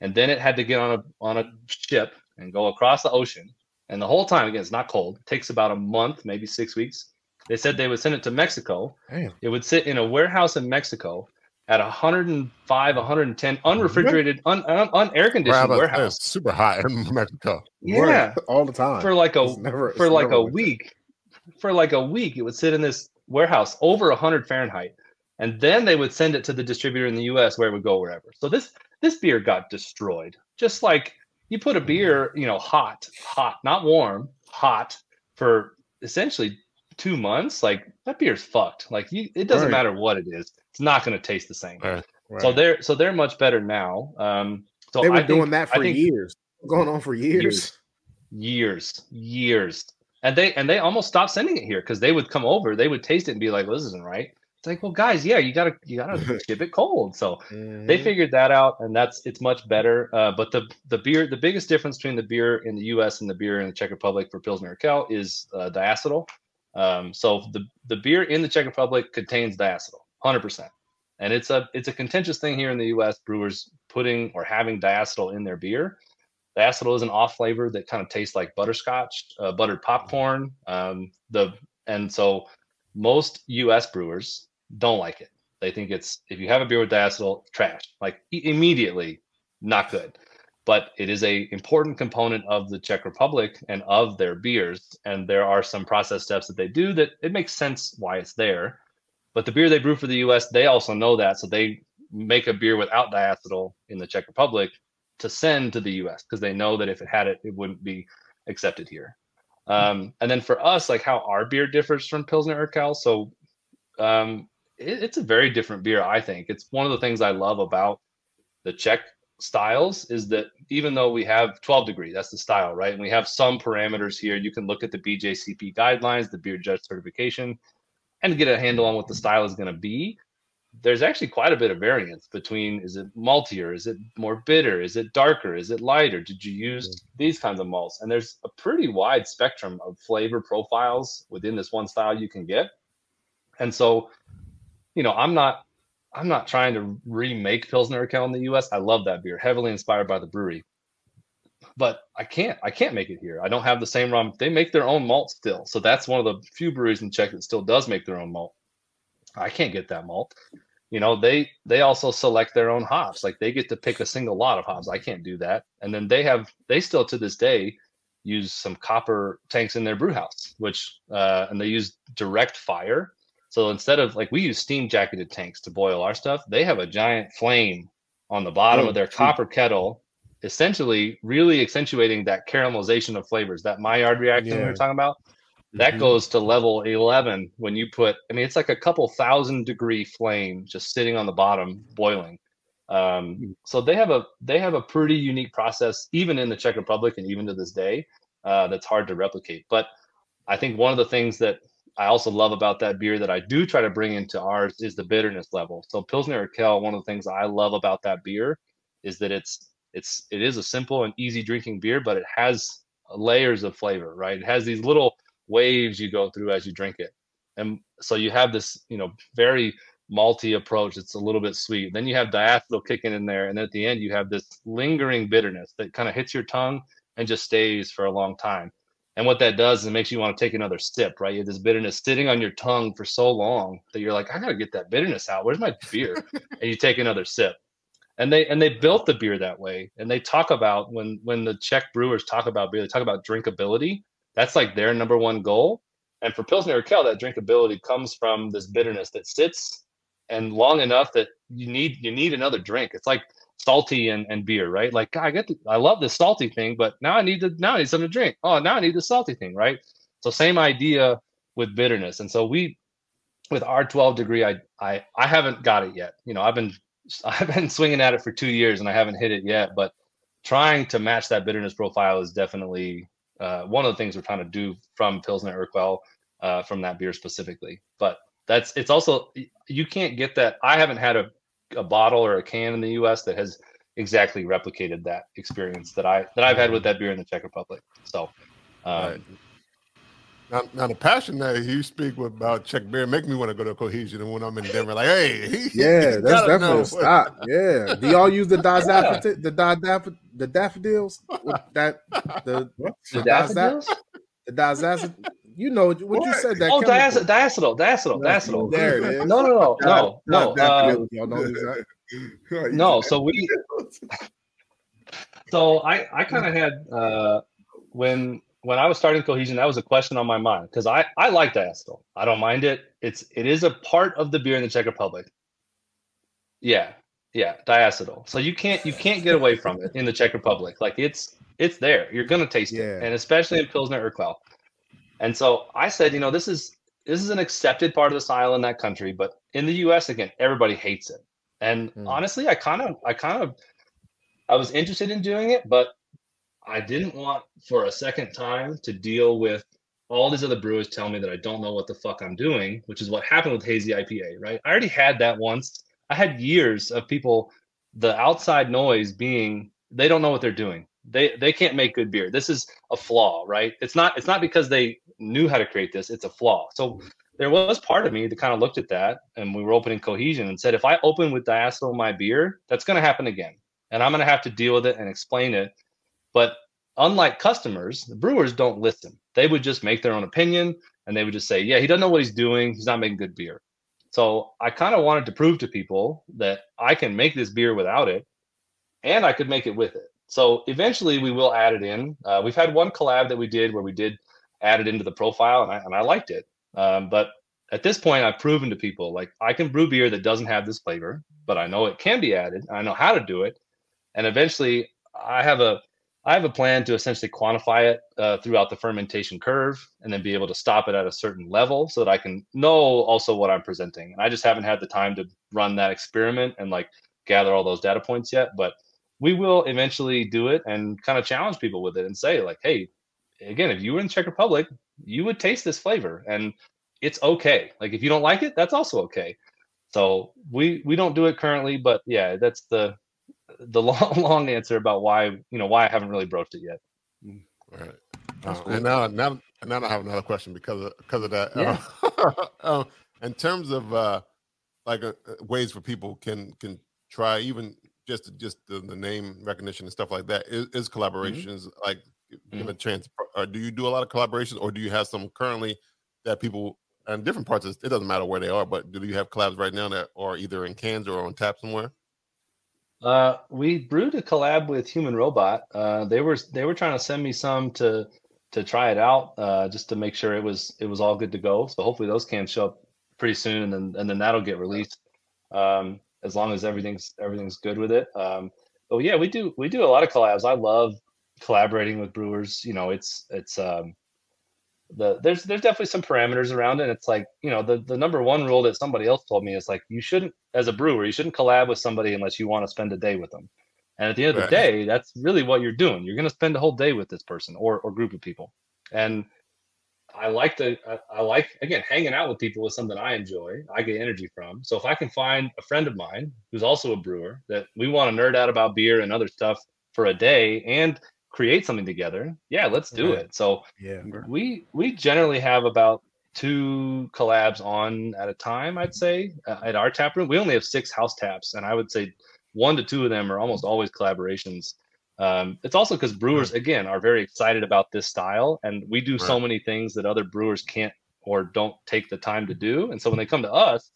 and then it had to get on a on a ship and go across the ocean. And the whole time, again, it's not cold. It takes about a month, maybe six weeks. They said they would send it to Mexico. Damn. It would sit in a warehouse in Mexico at 105, 110, unrefrigerated, un, un, un air conditioned warehouse. Super hot in Mexico. Yeah, all the time. for like a It's never- it's for like a week for like a week it would sit in this warehouse over 100 fahrenheit and then they would send it to the distributor in the us where it would go wherever so this this beer got destroyed just like you put a beer you know hot hot not warm hot for essentially two months like that beer's fucked like you, it doesn't Right. matter what it is it's not going to taste the same Right. so they're so they're much better now um so they were I think- doing that for think- years. Going on for years. Years. years years and they and they almost stopped sending it here because they would come over they would taste it and be like well, this isn't right it's like well guys yeah you gotta you gotta ship it cold. So they Mhm. figured that out and that's it's much better. Uh, but the the beer the biggest difference between the beer in the us and the beer in the czech republic for pilsner urquell is uh, diacetyl. Um, so the the beer in the czech republic contains diacetyl 100% and it's a it's a contentious thing here in the us brewers putting or having diacetyl in their beer. Diacetyl is an off flavor that kind of tastes like butterscotch uh, buttered popcorn um, the and so most us brewers don't like it they think it's if you have a beer with diacetyl, trash. Like immediately, not good. But it is a important component of the Czech Republic and of their beers. And there are some process steps that they do that it makes sense why it's there. But the beer they brew for the U.S., they also know that, so they make a beer without diacetyl in the Czech Republic to send to the U.S. because they know that if it had it, it wouldn't be accepted here. Um, and then for us, like how our beer differs from Pilsner Urquell, so um, it, it's a very different beer. I think it's one of the things I love about the Czech styles is that even though we have 12 degree, that's the style, right? And we have some parameters here. You can look at the BJCP guidelines, the beer judge certification, and get a handle on what the style is going to be. There's actually quite a bit of variance between is it maltier, is it more bitter, is it darker, is it lighter? Did you use these kinds of malts? And there's a pretty wide spectrum of flavor profiles within this one style you can get. And so you know, I'm not I'm not trying to remake Pilsner Urquell in the US. I love that beer, heavily inspired by the brewery. But I can't I can't make it here. I don't have the same raw they make their own malt still. So that's one of the few breweries in Czech that still does make their own malt. I can't get that malt. You know, they they also select their own hops. Like they get to pick a single lot of hops. I can't do that. And then they have they still to this day use some copper tanks in their brew house, which uh, and they use direct fire so instead of like we use steam jacketed tanks to boil our stuff, they have a giant flame on the bottom Oh, of their copper kettle, essentially really accentuating that caramelization of flavors. That Maillard reaction we Yeah. were talking about, that Mhm. goes to level 11 when you put, I mean, it's like a couple thousand degree flame just sitting on the bottom boiling. Um, so they have a they have a pretty unique process, even in the Czech Republic and even to this day, uh, that's hard to replicate. But I think one of the things that I also love about that beer that I do try to bring into ours is the bitterness level. So Pilsner Urquell, one of the things I love about that beer is that it's it's it is a simple and easy drinking beer, but it has layers of flavor, right? It has these little waves you go through as you drink it. And so you have this, you know, very malty approach. It's a little bit sweet. Then you have diacetyl kicking in there, and then at the end you have this lingering bitterness that kind of hits your tongue and just stays for a long time. And what that does is it makes you want to take another sip, right? You have this bitterness sitting on your tongue for so long that you're like, I gotta get that bitterness out. Where's my beer? and you take another sip. And they and they built the beer that way. And they talk about when when the Czech brewers talk about beer, they talk about drinkability. That's like their number one goal. And for Pilsner Urquell, that drinkability comes from this bitterness that sits and long enough that you need you need another drink. It's like salty and, and beer, right? Like I get the, I love this salty thing, but now I need to now I need something to drink. Oh, now I need the salty thing, right? So same idea with bitterness. And so we with our 12 degree, I I I haven't got it yet. You know, I've been I've been swinging at it for two years and I haven't hit it yet. But trying to match that bitterness profile is definitely uh, one of the things we're trying to do from Pilsner Urquell, uh, from that beer specifically. But that's it's also you can't get that. I haven't had a, a bottle or a can in the U.S. that has exactly replicated that experience that I that I've had with that beer in the Czech Republic. So. Um, Right. Now, now the passion that you speak with about Czech beer make me want to go to Cohesion, and when I'm in Denver, like, hey, he, Yeah, that's definitely know a stop. Yeah. Do y'all use the daffodil, the daffodil, the daffodils? That the the the daffodils? the dazaz, you know what you said that Oh, diacetyl, diacetyl, diacetyl, diacetyl. There it is. No, no, no, no, no. Not Uh, daffodils, y'all don't use that. Right, no. So we, so I, I kind of had uh, when when I was starting cohesion, that was a question on my mind because I I like diacetyl. I don't mind it. It's it is a part of the beer in the Czech Republic. Yeah, yeah, diacetyl. So you can't you can't get away from it in the Czech Republic. Like it's it's there. You're gonna taste Yeah. it, and especially in Pilsner Urquell. And so I said, you know, this is this is an accepted part of the style in that country, but in the U.S. again, everybody hates it. And Hmm. honestly, I kind of I kind of I was interested in doing it, but I didn't want for a second time to deal with all these other brewers telling me that I don't know what the fuck I'm doing, which is what happened with hazy IPA, right? I already had that once. I had years of people, the outside noise being they don't know what they're doing. They they can't make good beer. This is a flaw, right? It's not it's not because they knew how to create this. It's a flaw. So there was part of me that kind of looked at that, and we were opening cohesion and said, if I open with diacetyl my beer, that's going to happen again, and I'm going to have to deal with it and explain it. But unlike customers, the brewers don't listen. They would just make their own opinion and they would just say, yeah, he doesn't know what he's doing. He's not making good beer. So I kind of wanted to prove to people that I can make this beer without it and I could make it with it. So eventually we will add it in. Uh, we've had one collab that we did where we did add it into the profile and I, and I liked it. Um, but at this point, I've proven to people like I can brew beer that doesn't have this flavor, but I know it can be added. I know how to do it. And eventually I have a I have a plan to essentially quantify it uh, throughout the fermentation curve and then be able to stop it at a certain level so that I can know also what I'm presenting. And I just haven't had the time to run that experiment and like gather all those data points yet. But we will eventually do it and kind of challenge people with it and say, like, hey, again, if you were in Czech Republic, you would taste this flavor and it's okay. Like if you don't like it, that's also okay. So we we don't do it currently, but yeah, that's the the long long answer about why you know why I haven't really broached it yet. Right. That's Uh, cool. and now, now, now I have another question because of because of that. Yeah. Uh, um, in terms of uh, like uh, uh, ways for people can can try even just just the, the name recognition and stuff like that is, is collaborations like give a chance. Or do you do a lot of collaborations, or do you have some currently that people and different parts of it doesn't matter where they are, but do you have collabs right now that are either in cans or on tap somewhere? Uh, we brewed a collab with Human Robot. Uh, they were they were trying to send me some to to try it out, uh, just to make sure it was it was all good to go. So hopefully those cans show up pretty soon, and then and then that'll get released. Um, as long as everything's everything's good with it. Um, but yeah, we do we do a lot of collabs. I love collaborating with brewers. You know, it's it's um, the there's there's definitely some parameters around it. It's like you know the the number one rule that somebody else told me is like you shouldn't as a brewer you shouldn't collab with somebody unless you want to spend a day with them. And at the end of Right. the day, that's really what you're doing. You're going to spend a whole day with this person or or group of people. And I like to I, I like again hanging out with people is something I enjoy. I get energy from. So if I can find a friend of mine who's also a brewer that we want to nerd out about beer and other stuff for a day and create something together, yeah, let's do Right. it. So Yeah. we we generally have about two collabs on at a time i'd say uh, at our tap room we only have six house taps and i would say one to two of them are almost always collaborations um, it's also because brewers again are very excited about this style and we do so many things that other brewers can't or don't take the time to do and so when they come to us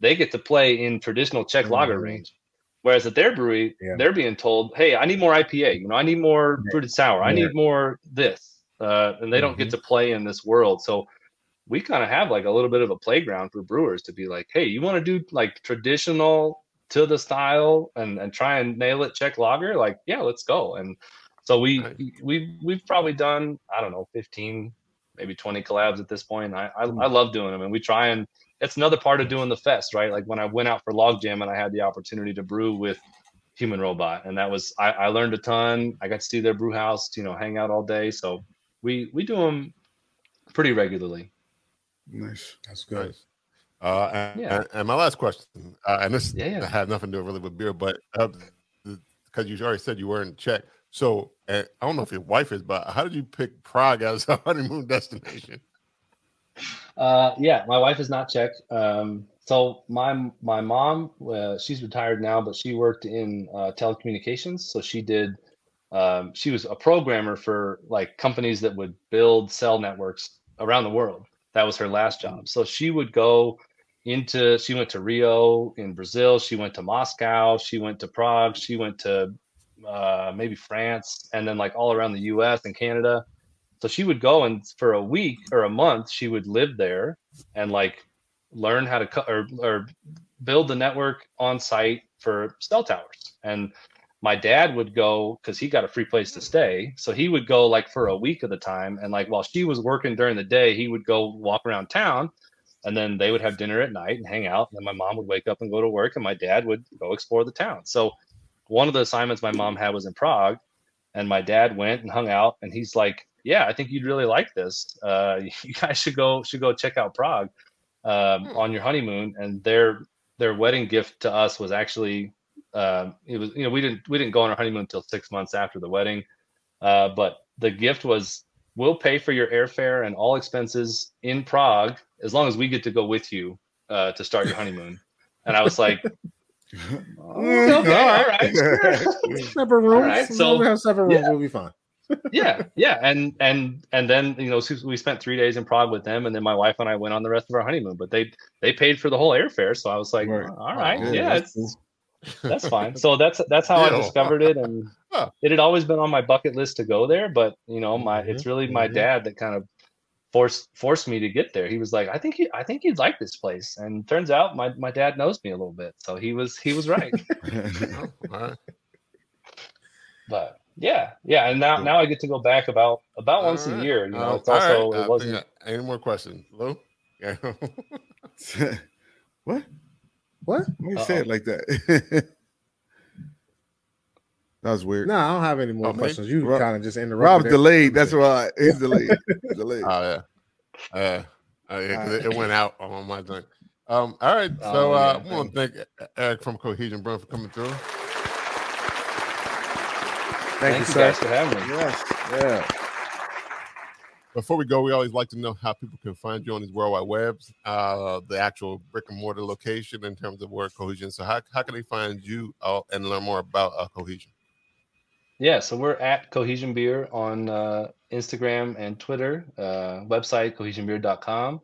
they get to play in traditional czech lager range. whereas at their brewery Yeah. they're being told hey i need more ipa you know i need more fruited sour i need more this uh, and they don't get to play in this world. So we kind of have like a little bit of a playground for brewers to be like, hey, you want to do like traditional to the style and and try and nail it Czech lager? Like, yeah, let's go. And so we Right. we we've probably done I don't know 15 maybe 20 collabs at this point. I, I, hmm. I love doing them, and we try and it's another part of doing the fest, right? Like when I went out for Log Jam and I had the opportunity to brew with Human Robot, and that was I, I learned a ton. I got to see their brew house, you know, hang out all day. So we we do them pretty regularly. Nice. That's good. Nice. Uh, and, Yeah. and, my last question, uh, and this Yeah, yeah. had nothing to do really with beer, but because you already said you were in Czech, so uh, I don't know if your wife is, but how did you pick Prague as a honeymoon destination? Uh, yeah, my wife is not Czech. Um, so my my mom, uh, she's retired now, but she worked in uh, telecommunications. So she did. Um, she was a programmer for like companies that would build cell networks around the world. That was her last job. So she would go into. She went to Rio in Brazil. She went to Moscow. She went to Prague. She went to uh, maybe France, and then like all around the U.S. and Canada. So she would go and for a week or a month, she would live there and like learn how to cut or, or build the network on site for cell towers. And my dad would go because he got a free place to stay. So he would go like for a week of the time. And like while she was working during the day, he would go walk around town and then they would have dinner at night and hang out. And then my mom would wake up and go to work and my dad would go explore the town. So one of the assignments my mom had was in Prague and my dad went and hung out and he's like yeah i think you'd really like this uh, you guys should go should go check out prague um, Hmm. on your honeymoon and their their wedding gift to us was actually it was you know we didn't we didn't go on our honeymoon until six months after the wedding uh, but the gift was we'll pay for your airfare and all expenses in prague as long as we get to go with you uh, to start your honeymoon and i was like okay, all right. Separate rooms. right, so- long as we have separate rooms, yeah. we'll be fine. yeah yeah and and and then you know we spent three days in prague with them and then my wife and i went on the rest of our honeymoon but they they paid for the whole airfare so i was like Right. all right Yeah, yeah, it's that's fine. So that's that's how i Deal. discovered it and Huh. it had always been on my bucket list to go there but you know my it's really my mhm. dad that kind of forced forced me to get there. He was like i think you i think you'd like this place. And turns out my my dad knows me a little bit so he was he was right. Oh, all right. but yeah yeah and now now i get to go back about about once All a year you know Um, it's also I it think wasn't I- any more questions? Lou? Yeah. What? What? Why you say Uh-oh. it like that? that was weird. No, I don't have any more Oh, me? questions. You Rob- kind of just interrupted. Rob's everything. delayed. That's why he's delayed. He's delayed. Oh yeah, uh, uh, yeah, 'cause it, it went out on my thing. Um, all right, so Oh, uh, yeah, I want to thank Eric from Cohesion Brewing for coming through. Thank, you, you sir. guys for having me yes. Yeah. Before we go, we always like to know how people can find you on these worldwide webs, uh, the actual brick and mortar location in terms of where Cohesion. So how, how can they find you uh, and learn more about uh, Cohesion? Yeah, so we're at Cohesion Beer on uh, Instagram and Twitter, uh, website cohesionbeer.com.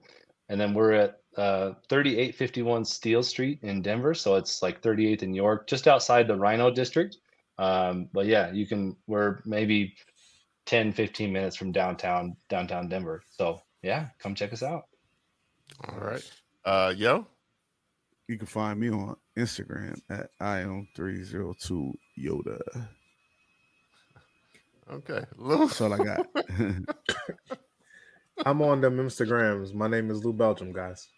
And then we're at uh, 3851 Steele Street in Denver. So it's like 38th in York, just outside the RiNo district. Um, but yeah, you can, we're maybe 10, 15 minutes from downtown, downtown Denver. So yeah, come check us out. All right, uh, yo, You can find me on Instagram at iam302 Yoda. okay, Lou. That's all I got. I'm on them Instagrams. My name is Lou Belgium, guys.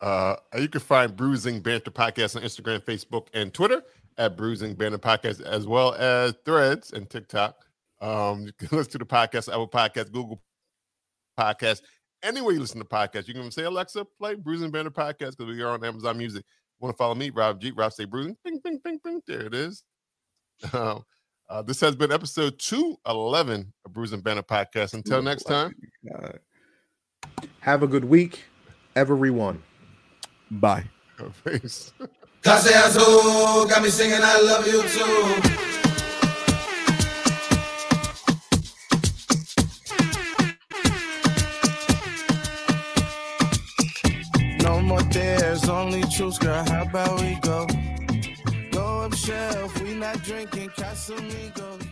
Uh, you can find Brews and Banter Podcast on Instagram, Facebook, and Twitter at Brews and Banter Podcast, as well as Threads and TikTok. Um, you can listen to the podcast, Apple Podcast, Google Podcast, anywhere you listen to podcasts. You can say, Alexa, play Brews and Banter Podcast because we are on Amazon Music. Want to follow me, Rob G, Rob Say Bruising? Bing, bing, bing, bing. There it is. Um, uh, this has been episode 211 of Brews and Banter Podcast. Until next time. Have a good week, everyone. bye. Peace. Casa Azul got me singing I love you too. Dares, truth, girl. How about we go? Go up shelf, we not drinking Casamigos.